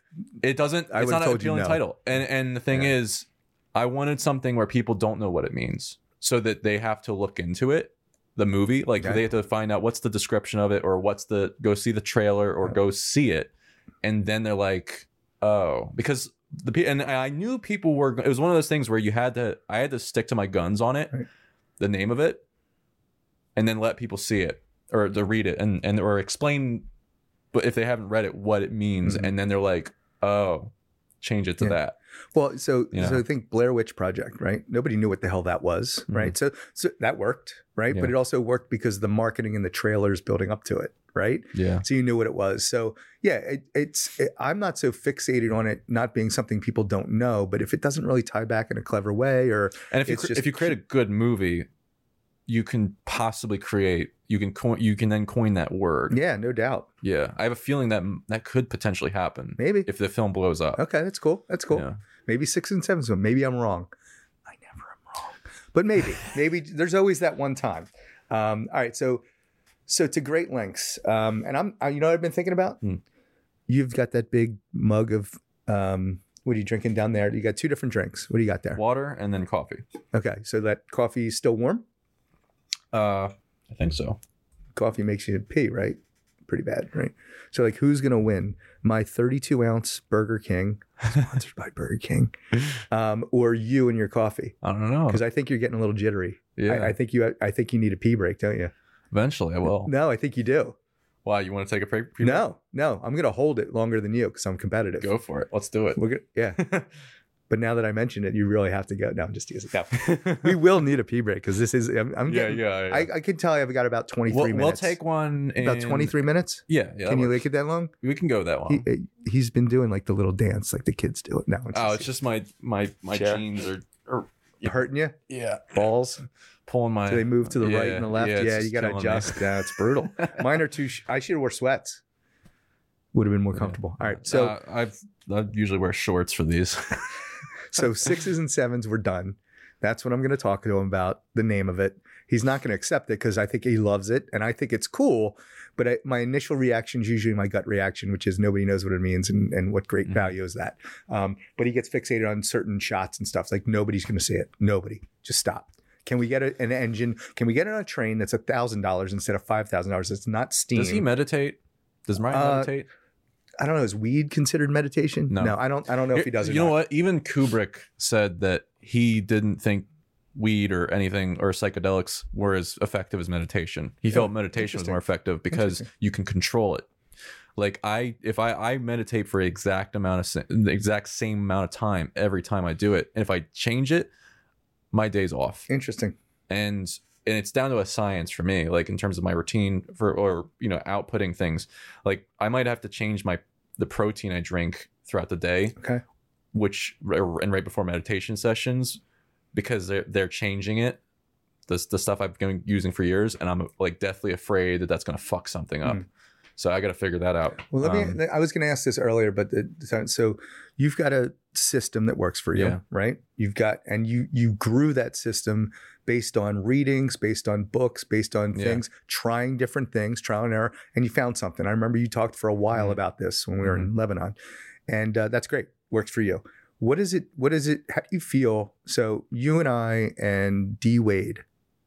it doesn't. I it's not an appealing no. title. And and the thing Yeah. is, I wanted something where people don't know what it means, so that they have to look into it, the movie. Like they have to find out what's the description of it, or what's the go see the trailer, or Yeah. go see it, and then they're like, oh, because the and I knew people were. It was one of those things where you had to. I had to stick to my guns on it, Right. the name of it, and then let people see it or to read it and and or explain. But if they haven't read it, what it means, Mhm. and then they're like, oh, change it to Yeah. that. Well, so Yeah. so I think Blair Witch Project, right? Nobody knew what the hell that was, right? So so that worked, right? Yeah. But it also worked because the marketing and the trailers building up to it, right? Yeah. So you knew what it was. So yeah, it, it's it, I'm not so fixated on it not being something people don't know, but if it doesn't really tie back in a clever way, or And if you cre- just- if you create a good movie, you can possibly create you can coin you can then coin that word. yeah, no doubt, Yeah. I have a feeling that that could potentially happen maybe. if the film blows up. Okay, that's cool. That's cool. Yeah. Maybe six and seven. So maybe I'm wrong. I never am wrong, but maybe, maybe there's always that one time. Um, all right, so so to great lengths, um, and I'm, I, you know, what I've been thinking about. Hmm. You've got that big mug of um, what are you drinking down there? You got two different drinks. What do you got there? Water and then coffee. Okay, so that coffee is still warm. Uh I think so. Coffee makes you pee, right? Pretty bad, right? So like, who's gonna win? My 32 ounce Burger King, sponsored by Burger King, um, or you and your coffee? I don't know. Because I think you're getting a little jittery. Yeah. I, I think you I think you need a pee break, don't you? Eventually I will. No, I think you do. Why, you want to take a break? No, no, I'm gonna hold it longer than you because I'm competitive. Go for it. Let's do it. We're gonna, yeah. But now that I mentioned it, you really have to go. No, I'm just teasing. No, we will need a pee break because this is. I'm, I'm yeah, getting. yeah, yeah. I, I can tell you, I've got about 23 we'll, minutes. we'll take one in, about 23 minutes. Yeah, yeah. can you make it that long? We can go that long. He, he's been doing like the little dance, like the kids do it now. oh, it's just my my my Chair. jeans are, are hurting you. yeah Balls. pulling my. Do they move to the right and the left? yeah, Yeah, you got to me. adjust. Yeah, it's brutal. Mine are too. Sh- I should have wore sweats. Would have been more Yeah. comfortable. All right, so Uh, I've I usually wear shorts for these. so sixes and sevens were done. That's what I'm going to talk to him about. The name of it. He's not going to accept it because I think he loves it and I think it's cool. But I, my initial reaction is usually my gut reaction, which is nobody knows what it means and, and what great Mhm. value is that. Um, but he gets fixated on certain shots and stuff. Like nobody's going to see it. Nobody. Just stop. Can we get a, an engine? Can we get on a train that's a thousand dollars instead of five thousand dollars? It's not steam. Does he meditate? Does Ryan Uh, meditate? I don't know. Is weed considered meditation? No. I don't. I don't know if he does. You know not. what? Even Kubrick said that he didn't think weed or anything or psychedelics were as effective as meditation. He Yeah, felt meditation was more effective because you can control it. Like I, if I I meditate for exact amount of the exact same amount of time every time I do it, and if I change it, my day's off. Interesting. and and it's down to a science for me like in terms of my routine for or you know outputting things like i might have to change my the protein i drink throughout the day Okay. which and right before meditation sessions because they're they're changing it the, the stuff i've been using for years and i'm like deathly afraid that that's going to fuck something up Mm. So i got to figure that out Well, let Um, me. I was going to ask this earlier, but the, so- you've got a system that works for you, Yeah. right? You've got, and you you grew that system based on readings, based on books, based on Yeah. things, trying different things, trial and error, and you found something. I remember you talked for a while Mhm. about this when we were Mm-hmm. in Lebanon, and uh, that's great. Works for you. What is it? What is it? How do you feel? So you and I and D Wade,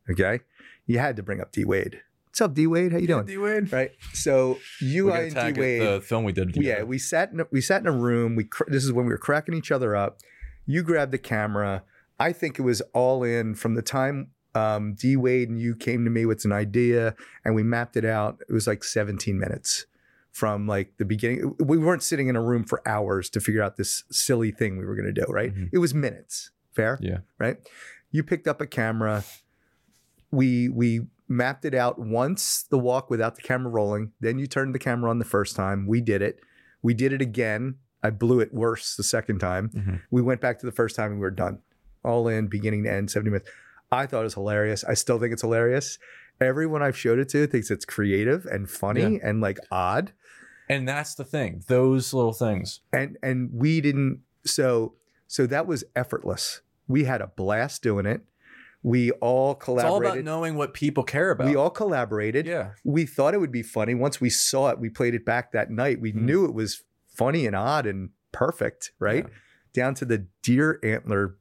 okay? You had to bring up D Wade. What's up, D Wade? How you doing? D-Wade. Right. So you I and D it, Wade. the film we did Yeah, we sat in a, we sat in a room. We cr- this is when we were cracking each other up. You grabbed the camera. I think it was all in from the time um, D Wade and you came to me with an idea, and we mapped it out. It was like 17 minutes from like the beginning. We weren't sitting in a room for hours to figure out this silly thing we were going to do. Right? Mhm. It was minutes. Fair. Yeah. Right. You picked up a camera. We we mapped it out once the walk without the camera rolling. Then you turned the camera on the first time. We did it. We did it again. I blew it worse the second time. Mhm. We went back to the first time and we were done. All in, beginning to end, 70 minutes. I thought it was hilarious. I still think it's hilarious. Everyone I've showed it to thinks it's creative and funny and like odd. and that's the thing those little things And and we didn't so so that was effortless. We had a blast doing it. We all collaborated. it's all about knowing what people care about we all collaborated. yeah we thought it would be funny. Once we saw it, we played it back that night. We Mhm. knew it was funny and odd and perfect, right? Yeah. Down to the deer antler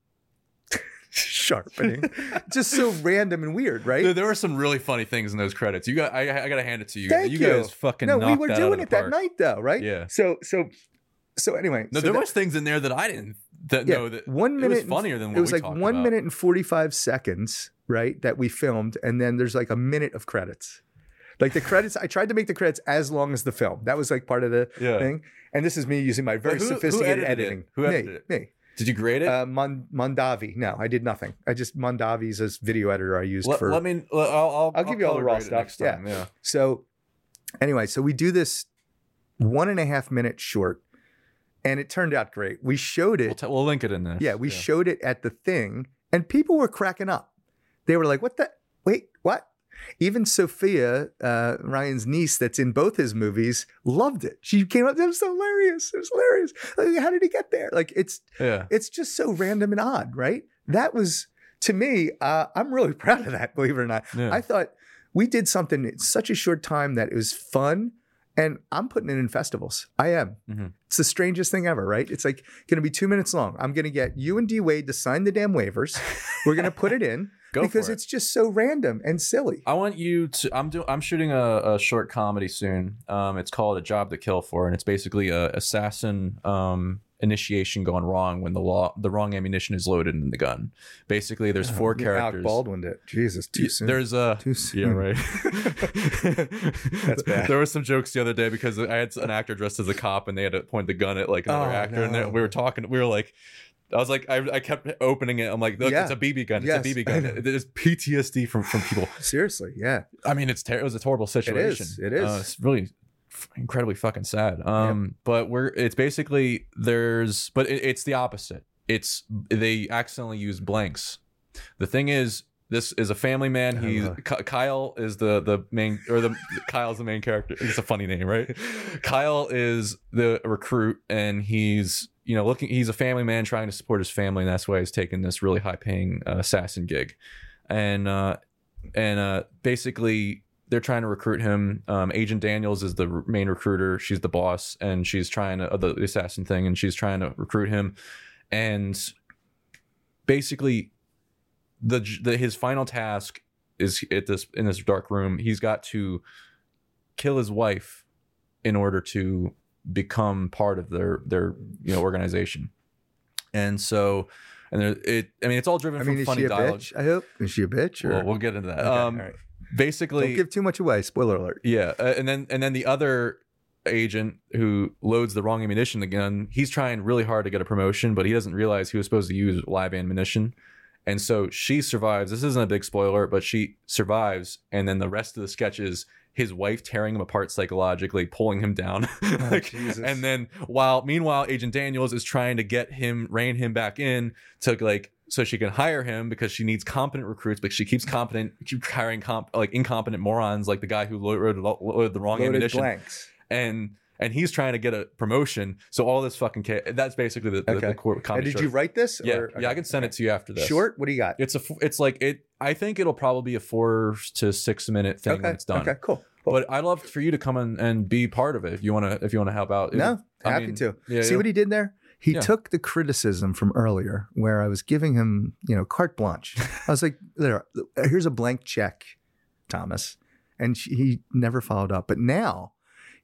sharpening. Just so random and weird, right? There, there were some really funny things in those credits. You got, I, I got to hand it to you. Thank you you. guys fucking no, we were doing it that night though, right? Yeah. So so so anyway, No, so there that- was things in there that I didn't that Yeah, that one it minute was funnier than what it was like one about. minute and 45 seconds, right? That we filmed, and then there's like a minute of credits. Like the credits, I tried to make the credits as long as the film. That was like part of the Yeah. thing. And this is me using my very who- who sophisticated it? editing. Who Me, it? Me. Did you grade it? Uh, Mon- Mondavi. No, I did nothing. I just Mondavi's as video editor I used let, for. let me. I'll, I'll, I'll give you all the raw stuff. time. Yeah. so anyway, so we do this one and a half minute short, and it turned out great. We showed it. We'll, t- we'll link it in there. Yeah, we showed it at the thing, and people were cracking up. They were like, "What the? Wait, what?" Even Sophia, uh, Ryan's niece, that's in both his movies, loved it. She came up. It was hilarious. It was hilarious. Like, how did he get there? Like it's Yeah. it's just so random and odd, right? That was to me. Uh, I'm really proud of that. Believe it or not, Yeah. I thought we did something in such a short time that it was fun. And I'm putting it in festivals. I am. Mhm. It's the strangest thing ever, right? It's like going to be two minutes long. I'm going to get you and D Wade to sign the damn waivers. We're going to put it in because it. it's just so random and silly. I want you to. I'm doing. I'm shooting a, a short comedy soon. Um, it's called A Job to Kill For, and it's basically a assassin um initiation gone wrong when the law the wrong ammunition is loaded in the gun. Basically, there's four You Alec characters. Baldwin it. Jesus, too soon. There's a too soon. yeah right. That's bad. There were some jokes the other day because I had an actor dressed as a cop and they had to point the gun at like another Oh, actor and they- we were talking. We were like. I was like, I, I kept opening it. I'm like, look, Yeah. it's a BB gun. It's Yes, a BB gun. There's PTSD from from people. Seriously, yeah. I mean, it's ter- it was a horrible situation. It is. Uh, it's really incredibly fucking sad. Um, but we're it's basically there's but it, it's the opposite. It's they accidentally use blanks. The thing is, this is a family man. He He's Kyle is the the main or the Kyle's the main character. It's a funny name, right? Kyle is the recruit, and he's you know looking. He's a family man trying to support his family, and that's why he's taking this really high paying uh, assassin gig. And uh, and uh, basically they're trying to recruit him. Um, Agent Daniels is the main recruiter. She's the boss, and she's trying to uh, the, assassin thing, and she's trying to recruit him. And basically, the, the his final task is at this in this dark room. He's got to kill his wife in order to become part of their their you know organization. And so, and there, it I mean it's all driven I from mean, is funny dialogue. bitch? I hope. Is she a bitch? Or? Well, we'll get into that. Okay, um, all right. Basically, Don't give too much away. Spoiler alert. yeah, uh, and then and then the other agent who loads the wrong ammunition the gun, he's trying really hard to get a promotion, but he doesn't realize he was supposed to use live ammunition. And so she survives. This isn't a big spoiler, but she survives. And then the rest of the sketch is his wife tearing him apart psychologically, pulling him down. Oh, like, Jesus. and then while meanwhile, Agent Daniels is trying to get him, rein him back in to like so she can hire him because she needs competent recruits, but she keeps competent, keep hiring comp, like incompetent morons like the guy who loaded, loaded the wrong Loaded ammunition blanks. and and he's trying to get a promotion. So all this fucking ca- that's basically the, the, Okay. the core And did short. you write this? Yeah, or- yeah, I can send it to you after this. Short? What do you got? It's a it's like it. I think it'll probably be a four to six minute thing okay. when it's done. Okay, cool. cool. But I'd love for you to come in and be part of it if you want to. If you want to help out. no, I happy mean, to. Yeah, See yeah. what he did there? He Yeah. took the criticism from earlier where I was giving him, you know, carte blanche. I was like, there, here's a blank check, Thomas. And he never followed up. But now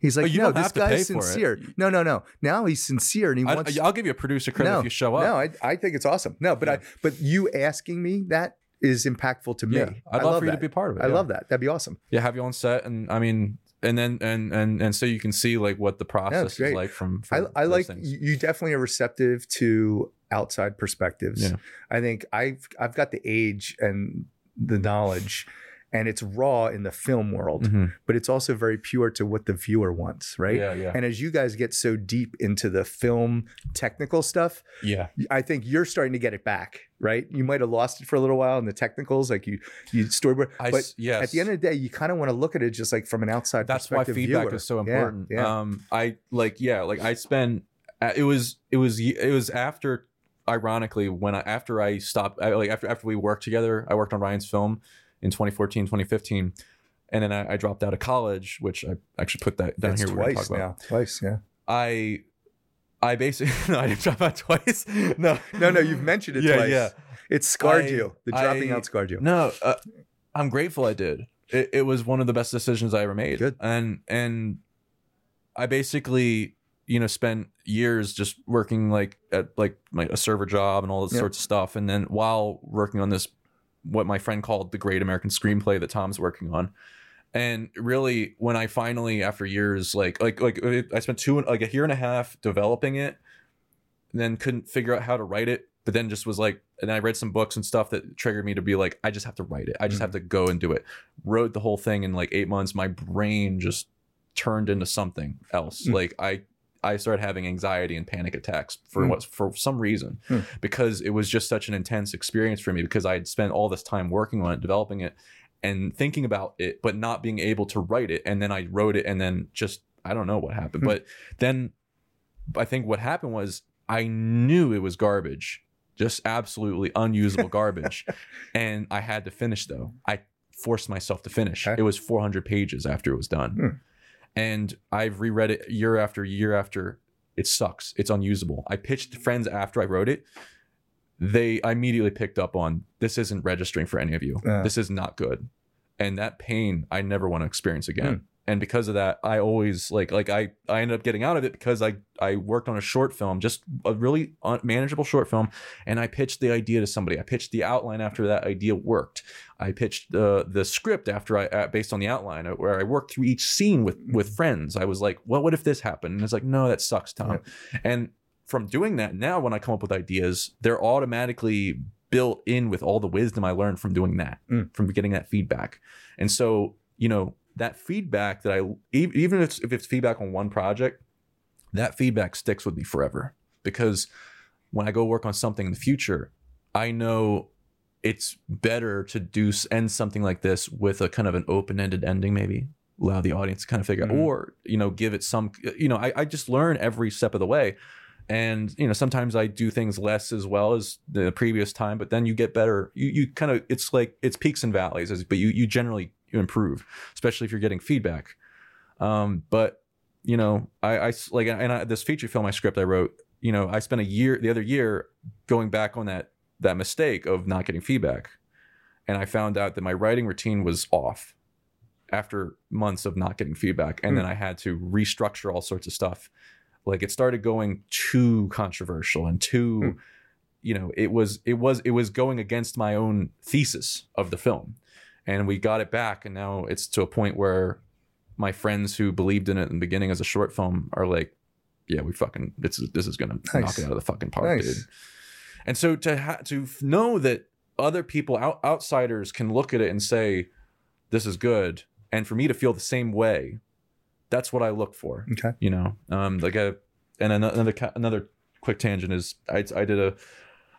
he's like, Oh, you no, this guy's it. sincere. No, no, no. Now he's sincere and he I, wants I'll give you a producer credit no, if you show up. No, I, I think it's awesome. No, but Yeah. I but you asking me that is impactful to me. yeah, I'd I love, for you that. to be part of it. I yeah. love that. That'd be awesome. Yeah, have you on set, and I mean, and then and and and so you can see like what the process is like from. I, from I those like things. you you definitely are receptive to outside perspectives. Yeah. I think I've I've got the age and the knowledge and it's raw in the film world, Mhm. but it's also very pure to what the viewer wants, right? Yeah, yeah, And as you guys get so deep into the film technical stuff, yeah. I think you're starting to get it back, right? You might have lost it for a little while in the technicals, like you you storyboard, I but yes. at the end of the day, you kind of want to look at it just like from an outside that's why feedback viewer. is so important Yeah, um i like yeah like i spent uh, it was it was it was after ironically when i after i stopped I, like after after we worked together i worked on ryan's film in 2014 2015 and then I, I dropped out of college which i actually put that down That's here twice talk about now. Twice, yeah. i i basically no i didn't drop out twice no No, no, you've mentioned it yeah twice. yeah It scarred I- you. The dropping I- out scarred you. No, uh, I'm grateful I did. It, it was one of the best decisions I ever made. Good. And and I basically, you know, spent years just working like at like my a server job and all this Yeah. sorts of stuff. And then while working on this, what my friend called the Great American Screenplay that Tom's working on. And really, when I finally, after years, like like like I spent two like a year and a half developing it, and then couldn't figure out how to write it. But then just was like, and I read some books and stuff that triggered me to be like, I just have to write it. I just have to go and do it. Wrote the whole thing in like eight months. My brain just turned into something else. Mm. Like I, I started having anxiety and panic attacks for Mm. what for some reason Mm. because it was just such an intense experience for me because I had spent all this time working on it, developing it, and thinking about it, but not being able to write it. And then I wrote it, and then just I don't know what happened. Hmm. But then I think what happened was I knew it was garbage, just absolutely unusable garbage, and I had to finish though. I forced myself to finish. Okay. It was 400 pages after it was done, Hmm. And I've reread it year after year after. It sucks. It's unusable. I pitched friends after I wrote it. They immediately picked up on this isn't registering for any of you. Yeah. This is not good. And that pain I never want to experience again. Hmm. And because of that, I always like like I I ended up getting out of it because I I worked on a short film, just a really un- manageable short film, and I pitched the idea to somebody. I pitched the outline after that idea worked. I pitched the the script after I uh, based on the outline uh, where I worked through each scene with with friends. I was like, "Well, what if this happened?" And it's like, "No, that sucks, Tom." And from doing that, now when I come up with ideas, they're automatically built in with all the wisdom I learned from doing that, Mm. from getting that feedback. And so, you know, that feedback that I even if it's, if it's feedback on one project, that feedback sticks with me forever because when I go work on something in the future, I know it's better to do end something like this with a kind of an open-ended ending maybe allow the audience to kind of figure Mhm. out or you know give it some you know I, I just learn every step of the way and you know sometimes i do things less as well as the previous time but then you get better you, you kind of it's like it's peaks and valleys but you you generally you improve especially if you're getting feedback. Um but you know I, I like and I, this feature film i script i wrote you know i spent a year the other year going back on that that mistake of not getting feedback. And i found out that my writing routine was off after months of not getting feedback. And Hmm. then i had to restructure all sorts of stuff. Like it started going too controversial and too Hmm. you know it was it was it was going against my own thesis of the film and we got it back and now it's to a point where my friends who believed in it in the beginning as a short film are like yeah we fucking this is this is gonna knock it out of the fucking park Nice. dude and so to ha- to know that other people out- outsiders can look at it and say this is good and for me to feel the same way that's what i look for Okay. you know um like a and another another quick tangent is i i did a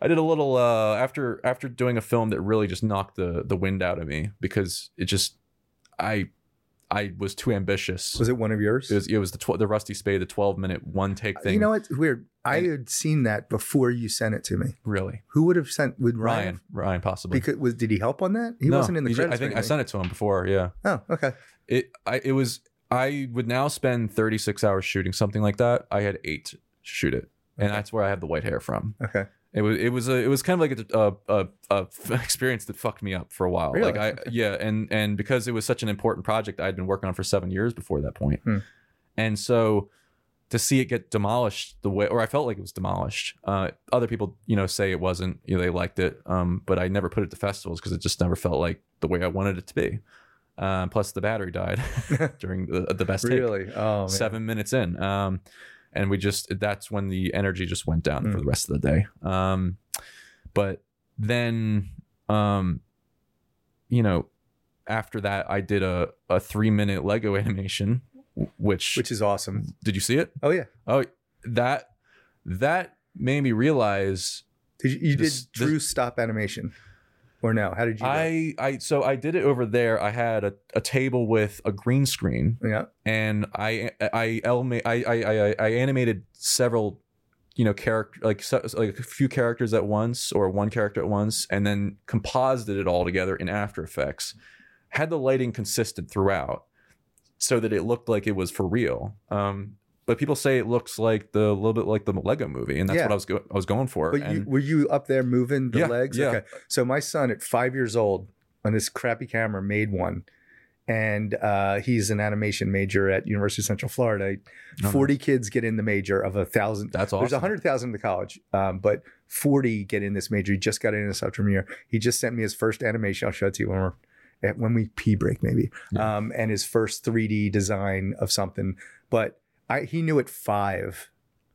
i did a little uh after after doing a film that really just knocked the the wind out of me because it just i i was too ambitious Was it one of yours? it was it was the tw- the rusty spade the 12 minute one take thing You know what's weird? I had seen that before you sent it to me. really Who would have sent? Would Ryan? ryan ryan possibly Because was did he help on that? He No, wasn't in the he credits. i think i sent it to him before yeah Oh, okay. it I it was I would now spend 36 hours shooting something like that. I had 8 to shoot it. And Okay. that's where I have the white hair from. Okay. It was it was a it was kind of like a a, a, a experience that fucked me up for a while. Really? Like I yeah, and and because it was such an important project I'd been working on for 7 years before that point. Hmm. And so to see it get demolished the way or I felt like it was demolished. Uh other people, you know, say it wasn't, you know, they liked it. Um but I never put it to festivals because it just never felt like the way I wanted it to be. Um plus the battery died during the, the best take Really? Oh, man. seven minutes in um and we just that's when the energy just went down for Mm. the rest of the day um but then um you know after that i did a a three minute lego animation which, Which is awesome. did you see it Oh yeah. oh that that made me realize Did you, you This- did true stop animation, or no? How did you? i i so i did it over there i had a, a table with a green screen Yeah. and I I elma- I I I, I animated several, you know, character like like a few characters at once or one character at once, and then composited it all together in After Effects. Had the lighting consistent throughout, so that it looked like it was for real. Um, but people say it looks like the little bit like the Lego Movie, and that's Yeah. what I was go- I was going for. But you, were you up there moving the Yeah, legs? yeah. Okay. So my son at five years old on this crappy camera made one. And uh, he's an animation major at University of Central Florida. Oh, Forty kids get in the major of a thousand. that's awesome. There's a hundred thousand in the college, um, but forty get in this major. He just got in a sub premiere. He just sent me his first animation. I'll show it to you when we're at, when we pee break maybe, Yeah. um, and his first 3D design of something. But I, he knew at five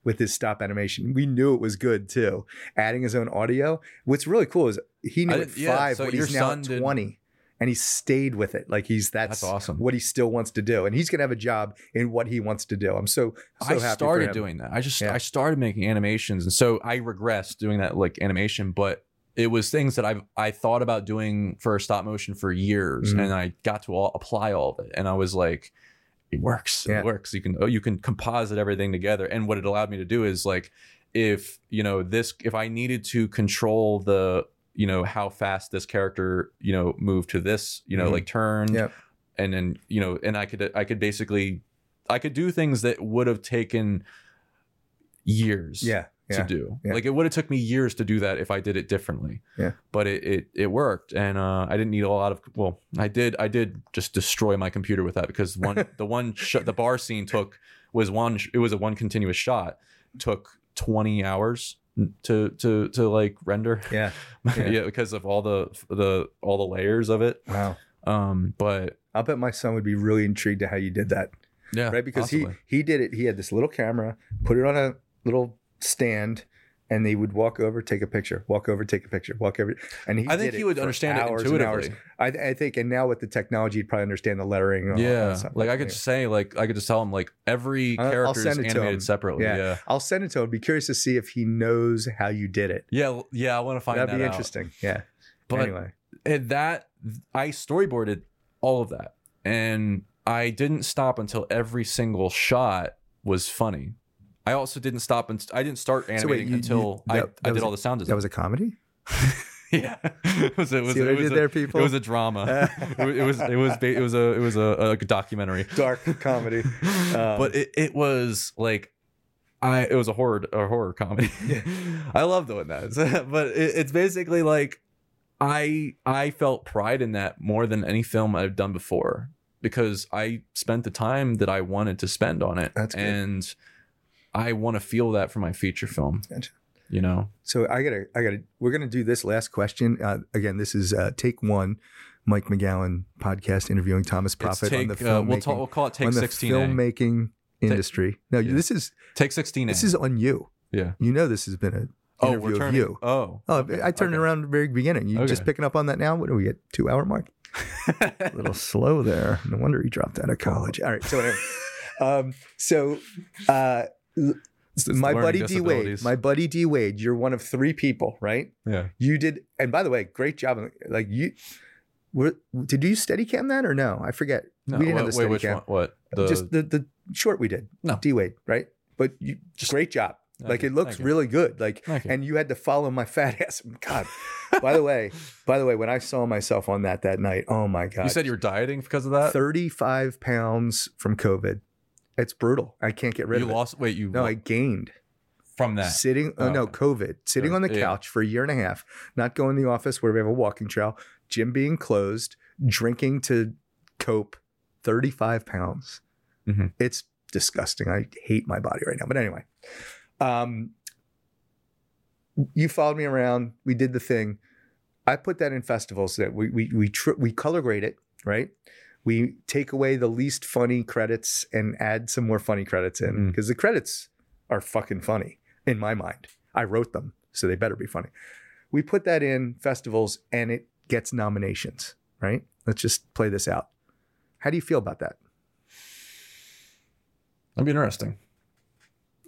with his stop animation. We knew it was good too. Adding his own audio. What's really cool is he knew I at didn't- yeah, five so your he's now at did- 20. And he stayed with it. Like he's that's, That's awesome. what he still wants to do. And he's gonna have a job in what he wants to do. I'm so so I happy. for started doing that. I just Yeah. I started making animations, and so I regressed doing that like animation, but it was things that I've I thought about doing for stop motion for years, Mhm. and I got to all, apply all of it, and I was like, it works, Yeah. it works. You can oh you can composite everything together, and what it allowed me to do is like if you know this if I needed to control the you know how fast this character you know moved to this you know Mhm. like turn Yep. and then you know and i could i could basically i could do things that would have taken years Yeah. To do Yeah. like it would have took me years to do that if i did it differently Yeah. but it it, it worked and uh, i didn't need a lot of well i did i did just destroy my computer with that because one the one sh- the bar scene took was one it was a one continuous shot took 20 hours to to to like render Yeah. yeah. Yeah. because of all the the all the layers of it Wow. um but I'll bet my son would be really intrigued to how you did that. yeah right? Because possibly. he he did it. He had this little camera, put it on a little stand and they would walk over, take a picture, walk over, take a picture, walk over. And he I think he would understand it hours and hours. intuitively. I, I think, and now with the technology, he'd probably understand the lettering. Yeah, like I could just say, like I could just tell him, like every I'll- I'll character is it to animated him. separately. Yeah. Yeah, I'll send it to him. Be curious to see if he knows how you did it. yeah, yeah. yeah I want to find That'd that be out. interesting. Yeah. But anyway, and that I storyboarded all of that, and I didn't stop until every single shot was funny. I also didn't stop and I didn't start So wait, animating you- you- until that- I, that I was did a- all the sound that was a comedy. yeah, it was. It was. See what it I was did a, there, people? It was a drama. it was. It was. It was. ba- It was a. It was a, a documentary. Dark comedy. Um, but it, it was like I it was a horror a horror comedy. I love doing that. but it, it's basically like I I felt pride in that more than any film I've done before because I spent the time that I wanted to spend on it. That's good. and I want to feel that for my feature film. Gotcha. You know. So I gotta, I gotta. We're gonna do this last question. Uh, again, this is uh, take one, Mike McGowan podcast interviewing Thomas Profit on take, the uh, we'll, ta- we'll call it take on the 16 filmmaking industry. No, yeah. this is Take 16 this is on you. yeah. You know, this has been an Oh, interview we're of you. Oh. Oh, okay, I turned okay. it around at the very beginning. You just picking up on that now? What do we get? Two hour mark? A little slow there. No wonder he dropped out of college. All right. So anyway, um, so uh, It's- my buddy D Wade, my buddy D Wade, you're one of three people, right? yeah. You did, and by the way, great job. Like you, were, did you steady cam that or no? I forget. No, we didn't have wait, the wait, steady which cam. one? What? The, Just the the short we did. No. D Wade, right? But you, Just- great job. Like it looks you. really good. Like and you had to follow my fat ass. God. by the way, by the way, when I saw myself on that that night, oh my god! you said you were dieting because of that. thirty-five pounds from COVID. It's brutal. I can't get rid you of it. You lost. Wait, you. No, I gained from that. sitting. Oh, Oh, no, okay. COVID. Sitting on the Yeah. couch for a year and a half, not going to the office where we have a walking trail, gym being closed, drinking to cope. Thirty-five pounds. Mhm. It's disgusting. I hate my body right now. But anyway, um, you followed me around. We did the thing. I put that in festivals that we we we tr- we color grade it, right? We take away the least funny credits and add some more funny credits in Mm. because the credits are fucking funny in my mind. I wrote them, so they better be funny. We put that in festivals and it gets nominations, right? Let's just play this out. How do you feel about that? That'd be interesting.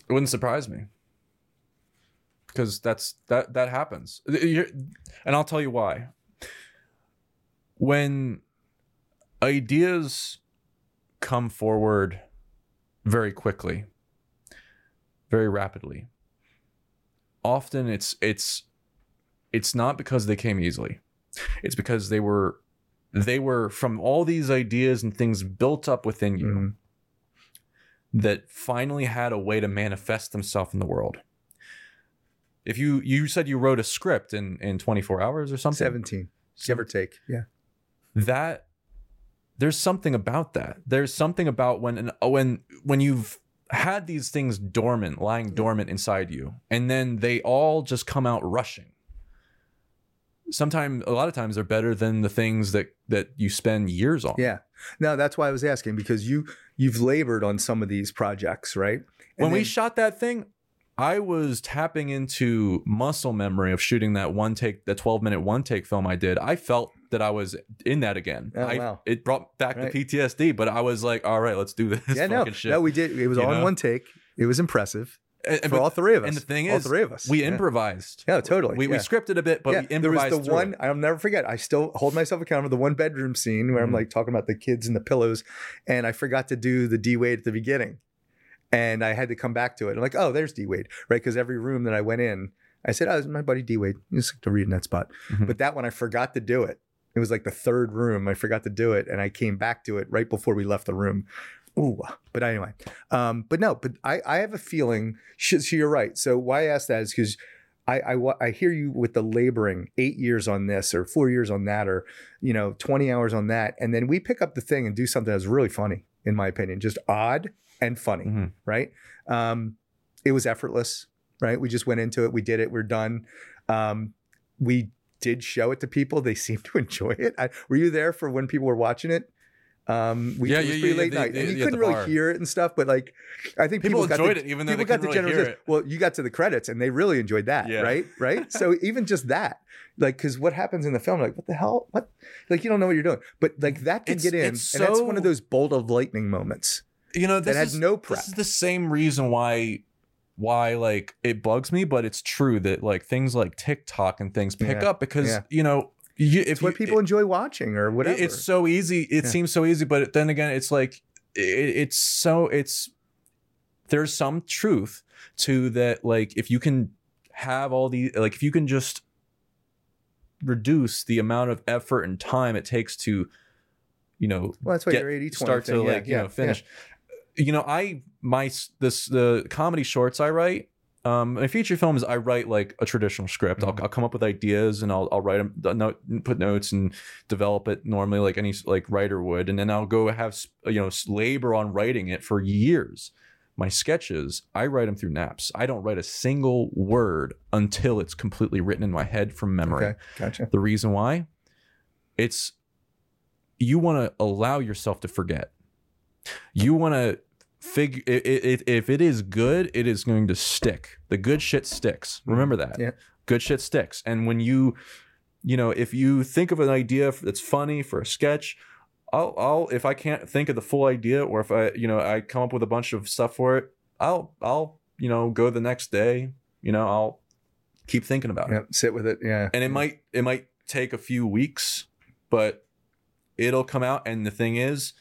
It wouldn't surprise me because that's that that happens, and I'll tell you why. When ideas come forward very quickly, very rapidly, often it's it's it's not because they came easily. It's because they were they were from all these ideas and things built up within you Mhm. that finally had a way to manifest themselves in the world. If you you said you wrote a script in in 24 hours or something, 17, give or take. Yeah. that there's something about that. There's something about when an, when when you've had these things dormant, lying dormant inside you, and then they all just come out rushing. Sometimes, a lot of times, they're better than the things that that you spend years on. Yeah. No, that's why I was asking because you you've labored on some of these projects, right? And when we shot that thing, I was tapping into muscle memory of shooting that one take, the 12 minute one take film I did. I felt that I was in that again. Oh, I, wow. It brought back Right. the PTSD, but I was like, all right, let's do this yeah, no, shit. no, we did. It was You all in one take. It was impressive and, and- for but- all three of us. and the thing is, all three of us. we yeah. improvised. Yeah, totally. We, we scripted a bit, but yeah, we there was the one it. I'll never forget. I still hold myself accountable. The one bedroom scene where I'm Mhm. like talking about the kids and the pillows, and I forgot to do the D Wade at the beginning, and I had to come back to it. I'm like, oh, there's D Wade, right? Because every room that I went in, I said, oh, this is my buddy D Wade. He just like to read in that spot. Mhm. But that one, I forgot to do it. It was like the third room. I forgot to do it, and I came back to it right before we left the room. Ooh, but anyway, um, but no, but I, I have a feeling. So you're right. So why I ask that is because I, I I hear you with the laboring eight years on this or four years on that or you know twenty hours on that, and then we pick up the thing and do something that's really funny, in my opinion, just odd and funny, Mhm. right? Um, it was effortless, right? We just went into it, we did it, we're done. Um, we did show it to people; they seemed to enjoy it. I, were you there for when people were watching it? Um, we, Yeah, it was yeah, pretty yeah, late night, and you couldn't really bar. hear it and stuff. But like, I think People people, got enjoyed the, it, even though people they got the really general. Well, you got to the credits, and they really enjoyed that, right? Right. so even just that, like, because what happens in the film, like, what the hell? What? Like, you don't know what you're doing, but like that can It's- get in, it's and that's one of those bolt of lightning moments. you know this that had no prep. this is the same reason why why like it bugs me but it's true that like things like tiktok and things pick Yeah, up because yeah. you know you, if It's what you, people enjoy watching, or whatever. it's so easy it Yeah. seems so easy but then again it's like it, it's so it's there's some truth to that like if you can have all the like if you can just reduce the amount of effort and time it takes to you know well, that's why get- your 80 start to thing. yeah, like you know finish you know i my this the comedy shorts i write um my feature films i write like a traditional script Mhm. I'll, I'll come up with ideas and i'll, I'll write them note, put notes and develop it normally like any like writer would and then i'll go have you know labor on writing it for years my sketches i write them through naps i don't write a single word until it's completely written in my head from memory Okay, gotcha. the reason why it's you want to allow yourself to forget. You want to figure it, it, if it is good, it is going to stick. The good shit sticks. Remember that. Mm-hmm. Yeah. Good shit sticks. And when you you know, if you think of an idea that's funny for a sketch, I'll I'll if I can't think of the full idea or if I, you know, I come up with a bunch of stuff for it, I'll I'll, you know, go the next day, you know, I'll keep thinking about it sit with it. Yeah, and it might it might take a few weeks but it'll come out and the thing is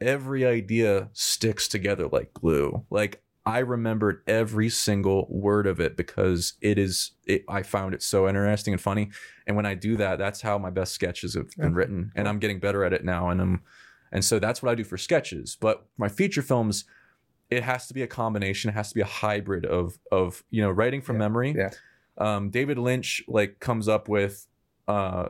every idea sticks together like glue. Like i remembered every single word of it because it is it, i found it so interesting and funny. And when i do that that's how my best sketches have been written. And i'm getting better at it now and i'm and so that's what i do for sketches. But my feature films it has to be a combination. It has to be a hybrid of of you know writing from Yeah. memory. Yeah. um, David Lynch like comes up with, uh,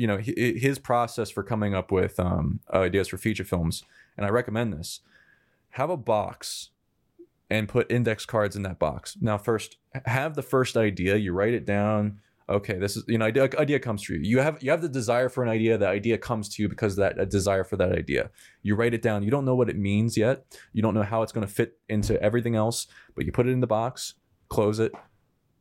you know, his process for coming up with um, ideas for feature films, and I recommend this. Have a box and put index cards in that box. Now, first, have the first idea. You write it down. Okay, this is you know idea, idea comes to you. You have you have the desire for an idea. The idea comes to you because that desire for that idea. You write it down. You don't know what it means yet. You don't know how it's going to fit into everything else. But you put it in the box, close it,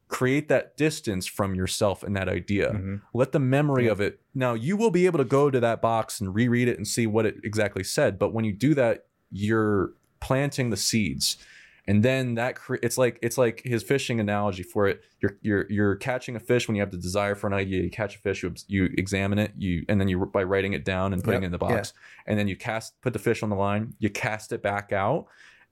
create that distance from yourself and that idea. Mhm. Let the memory Yeah. of it. Now you will be able to go to that box and reread it and see what it exactly said. But when you do that, you're planting the seeds. And then that cre- it's like it's like his fishing analogy for it. You're you're you're catching a fish when you have the desire for an idea. You catch a fish, you, you examine it, you and then you by writing it down and putting Yep, it in the box, and then you cast put the fish on the line. You cast it back out,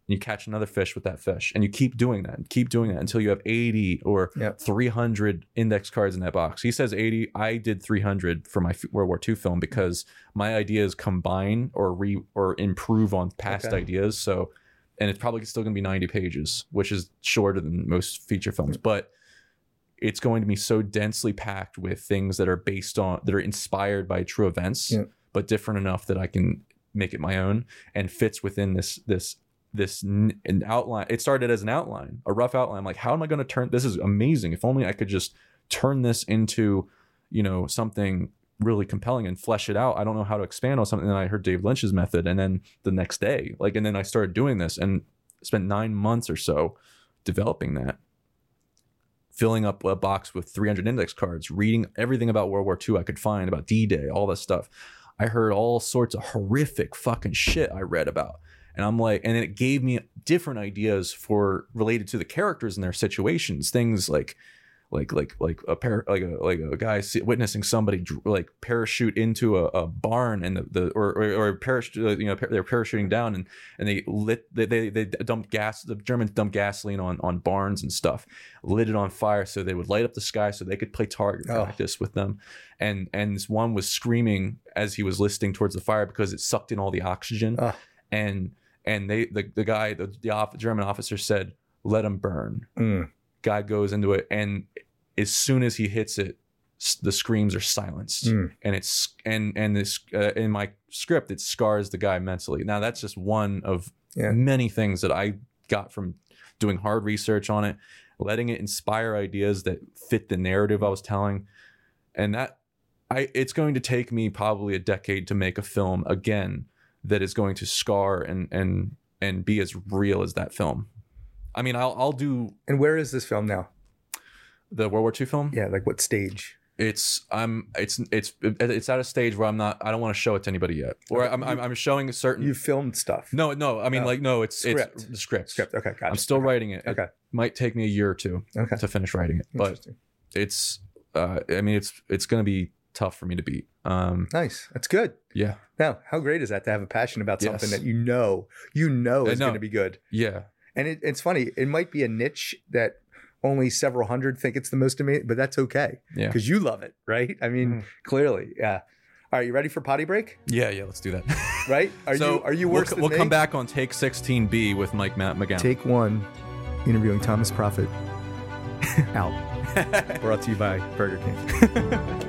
and you catch another fish with that fish, and you keep doing that, and keep doing that until you have eighty or Yep. 300 index cards in that box. He says 80. I did 300 for my World War II film because my ideas combine or re or improve on past Okay. ideas. So, and it's probably still going to be 90 pages, which is shorter than most feature films, but it's going to be so densely packed with things that are based on that are inspired by true events, Yeah. but different enough that I can make it my own and fits within this this this an outline. It started as an outline, a rough outline. Like, how am I going to turn this? Is amazing. If only I could just turn this into, you know, something really compelling and flesh it out. I don't know how to expand on something. And I heard Dave Lynch's method, and then the next day, like, and then I started doing this and spent nine months or so developing that. Filling up a box with 300 index cards, reading everything about World War II I could find, about D Day, all this stuff. I heard all sorts of horrific fucking shit I read about and I'm like, and then it gave me different ideas for related to the characters and their situations. Things like, like, like, like a pair, like a like a guy witnessing somebody like parachute into a, a barn and the, the or or, or parachute, uh, you know, they're parachuting down and and they lit they, they they dumped gas. The Germans dumped gasoline on on barns and stuff, lit it on fire so they would light up the sky so they could play target Oh. practice with them. And and this one was screaming as he was listing towards the fire because it sucked in all the oxygen Oh. and and they the, the guy the, the off, German officer said let him burn Mm. guy goes into it and as soon as he hits it the screams are silenced Mm. and it's and and this uh, in my script it scars the guy mentally now that's just one of Yeah. many things that i got from doing hard research on it letting it inspire ideas that fit the narrative i was telling and that I it's going to take me probably a decade to make a film again that is going to scar and and and be as real as that film. I mean, I'll I'll do And where is this film now? the World War II film. Yeah, like what stage? It's I'm it's it's it's at a stage where I'm not I don't want to show it to anybody yet. Or Okay. I'm I'm, I'm showing a certain You filmed stuff. no no I mean Oh. like no it's Script. it's the script. Script. Okay, gotcha. I'm still writing it. It Okay. might take me a year or two Okay. to finish writing it, but it's uh I mean it's it's gonna be tough for me to beat. Um Nice. That's good. Yeah Now, how great is that to have a passion about something Yes. that you know, you know is going to be good? yeah And it, it's funny. It might be a niche that only several hundred think it's the most amazing, but that's okay yeah because you love it, right? I mean, Mhm. clearly, yeah. All right, you ready for potty break? yeah yeah let's do that. Right? Are so you are you we'll, worse than we'll come back on take 16B with Mike Matt McGowan. Take one, interviewing Thomas Profit. Out. Brought to you by Burger King.